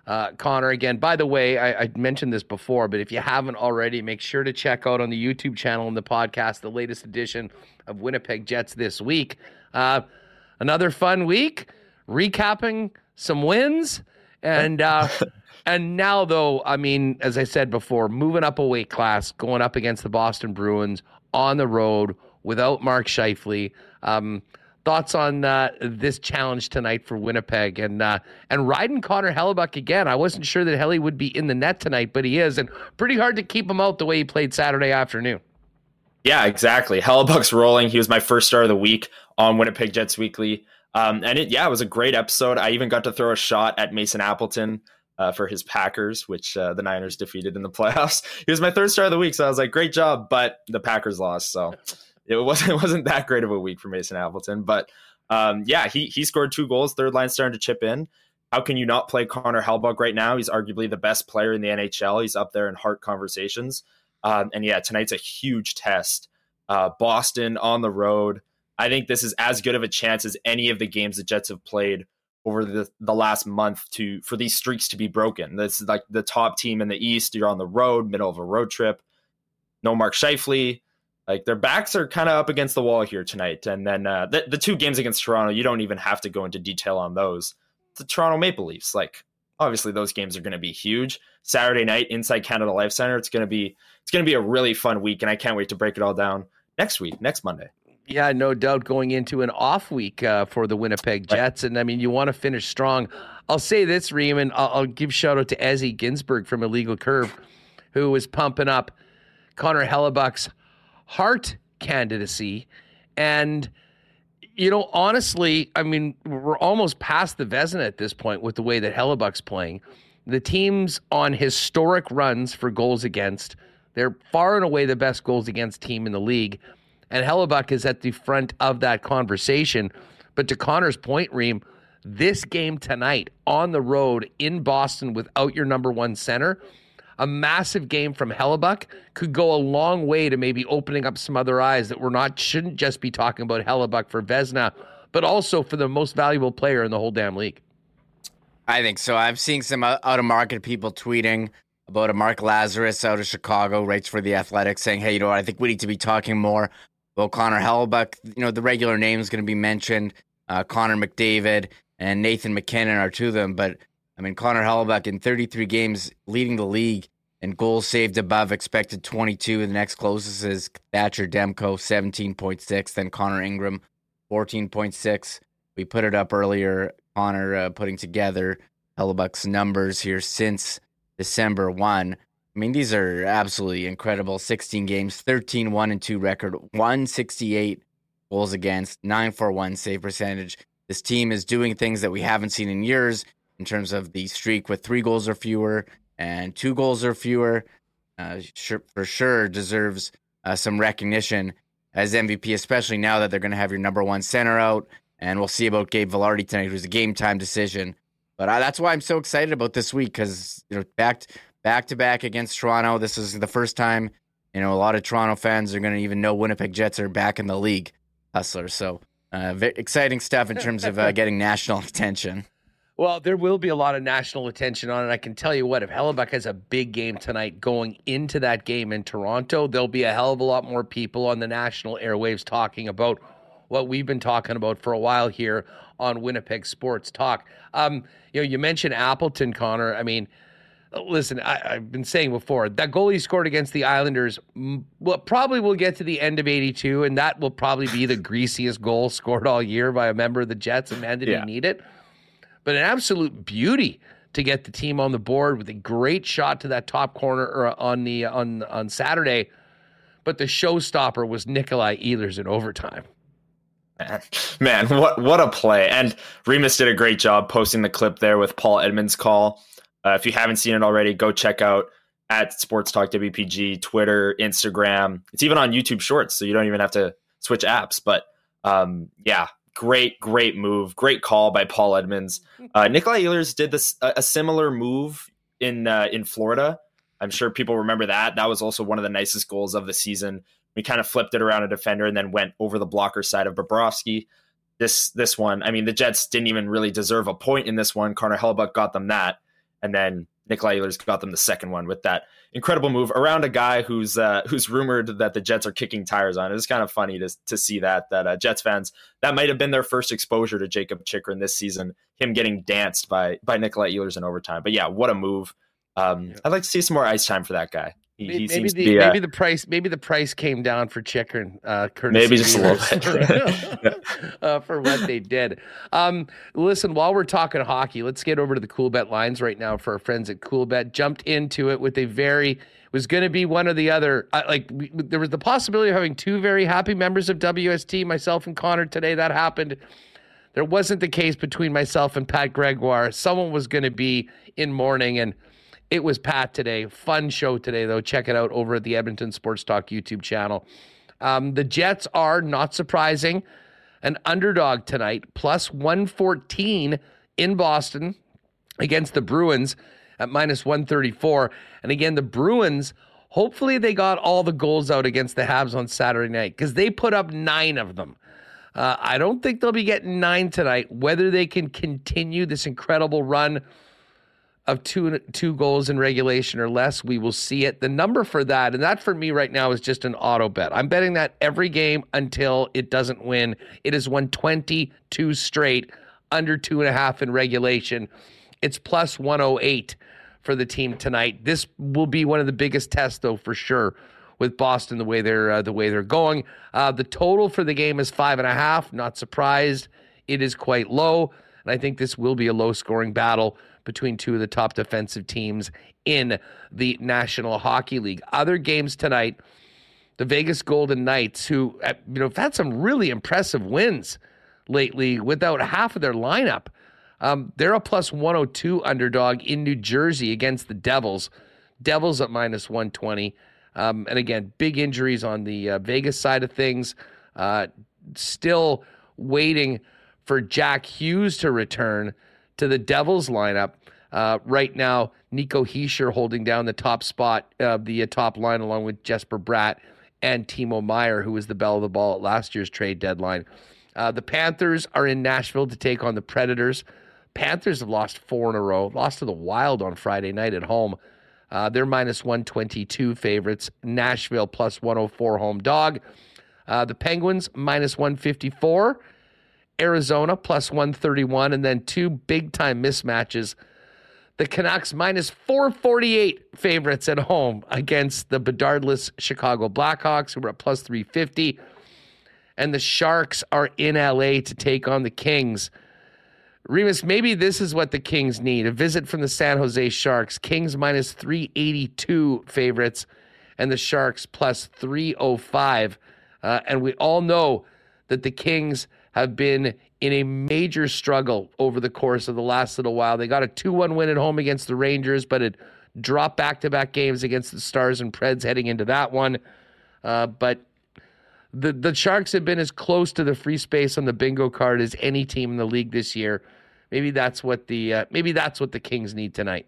uh, Connor, again, by the way, I, I, mentioned this before, but if you haven't already, make sure to check out on the YouTube channel and the podcast the latest edition of Winnipeg Jets this week. Uh, another fun week, recapping some wins. And uh, and now though, I mean, as I said before, moving up a weight class, going up against the Boston Bruins on the road without Mark Scheifele. Um, thoughts on uh, this challenge tonight for Winnipeg and uh, and riding Connor Hellebuyck again. I wasn't sure that Helly would be in the net tonight, but he is, and pretty hard to keep him out the way he played Saturday afternoon. Yeah, exactly. Hellebuyck's rolling. He was my first star of the week on Winnipeg Jets Weekly. Um, and it, yeah, it was a great episode. I even got to throw a shot at Mason Appleton uh, for his Packers, which uh, the Niners defeated in the playoffs. He was my third star of the week, so I was like, great job. But the Packers lost, so it wasn't it wasn't that great of a week for Mason Appleton. But um, yeah, he he scored two goals. Third line starting to chip in. How can you not play Connor Hellebuyck right now? He's arguably the best player in the NHL. He's up there in Hart conversations. Um, and yeah, tonight's a huge test. Uh, Boston on the road. I think this is as good of a chance as any of the games the Jets have played over the, the last month to for these streaks to be broken. This is like the top team in the East. You're on the road, middle of a road trip. No Mark Scheifele. Like their backs are kind of up against the wall here tonight. And then uh, the, the two games against Toronto, you don't even have to go into detail on those. The Toronto Maple Leafs, like obviously those games are going to be huge. Saturday night inside Canada Life Center, it's going to be it's going to be a really fun week, and I can't wait to break it all down next week, next Monday. Yeah, no doubt going into an off week uh, for the Winnipeg Jets. And I mean, you want to finish strong. I'll say this, Reem, I'll, I'll, give shout out to Ezzy Ginsburg from Illegal Curve, who was pumping up Connor Hellebuyck's Hart candidacy. And, you know, honestly, I mean, we're almost past the Vezina at this point with the way that Hellebuyck's playing. The team's on historic runs for goals against. They're far and away the best goals against team in the league. And Hellebuyck is at the front of that conversation. But to Connor's point, Reem, this game tonight on the road in Boston without your number one center, a massive game from Hellebuyck could go a long way to maybe opening up some other eyes that we're not shouldn't just be talking about Hellebuyck for Vezina, but also for the most valuable player in the whole damn league. I think so. I've seen some out of market people tweeting about a Mark Lazerus out of Chicago, writes for the Athletic, saying, "Hey, you know what? I think we need to be talking more about Connor Hellebuyck. You know, the regular name is going to be mentioned. Uh, Connor McDavid and Nathan MacKinnon are two of them, but I mean, Connor Hellebuyck in 33 games leading the league and goals saved above expected 22. The next closest is Thatcher Demko, 17.6. Then Connor Ingram, 14.6. We put it up earlier. Connor uh, putting together Hellebuyck's numbers here since December 1. I mean, these are absolutely incredible. 16 games, 13 1 and 2 record, 168 goals against, 941 save percentage. This team is doing things that we haven't seen in years in terms of the streak with three goals or fewer and two goals or fewer. Uh, sure, for sure deserves uh, some recognition as MVP, especially now that they're going to have your number one center out. And we'll see about Gabe Vilardi tonight, who's a game time decision. But I, that's why I'm so excited about this week because you know back back to back against Toronto. This is the first time you know a lot of Toronto fans are going to even know Winnipeg Jets are back in the league, hustler. So uh, exciting stuff in terms of uh, getting national attention. Well, there will be a lot of national attention on it. I can tell you what, if Hellebuyck has a big game tonight going into that game in Toronto, there'll be a hell of a lot more people on the national airwaves talking about what we've been talking about for a while here on Winnipeg Sports Talk. Um, you know, you mentioned Appleton, Connor. I mean, listen, I, have been saying before that goal he scored against the Islanders. Well, probably will get to the end of 82, and that will probably be the greasiest goal scored all year by a member of the Jets. And man, did yeah. he need it? But an absolute beauty to get the team on the board with a great shot to that top corner on the on on Saturday. But the showstopper was Nikolai Ehlers in overtime. Man, man, what what a play! And Remis did a great job posting the clip there with Paul Edmonds' call. Uh, if you haven't seen it already, go check out at Sports Talk WPG, Twitter, Instagram. It's even on YouTube Shorts, so you don't even have to switch apps. But um, yeah, great, great move, great call by Paul Edmonds. Uh, Nikolai Ehlers did this a, a similar move in uh, in Florida. I'm sure people remember that. That was also one of the nicest goals of the season. We kind of flipped it around a defender and then went over the blocker side of Bobrovsky. This this one, I mean, the Jets didn't even really deserve a point in this one. Connor Hellebuyck got them that, and then Nikolai Ehlers got them the second one with that incredible move around a guy who's uh, who's rumored that the Jets are kicking tires on. It's kind of funny to to see that that uh, Jets fans that might have been their first exposure to Jakob Chychrun this season. Him getting danced by by Nikolai Ehlers in overtime. But yeah, what a move! Um, yeah. I'd like to see some more ice time for that guy. He, maybe, he maybe the be, uh, maybe the price maybe the price came down for Chychrun. Uh, maybe just a little bit uh, for what they did. Um, listen, while we're talking hockey, let's get over to the Coolbet lines right now for our friends at Coolbet. Jumped into it with a very was going to be one or the other. Uh, like we, there was the possibility of having two very happy members of WST, myself and Connor today. That happened. There wasn't the case between myself and Pat Gregoire. Someone was going to be in mourning and it was Pat today. Fun show today, though. Check it out over at the Edmonton Sports Talk YouTube channel. Um, the Jets are, not surprising, an underdog tonight, plus 114 in Boston against the Bruins at minus 134. And again, the Bruins, hopefully they got all the goals out against the Habs on Saturday night because they put up nine of them. Uh, I don't think they'll be getting nine tonight. Whether they can continue this incredible run of two two goals in regulation or less, we will see it. The number for that, and that for me right now is just an auto bet. I'm betting that every game until it doesn't win. It is 122 straight, under two and a half in regulation. It's plus 108 for the team tonight. This will be one of the biggest tests, though, for sure, with Boston the way they're uh, the way they're going. Uh, the total for the game is five and a half. Not surprised, it is quite low, and I think this will be a low scoring battle between two of the top defensive teams in the National Hockey League. Other games tonight the Vegas Golden Knights, who uh, you know have had some really impressive wins lately without half of their lineup. Um, they're a plus 102 underdog in New Jersey against the Devils. Devils at minus 120. Um, and again, big injuries on the uh, Vegas side of things. Uh, still waiting for Jack Hughes to return to the Devils lineup. Uh, right now, Nico Hischier holding down the top spot of the uh, top line along with Jesper Bratt and Timo Meier, who was the bell of the ball at last year's trade deadline. Uh, the Panthers are in Nashville to take on the Predators. Panthers have lost four in a row, lost to the Wild on Friday night at home. Uh, they're minus 122 favorites. Nashville plus 104 home dog. Uh, the Penguins minus 154. Arizona plus 131. And then two big time mismatches. The Canucks minus 448 favorites at home against the Bedardless Chicago Blackhawks, who are at plus 350. And the Sharks are in LA to take on the Kings. Remis, maybe this is what the Kings need a visit from the San Jose Sharks. Kings minus 382 favorites, and the Sharks plus 305. Uh, and we all know that the Kings have been in a major struggle over the course of the last little while. They got a 2 1 win at home against the Rangers, but it dropped back to back games against the Stars and Preds heading into that one. Uh, but the the Sharks have been as close to the free space on the bingo card as any team in the league this year. Maybe that's what the uh, maybe that's what the Kings need tonight.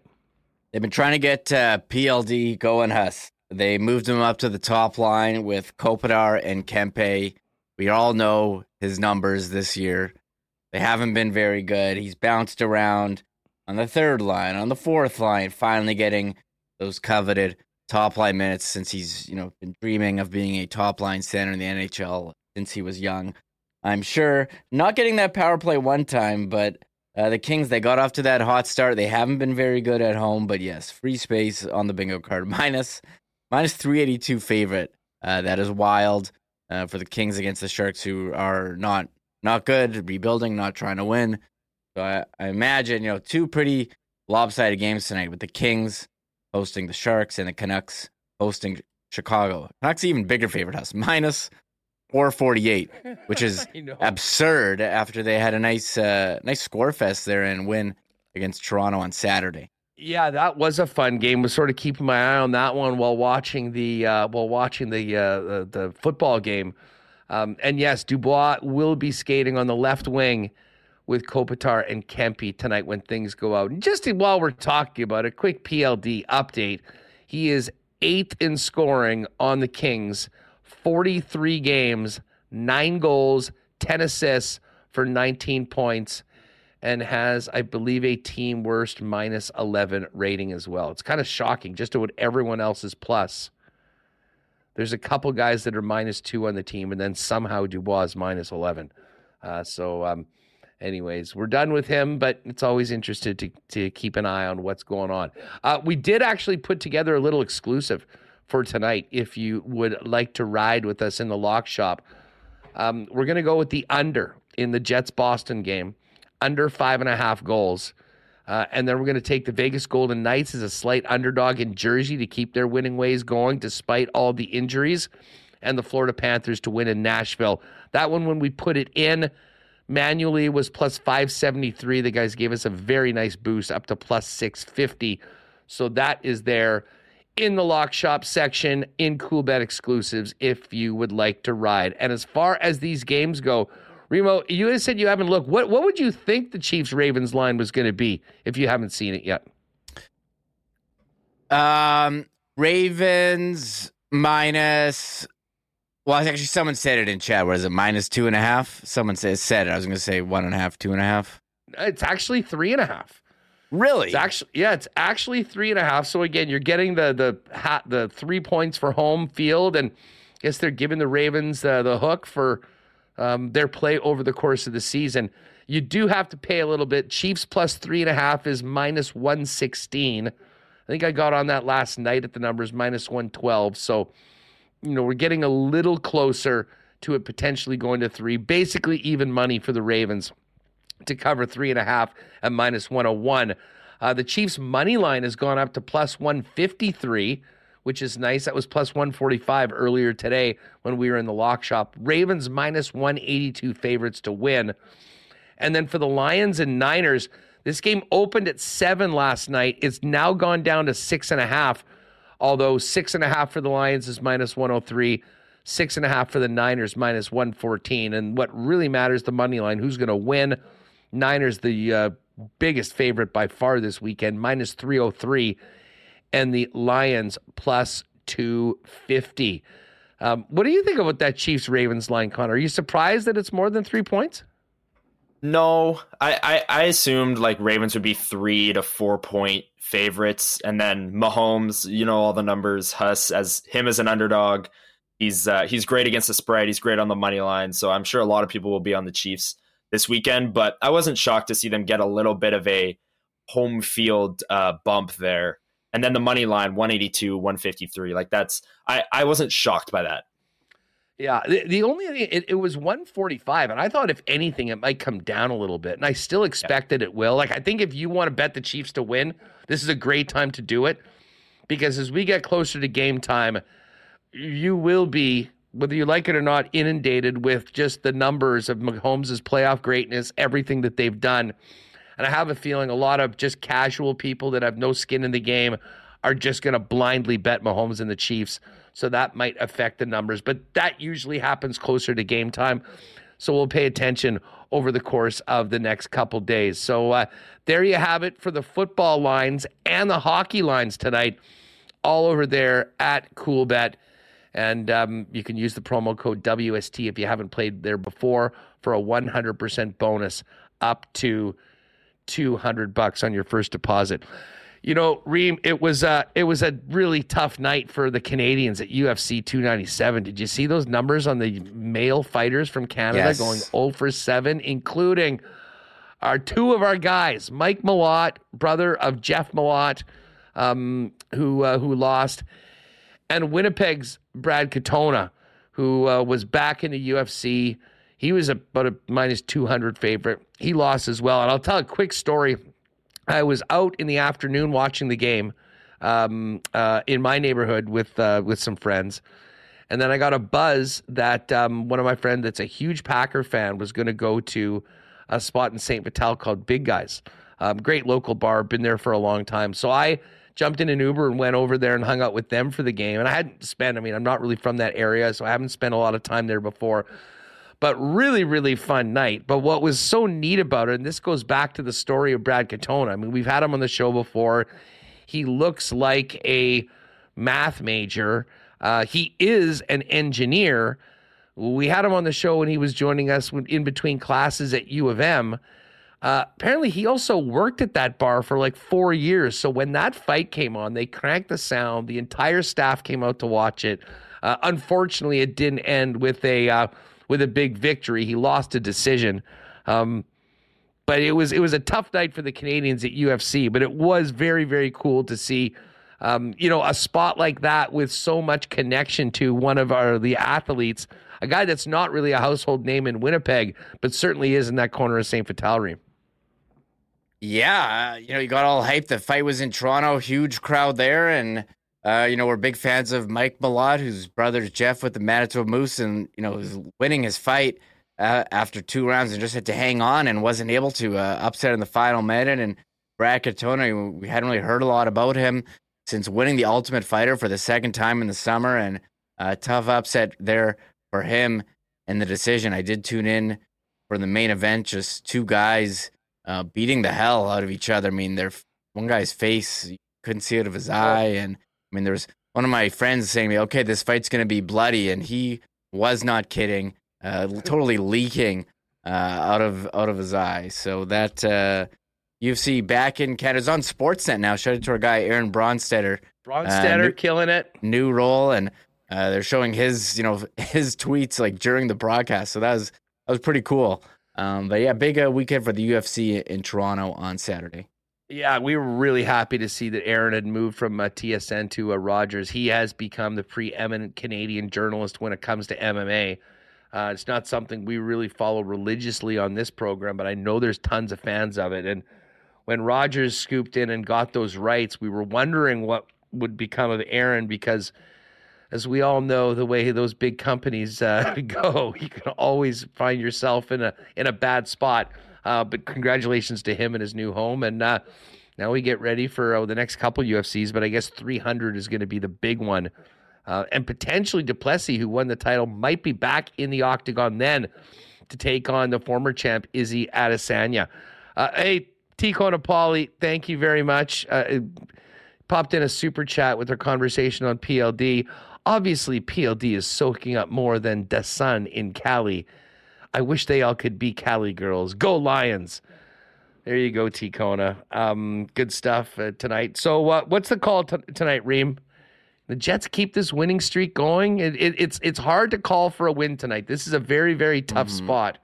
They've been trying to get uh, PLD going, Huss. They moved him up to the top line with Kopitar and Kempe. We all know his numbers this year. They haven't been very good. He's bounced around on the third line, on the fourth line, finally getting those coveted top line minutes since he's, you know, been dreaming of being a top line center in the NHL since he was young. I'm sure not getting that power play one time, but uh, the Kings they got off to that hot start. They haven't been very good at home, but yes, free space on the bingo card minus minus 382 favorite. Uh, that is wild uh, for the Kings against the Sharks, who are not not good, rebuilding, not trying to win. So I, I imagine you know two pretty lopsided games tonight with the Kings hosting the Sharks and the Canucks hosting Chicago. Canucks even bigger favorite house, minus 448, which is absurd after they had a nice uh, nice score fest there and win against Toronto on Saturday. Yeah, that was a fun game. Was sort of keeping my eye on that one while watching the uh, while watching the, uh, the, the football game. Um, and yes, Dubois will be skating on the left wing with Kopitar and Kempe tonight when things go out. And just while we're talking about a quick PLD update, he is eighth in scoring on the Kings, 43 games, nine goals, 10 assists for 19 points, and has, I believe, a team worst minus 11 rating as well. It's kind of shocking just to what everyone else is plus. There's a couple guys that are minus two on the team, and then somehow Dubois is minus 11. Uh, so, um, anyways, we're done with him, but it's always interesting to, to keep an eye on what's going on. Uh, we did actually put together a little exclusive for tonight. If you would like to ride with us in the lock shop, um, we're going to go with the under in the Jets Boston game, under five and a half goals. Uh, and then we're going to take the Vegas Golden Knights as a slight underdog in Jersey to keep their winning ways going despite all the injuries, and the Florida Panthers to win in Nashville. That one, when we put it in, manually was plus 573. The guys gave us a very nice boost up to plus 650. So that is there in the lock shop section in Coolbet exclusives if you would like to ride. And as far as these games go, Remo, you said you haven't looked. What what would you think the Chiefs Ravens line was going to be if you haven't seen it yet? Um, Ravens minus well, actually, someone said it in chat. Was it? Minus two and a half. Someone said said it. I was going to say one and a half, two and a half. It's actually three and a half. Really? It's actually yeah. It's actually three and a half. So again, you're getting the the hat the three points for home field, and I guess they're giving the Ravens uh, the hook for um, their play over the course of the season. You do have to pay a little bit. Chiefs plus three and a half is minus one sixteen. I think I got on that last night at the numbers minus one twelve. So you know, we're getting a little closer to it potentially going to three. Basically, even money for the Ravens to cover three and a half at minus 101. Uh, the Chiefs' money line has gone up to plus 153, which is nice. That was plus 145 earlier today when we were in the lock shop. Ravens minus 182 favorites to win. And then for the Lions and Niners, this game opened at seven last night. It's now gone down to six and a half, although six and a half for the Lions is minus 103, six and a half for the Niners minus 114. And what really matters, the money line, who's going to win? Niners, the uh, biggest favorite by far this weekend, minus 303, and the Lions plus 250. Um, what do you think about that Chiefs Ravens line, Connor? Are you surprised that it's more than three points? No, I, I, I assumed like Ravens would be three to four point favorites, and then Mahomes, you know all the numbers. Huss as him as an underdog, he's uh, he's great against the spread. He's great on the money line, so I'm sure a lot of people will be on the Chiefs this weekend. But I wasn't shocked to see them get a little bit of a home field uh, bump there, and then the money line 182, 153. Like that's I I wasn't shocked by that. Yeah, the, the only thing it, it, was 145, and I thought if anything it might come down a little bit, and I still expect yeah. it will. Like I think if you want to bet the Chiefs to win, this is a great time to do it because as we get closer to game time, you will be whether you like it or not inundated with just the numbers of Mahomes' playoff greatness, everything that they've done. And I have a feeling a lot of just casual people that have no skin in the game are just going to blindly bet Mahomes and the Chiefs so that might affect the numbers. But that usually happens closer to game time. So we'll pay attention over the course of the next couple days. So uh, there you have it for the football lines and the hockey lines tonight, all over there at Coolbet. And um, you can use the promo code WST if you haven't played there before for a 100% bonus up to 200 bucks on your first deposit. You know, Reem, it was uh, it was a really tough night for the Canadians at UFC 297. Did you see those numbers on the male fighters from Canada yes. going 0 for 7, including our two of our guys, Mike Malott, brother of Jeff Malott, um, who uh, who lost, and Winnipeg's Brad Katona, who uh, was back in the UFC. He was about a minus 200 favorite. He lost as well. And I'll tell a quick story I was out in the afternoon watching the game um, uh, in my neighborhood with uh, with some friends, and then I got a buzz that um, one of my friends that's a huge Packer fan was going to go to a spot in Saint Vital called Big Guys. Um, great local bar, been there for a long time. So I jumped in an Uber and went over there and hung out with them for the game. And I hadn't spent, I mean, I'm not really from that area, so I haven't spent a lot of time there before but really, really fun night. But what was so neat about it, and this goes back to the story of Brad Katona. I mean, we've had him on the show before. He looks like a math major. Uh, he is an engineer. We had him on the show when he was joining us in between classes at U of M. Uh, apparently, he also worked at that bar for like four years. So when that fight came on, they cranked the sound. The entire staff came out to watch it. Uh, unfortunately, it didn't end with a uh, with a big victory. He lost a decision. Um, but it was it was a tough night for the Canadians at UFC. But it was very very cool to see, um, you know, a spot like that with so much connection to one of our the athletes, a guy that's not really a household name in Winnipeg, but certainly is in that corner of Saint Vital. Yeah, you know, you got all hyped. The fight was in Toronto, huge crowd there, and uh, you know, we're big fans of Mike Malott, whose brother Jeff with the Manitoba Moose, and you know, was winning his fight uh, after two rounds and just had to hang on and wasn't able to uh, upset in the final minute. And Brad Katona, we hadn't really heard a lot about him since winning the Ultimate Fighter for the second time in the summer, and a tough upset there for him in the decision. I did tune in for the main event, just two guys uh, beating the hell out of each other. I mean, their one guy's face you couldn't see out of his eye, and I mean, there was one of my friends saying to me, okay, this fight's going to be bloody. And he was not kidding, uh, totally leaking uh, out of out of his eye. So that uh, UFC back in Canada's on Sportsnet now. Shout out to our guy, Aaron Bronsteter. Bronsteter new, killing it. New role. And uh, they're showing his, you know, his tweets like during the broadcast. So that was, that was pretty cool. Um, but yeah, big uh, weekend for the UFC in Toronto on Saturday. Yeah, we were really happy to see that Aaron had moved from uh, TSN to uh, Rogers. He has become the preeminent Canadian journalist when it comes to MMA. Uh, it's not something we really follow religiously on this program, but I know there's tons of fans of it. And when Rogers scooped in and got those rights, we were wondering what would become of Aaron because, as we all know, the way those big companies uh, go, you can always find yourself in a in a bad spot. Uh, but congratulations to him and his new home. And uh, now we get ready for oh, the next couple UFCs, but I guess 300 is going to be the big one. Uh, and potentially Du Plessis, who won the title, might be back in the octagon then to take on the former champ Izzy Adesanya. Uh, hey, Tico Napoli, thank you very much. Uh, popped in a super chat with our conversation on PLD. Obviously, PLD is soaking up more than the sun in Cali. I wish they all could be Cali girls. Go Lions. There you go, T Kona. Um, good stuff uh, tonight. So, uh, what's the call t- tonight, Reem? The Jets keep this winning streak going. It, it, it's it's hard to call for a win tonight. This is a very very tough mm-hmm. spot.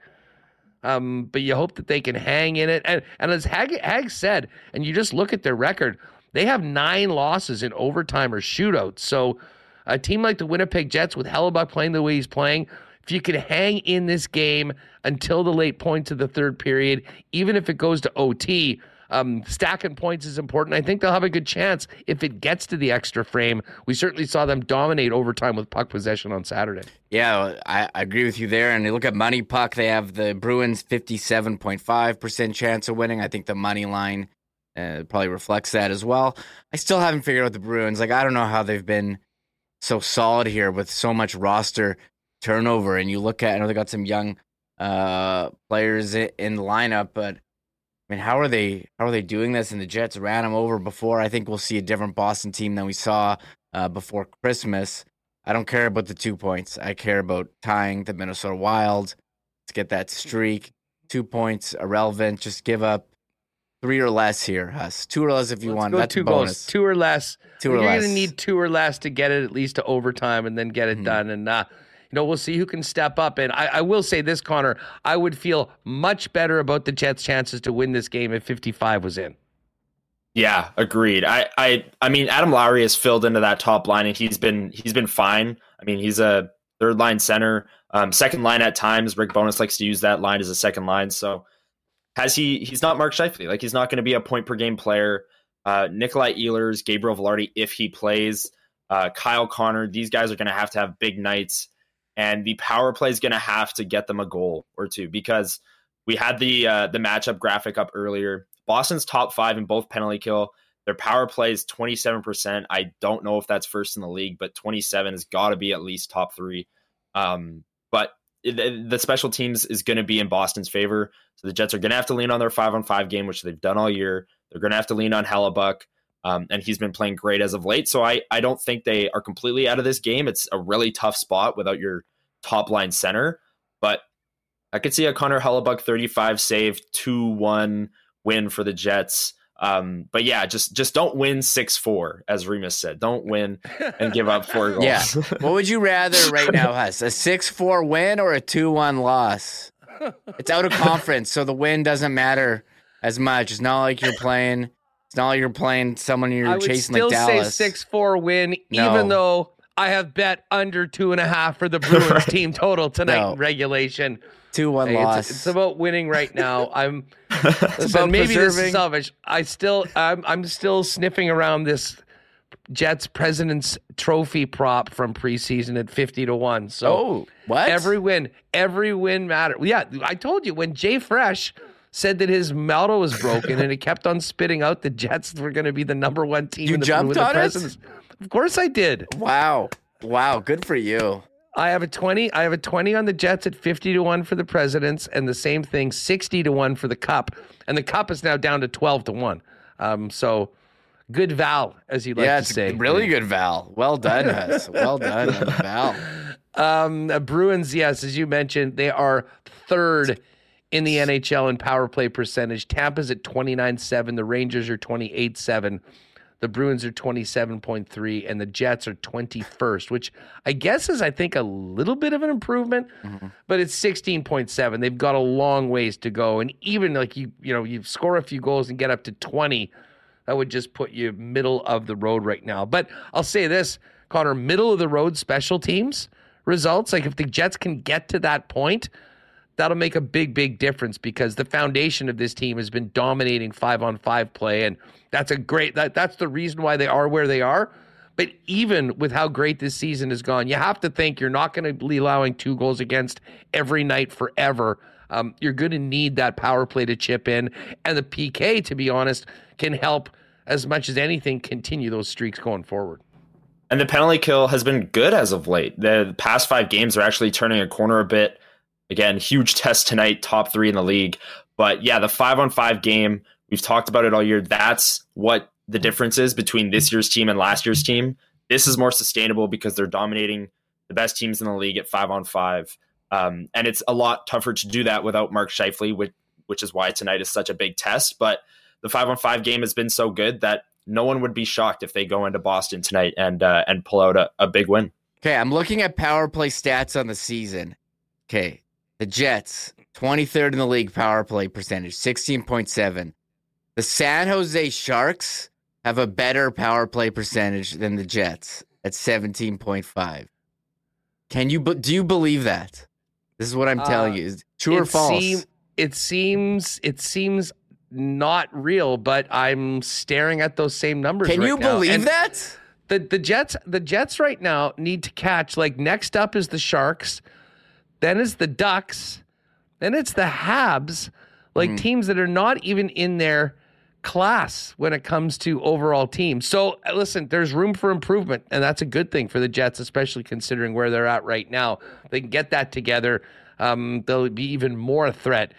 Um, but you hope that they can hang in it. And and as Hag, Hag said, and you just look at their record, they have nine losses in overtime or shootouts. So a team like the Winnipeg Jets with Hellebuyck playing the way he's playing, if you can hang in this game until the late points of the third period, even if it goes to OT, um, stacking points is important. I think they'll have a good chance if it gets to the extra frame. We certainly saw them dominate overtime with puck possession on Saturday. Yeah, I, I agree with you there. And you look at money puck, they have the Bruins 57.5% chance of winning. I think the money line uh, probably reflects that as well. I still haven't figured out the Bruins. Like, I don't know how they've been so solid here with so much roster turnover. And you look at, I know they got some young uh, players in the lineup, but I mean, how are they? How are they doing this? And the Jets ran them over before. I think we'll see a different Boston team than we saw uh, before Christmas. I don't care about the two points. I care about tying the Minnesota Wild. Let's get that streak. Two points, irrelevant. Just give up three or less here, Huss. Two or less if you Let's want. Go That's two bonus. goals. Two or less. Two or You're less. You're gonna need two or less to get it at least to overtime and then get it Mm-hmm. done. And uh, you know, we'll see who can step up. And I, I will say this, Connor, I would feel much better about the Jets' chances to win this game if 55 was in. Yeah, agreed. I, I, I mean, Adam Lowry has filled into that top line, and he's been he's been fine. I mean, he's a third line center, um, second line at times. Rick Bowness likes to use that line as a second line. So has he? He's not Mark Scheifele. Like he's not going to be a point per game player. Uh, Nikolai Ehlers, Gabriel Vilardi, if he plays, uh, Kyle Connor, these guys are going to have to have big nights, and the power play is going to have to get them a goal or two because we had the uh, the matchup graphic up earlier. Boston's top five in both penalty kill. Their power play is 27%. I don't know if that's first in the league, but 27 has got to be at least top three. Um, but the special teams is going to be in Boston's favor. So the Jets are going to have to lean on their five on five game, which they've done all year. They're going to have to lean on Hellebuyck. Um, and he's been playing great as of late. So I, I don't think they are completely out of this game. It's a really tough spot without your top line center. But I could see a Connor Hellebuyck 35 save, 2 1 win for the Jets. Um, but yeah, just just don't win six four, as Remis said. Don't win and give up four goals. Yeah. what would you rather right now, Huss? A six four win or a two one loss? It's out of conference, so the win doesn't matter as much. It's not like you're playing. It's not like you're playing someone you're I would chasing still like Dallas. say six four win, No. even though I have bet under two and a half for the Bruins team total tonight No. in regulation. Two one Hey, it's- loss. It's, about winning right now. I'm about maybe this preserving- is selfish. I still I'm I'm still sniffing around this Jets President's Trophy prop from preseason at fifty to one. So Oh, what? Every win, every win matter. Yeah, I told you when Jay Fresh said that his motto was broken and it kept on spitting out the Jets were going to be the number one team. You in the, jumped with the on it? Of course I did. Wow. Wow. Good for you. I have a 20 I have a 20 on the Jets at 50 to 1 for the Presidents and the same thing 60 to 1 for the Cup and the Cup is now down to 12 to 1. Um so good Val as you like yeah, to say. really good, Val. Well done. Well done, Val. Um uh, Bruins yes as you mentioned they are third in the NHL in power play percentage. Tampa's at 29.7, the Rangers are 28.7. The Bruins are 27.3 and the Jets are 21st, which I guess is I think a little bit of an improvement, mm-hmm. but it's 16.7. They've got a long ways to go and even like you you know, you score a few goals and get up to 20, that would just put you middle of the road right now. But I'll say this, Connor, middle of the road special teams results, like if the Jets can get to that point, that'll make a big, big difference because the foundation of this team has been dominating five on five play. And that's a great, that, that's the reason why they are where they are. But even with how great this season has gone, you have to think you're not going to be allowing two goals against every night forever. Um, you're going to need that power play to chip in. And the PK, to be honest, can help as much as anything continue those streaks going forward. And the penalty kill has been good as of late. The past five games are actually turning a corner a bit. Again, huge test tonight, top three in the league. But yeah, the five on five game, we've talked about it all year. That's what the difference is between this year's team and last year's team. This is more sustainable because they're dominating the best teams in the league at five on five. Um, and it's a lot tougher to do that without Mark Scheifele, which, which is why tonight is such a big test. But the five on five game has been so good that no one would be shocked if they go into Boston tonight and uh, and pull out a, a big win. Okay, I'm looking at power play stats on the season. Okay, the Jets, 23rd in the league power play percentage, 16.7. The San Jose Sharks have a better power play percentage than the Jets at 17.5. Can you do you believe that? This is what I'm telling uh, you. Is true or false? Seem, it seems it seems not real, but I'm staring at those same numbers. Can right you now. believe and that? The the Jets the Jets right now need to catch like next up is the Sharks, then it's the Ducks, then it's the Habs, like mm. teams that are not even in their class when it comes to overall teams. So uh, listen, there's room for improvement, and that's a good thing for the Jets, especially considering where they're at right now. They can get that together. Um, they'll be even more a threat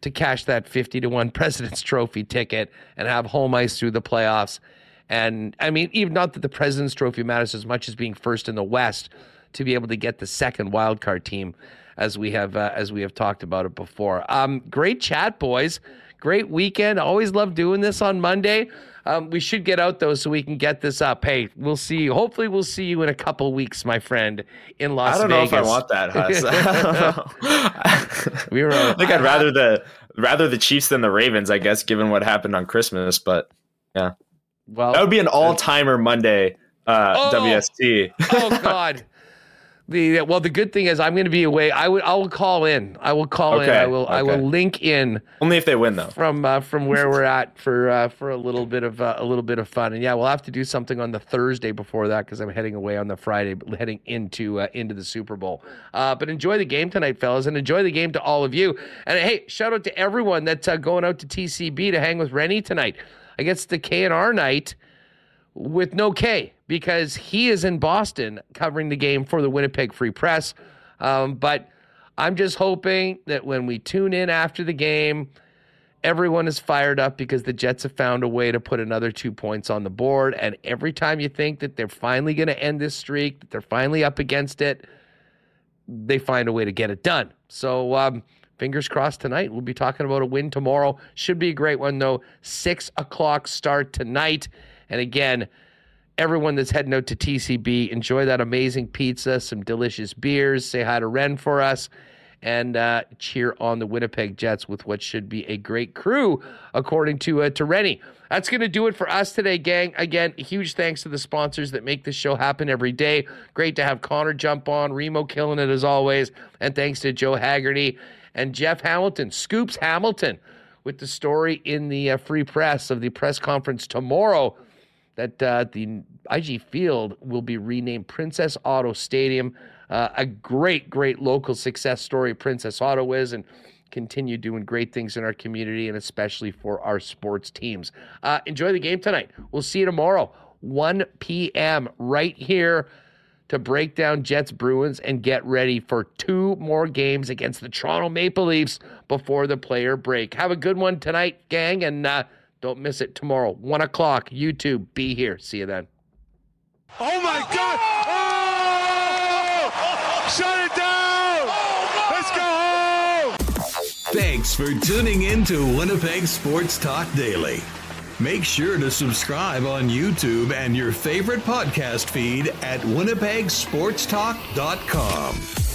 to cash that 50 to 1 President's Trophy ticket and have home ice through the playoffs. And I mean, even not that the President's Trophy matters as much as being first in the West to be able to get the second wildcard team as we have uh, as we have talked about it before. Um, great chat, boys. Great weekend. Always love doing this on Monday. Um, we should get out though, so we can get this up. Hey, we'll see you. Hopefully, we'll see you in a couple weeks, my friend, in Las Vegas. I don't Vegas. know if I want that, Huss. we were. I think I'd rather the rather the Chiefs than the Ravens, I guess, given what happened on Christmas. But yeah, well, that would be an all timer Monday uh, oh, WST. oh God. The well, the good thing is I'm going to be away. I would I will call in. I will call okay, in. I will okay. I will link in. Only if they win though. From uh, from where we're at for uh, for a little bit of uh, a little bit of fun. And yeah, we'll have to do something on the Thursday before that because I'm heading away on the Friday, heading into uh, into the Super Bowl. Uh, but enjoy the game tonight, fellas, and enjoy the game to all of you. And hey, shout out to everyone that's uh, going out to TCB to hang with Rennie tonight. I guess the K and R night with no K because he is in Boston covering the game for the Winnipeg Free Press. Um, but I'm just hoping that when we tune in after the game, everyone is fired up because the Jets have found a way to put another two points on the board. And every time you think that they're finally going to end this streak, that they're finally up against it, they find a way to get it done. So, um, fingers crossed tonight. We'll be talking about a win tomorrow. Should be a great one, though. Six o'clock start tonight. And again, everyone that's heading out to TCB, enjoy that amazing pizza, some delicious beers. Say hi to Ren for us and uh, cheer on the Winnipeg Jets with what should be a great crew, according to uh, to Rennie. That's going to do it for us today, gang. Again, huge thanks to the sponsors that make this show happen every day. Great to have Connor jump on, Remo killing it as always, and thanks to Joe Haggerty and Jeff Hamilton, Scoops Hamilton, with the story in the uh, free press of the press conference tomorrow that uh, the IG Field will be renamed Princess Auto Stadium. Uh, a great, great local success story Princess Auto is, and continue doing great things in our community and especially for our sports teams. Uh, enjoy the game tonight. We'll see you tomorrow, 1 p.m., right here to break down Jets Bruins and get ready for two more games against the Toronto Maple Leafs before the player break. Have a good one tonight, gang, and uh, don't miss it tomorrow, 1 o'clock, YouTube. Be here. See you then. Oh my God! Oh! Shut it down! Let's go home! Thanks for tuning in to Winnipeg Sports Talk Daily. Make sure to subscribe on YouTube and your favorite podcast feed at winnipegsportstalk.com.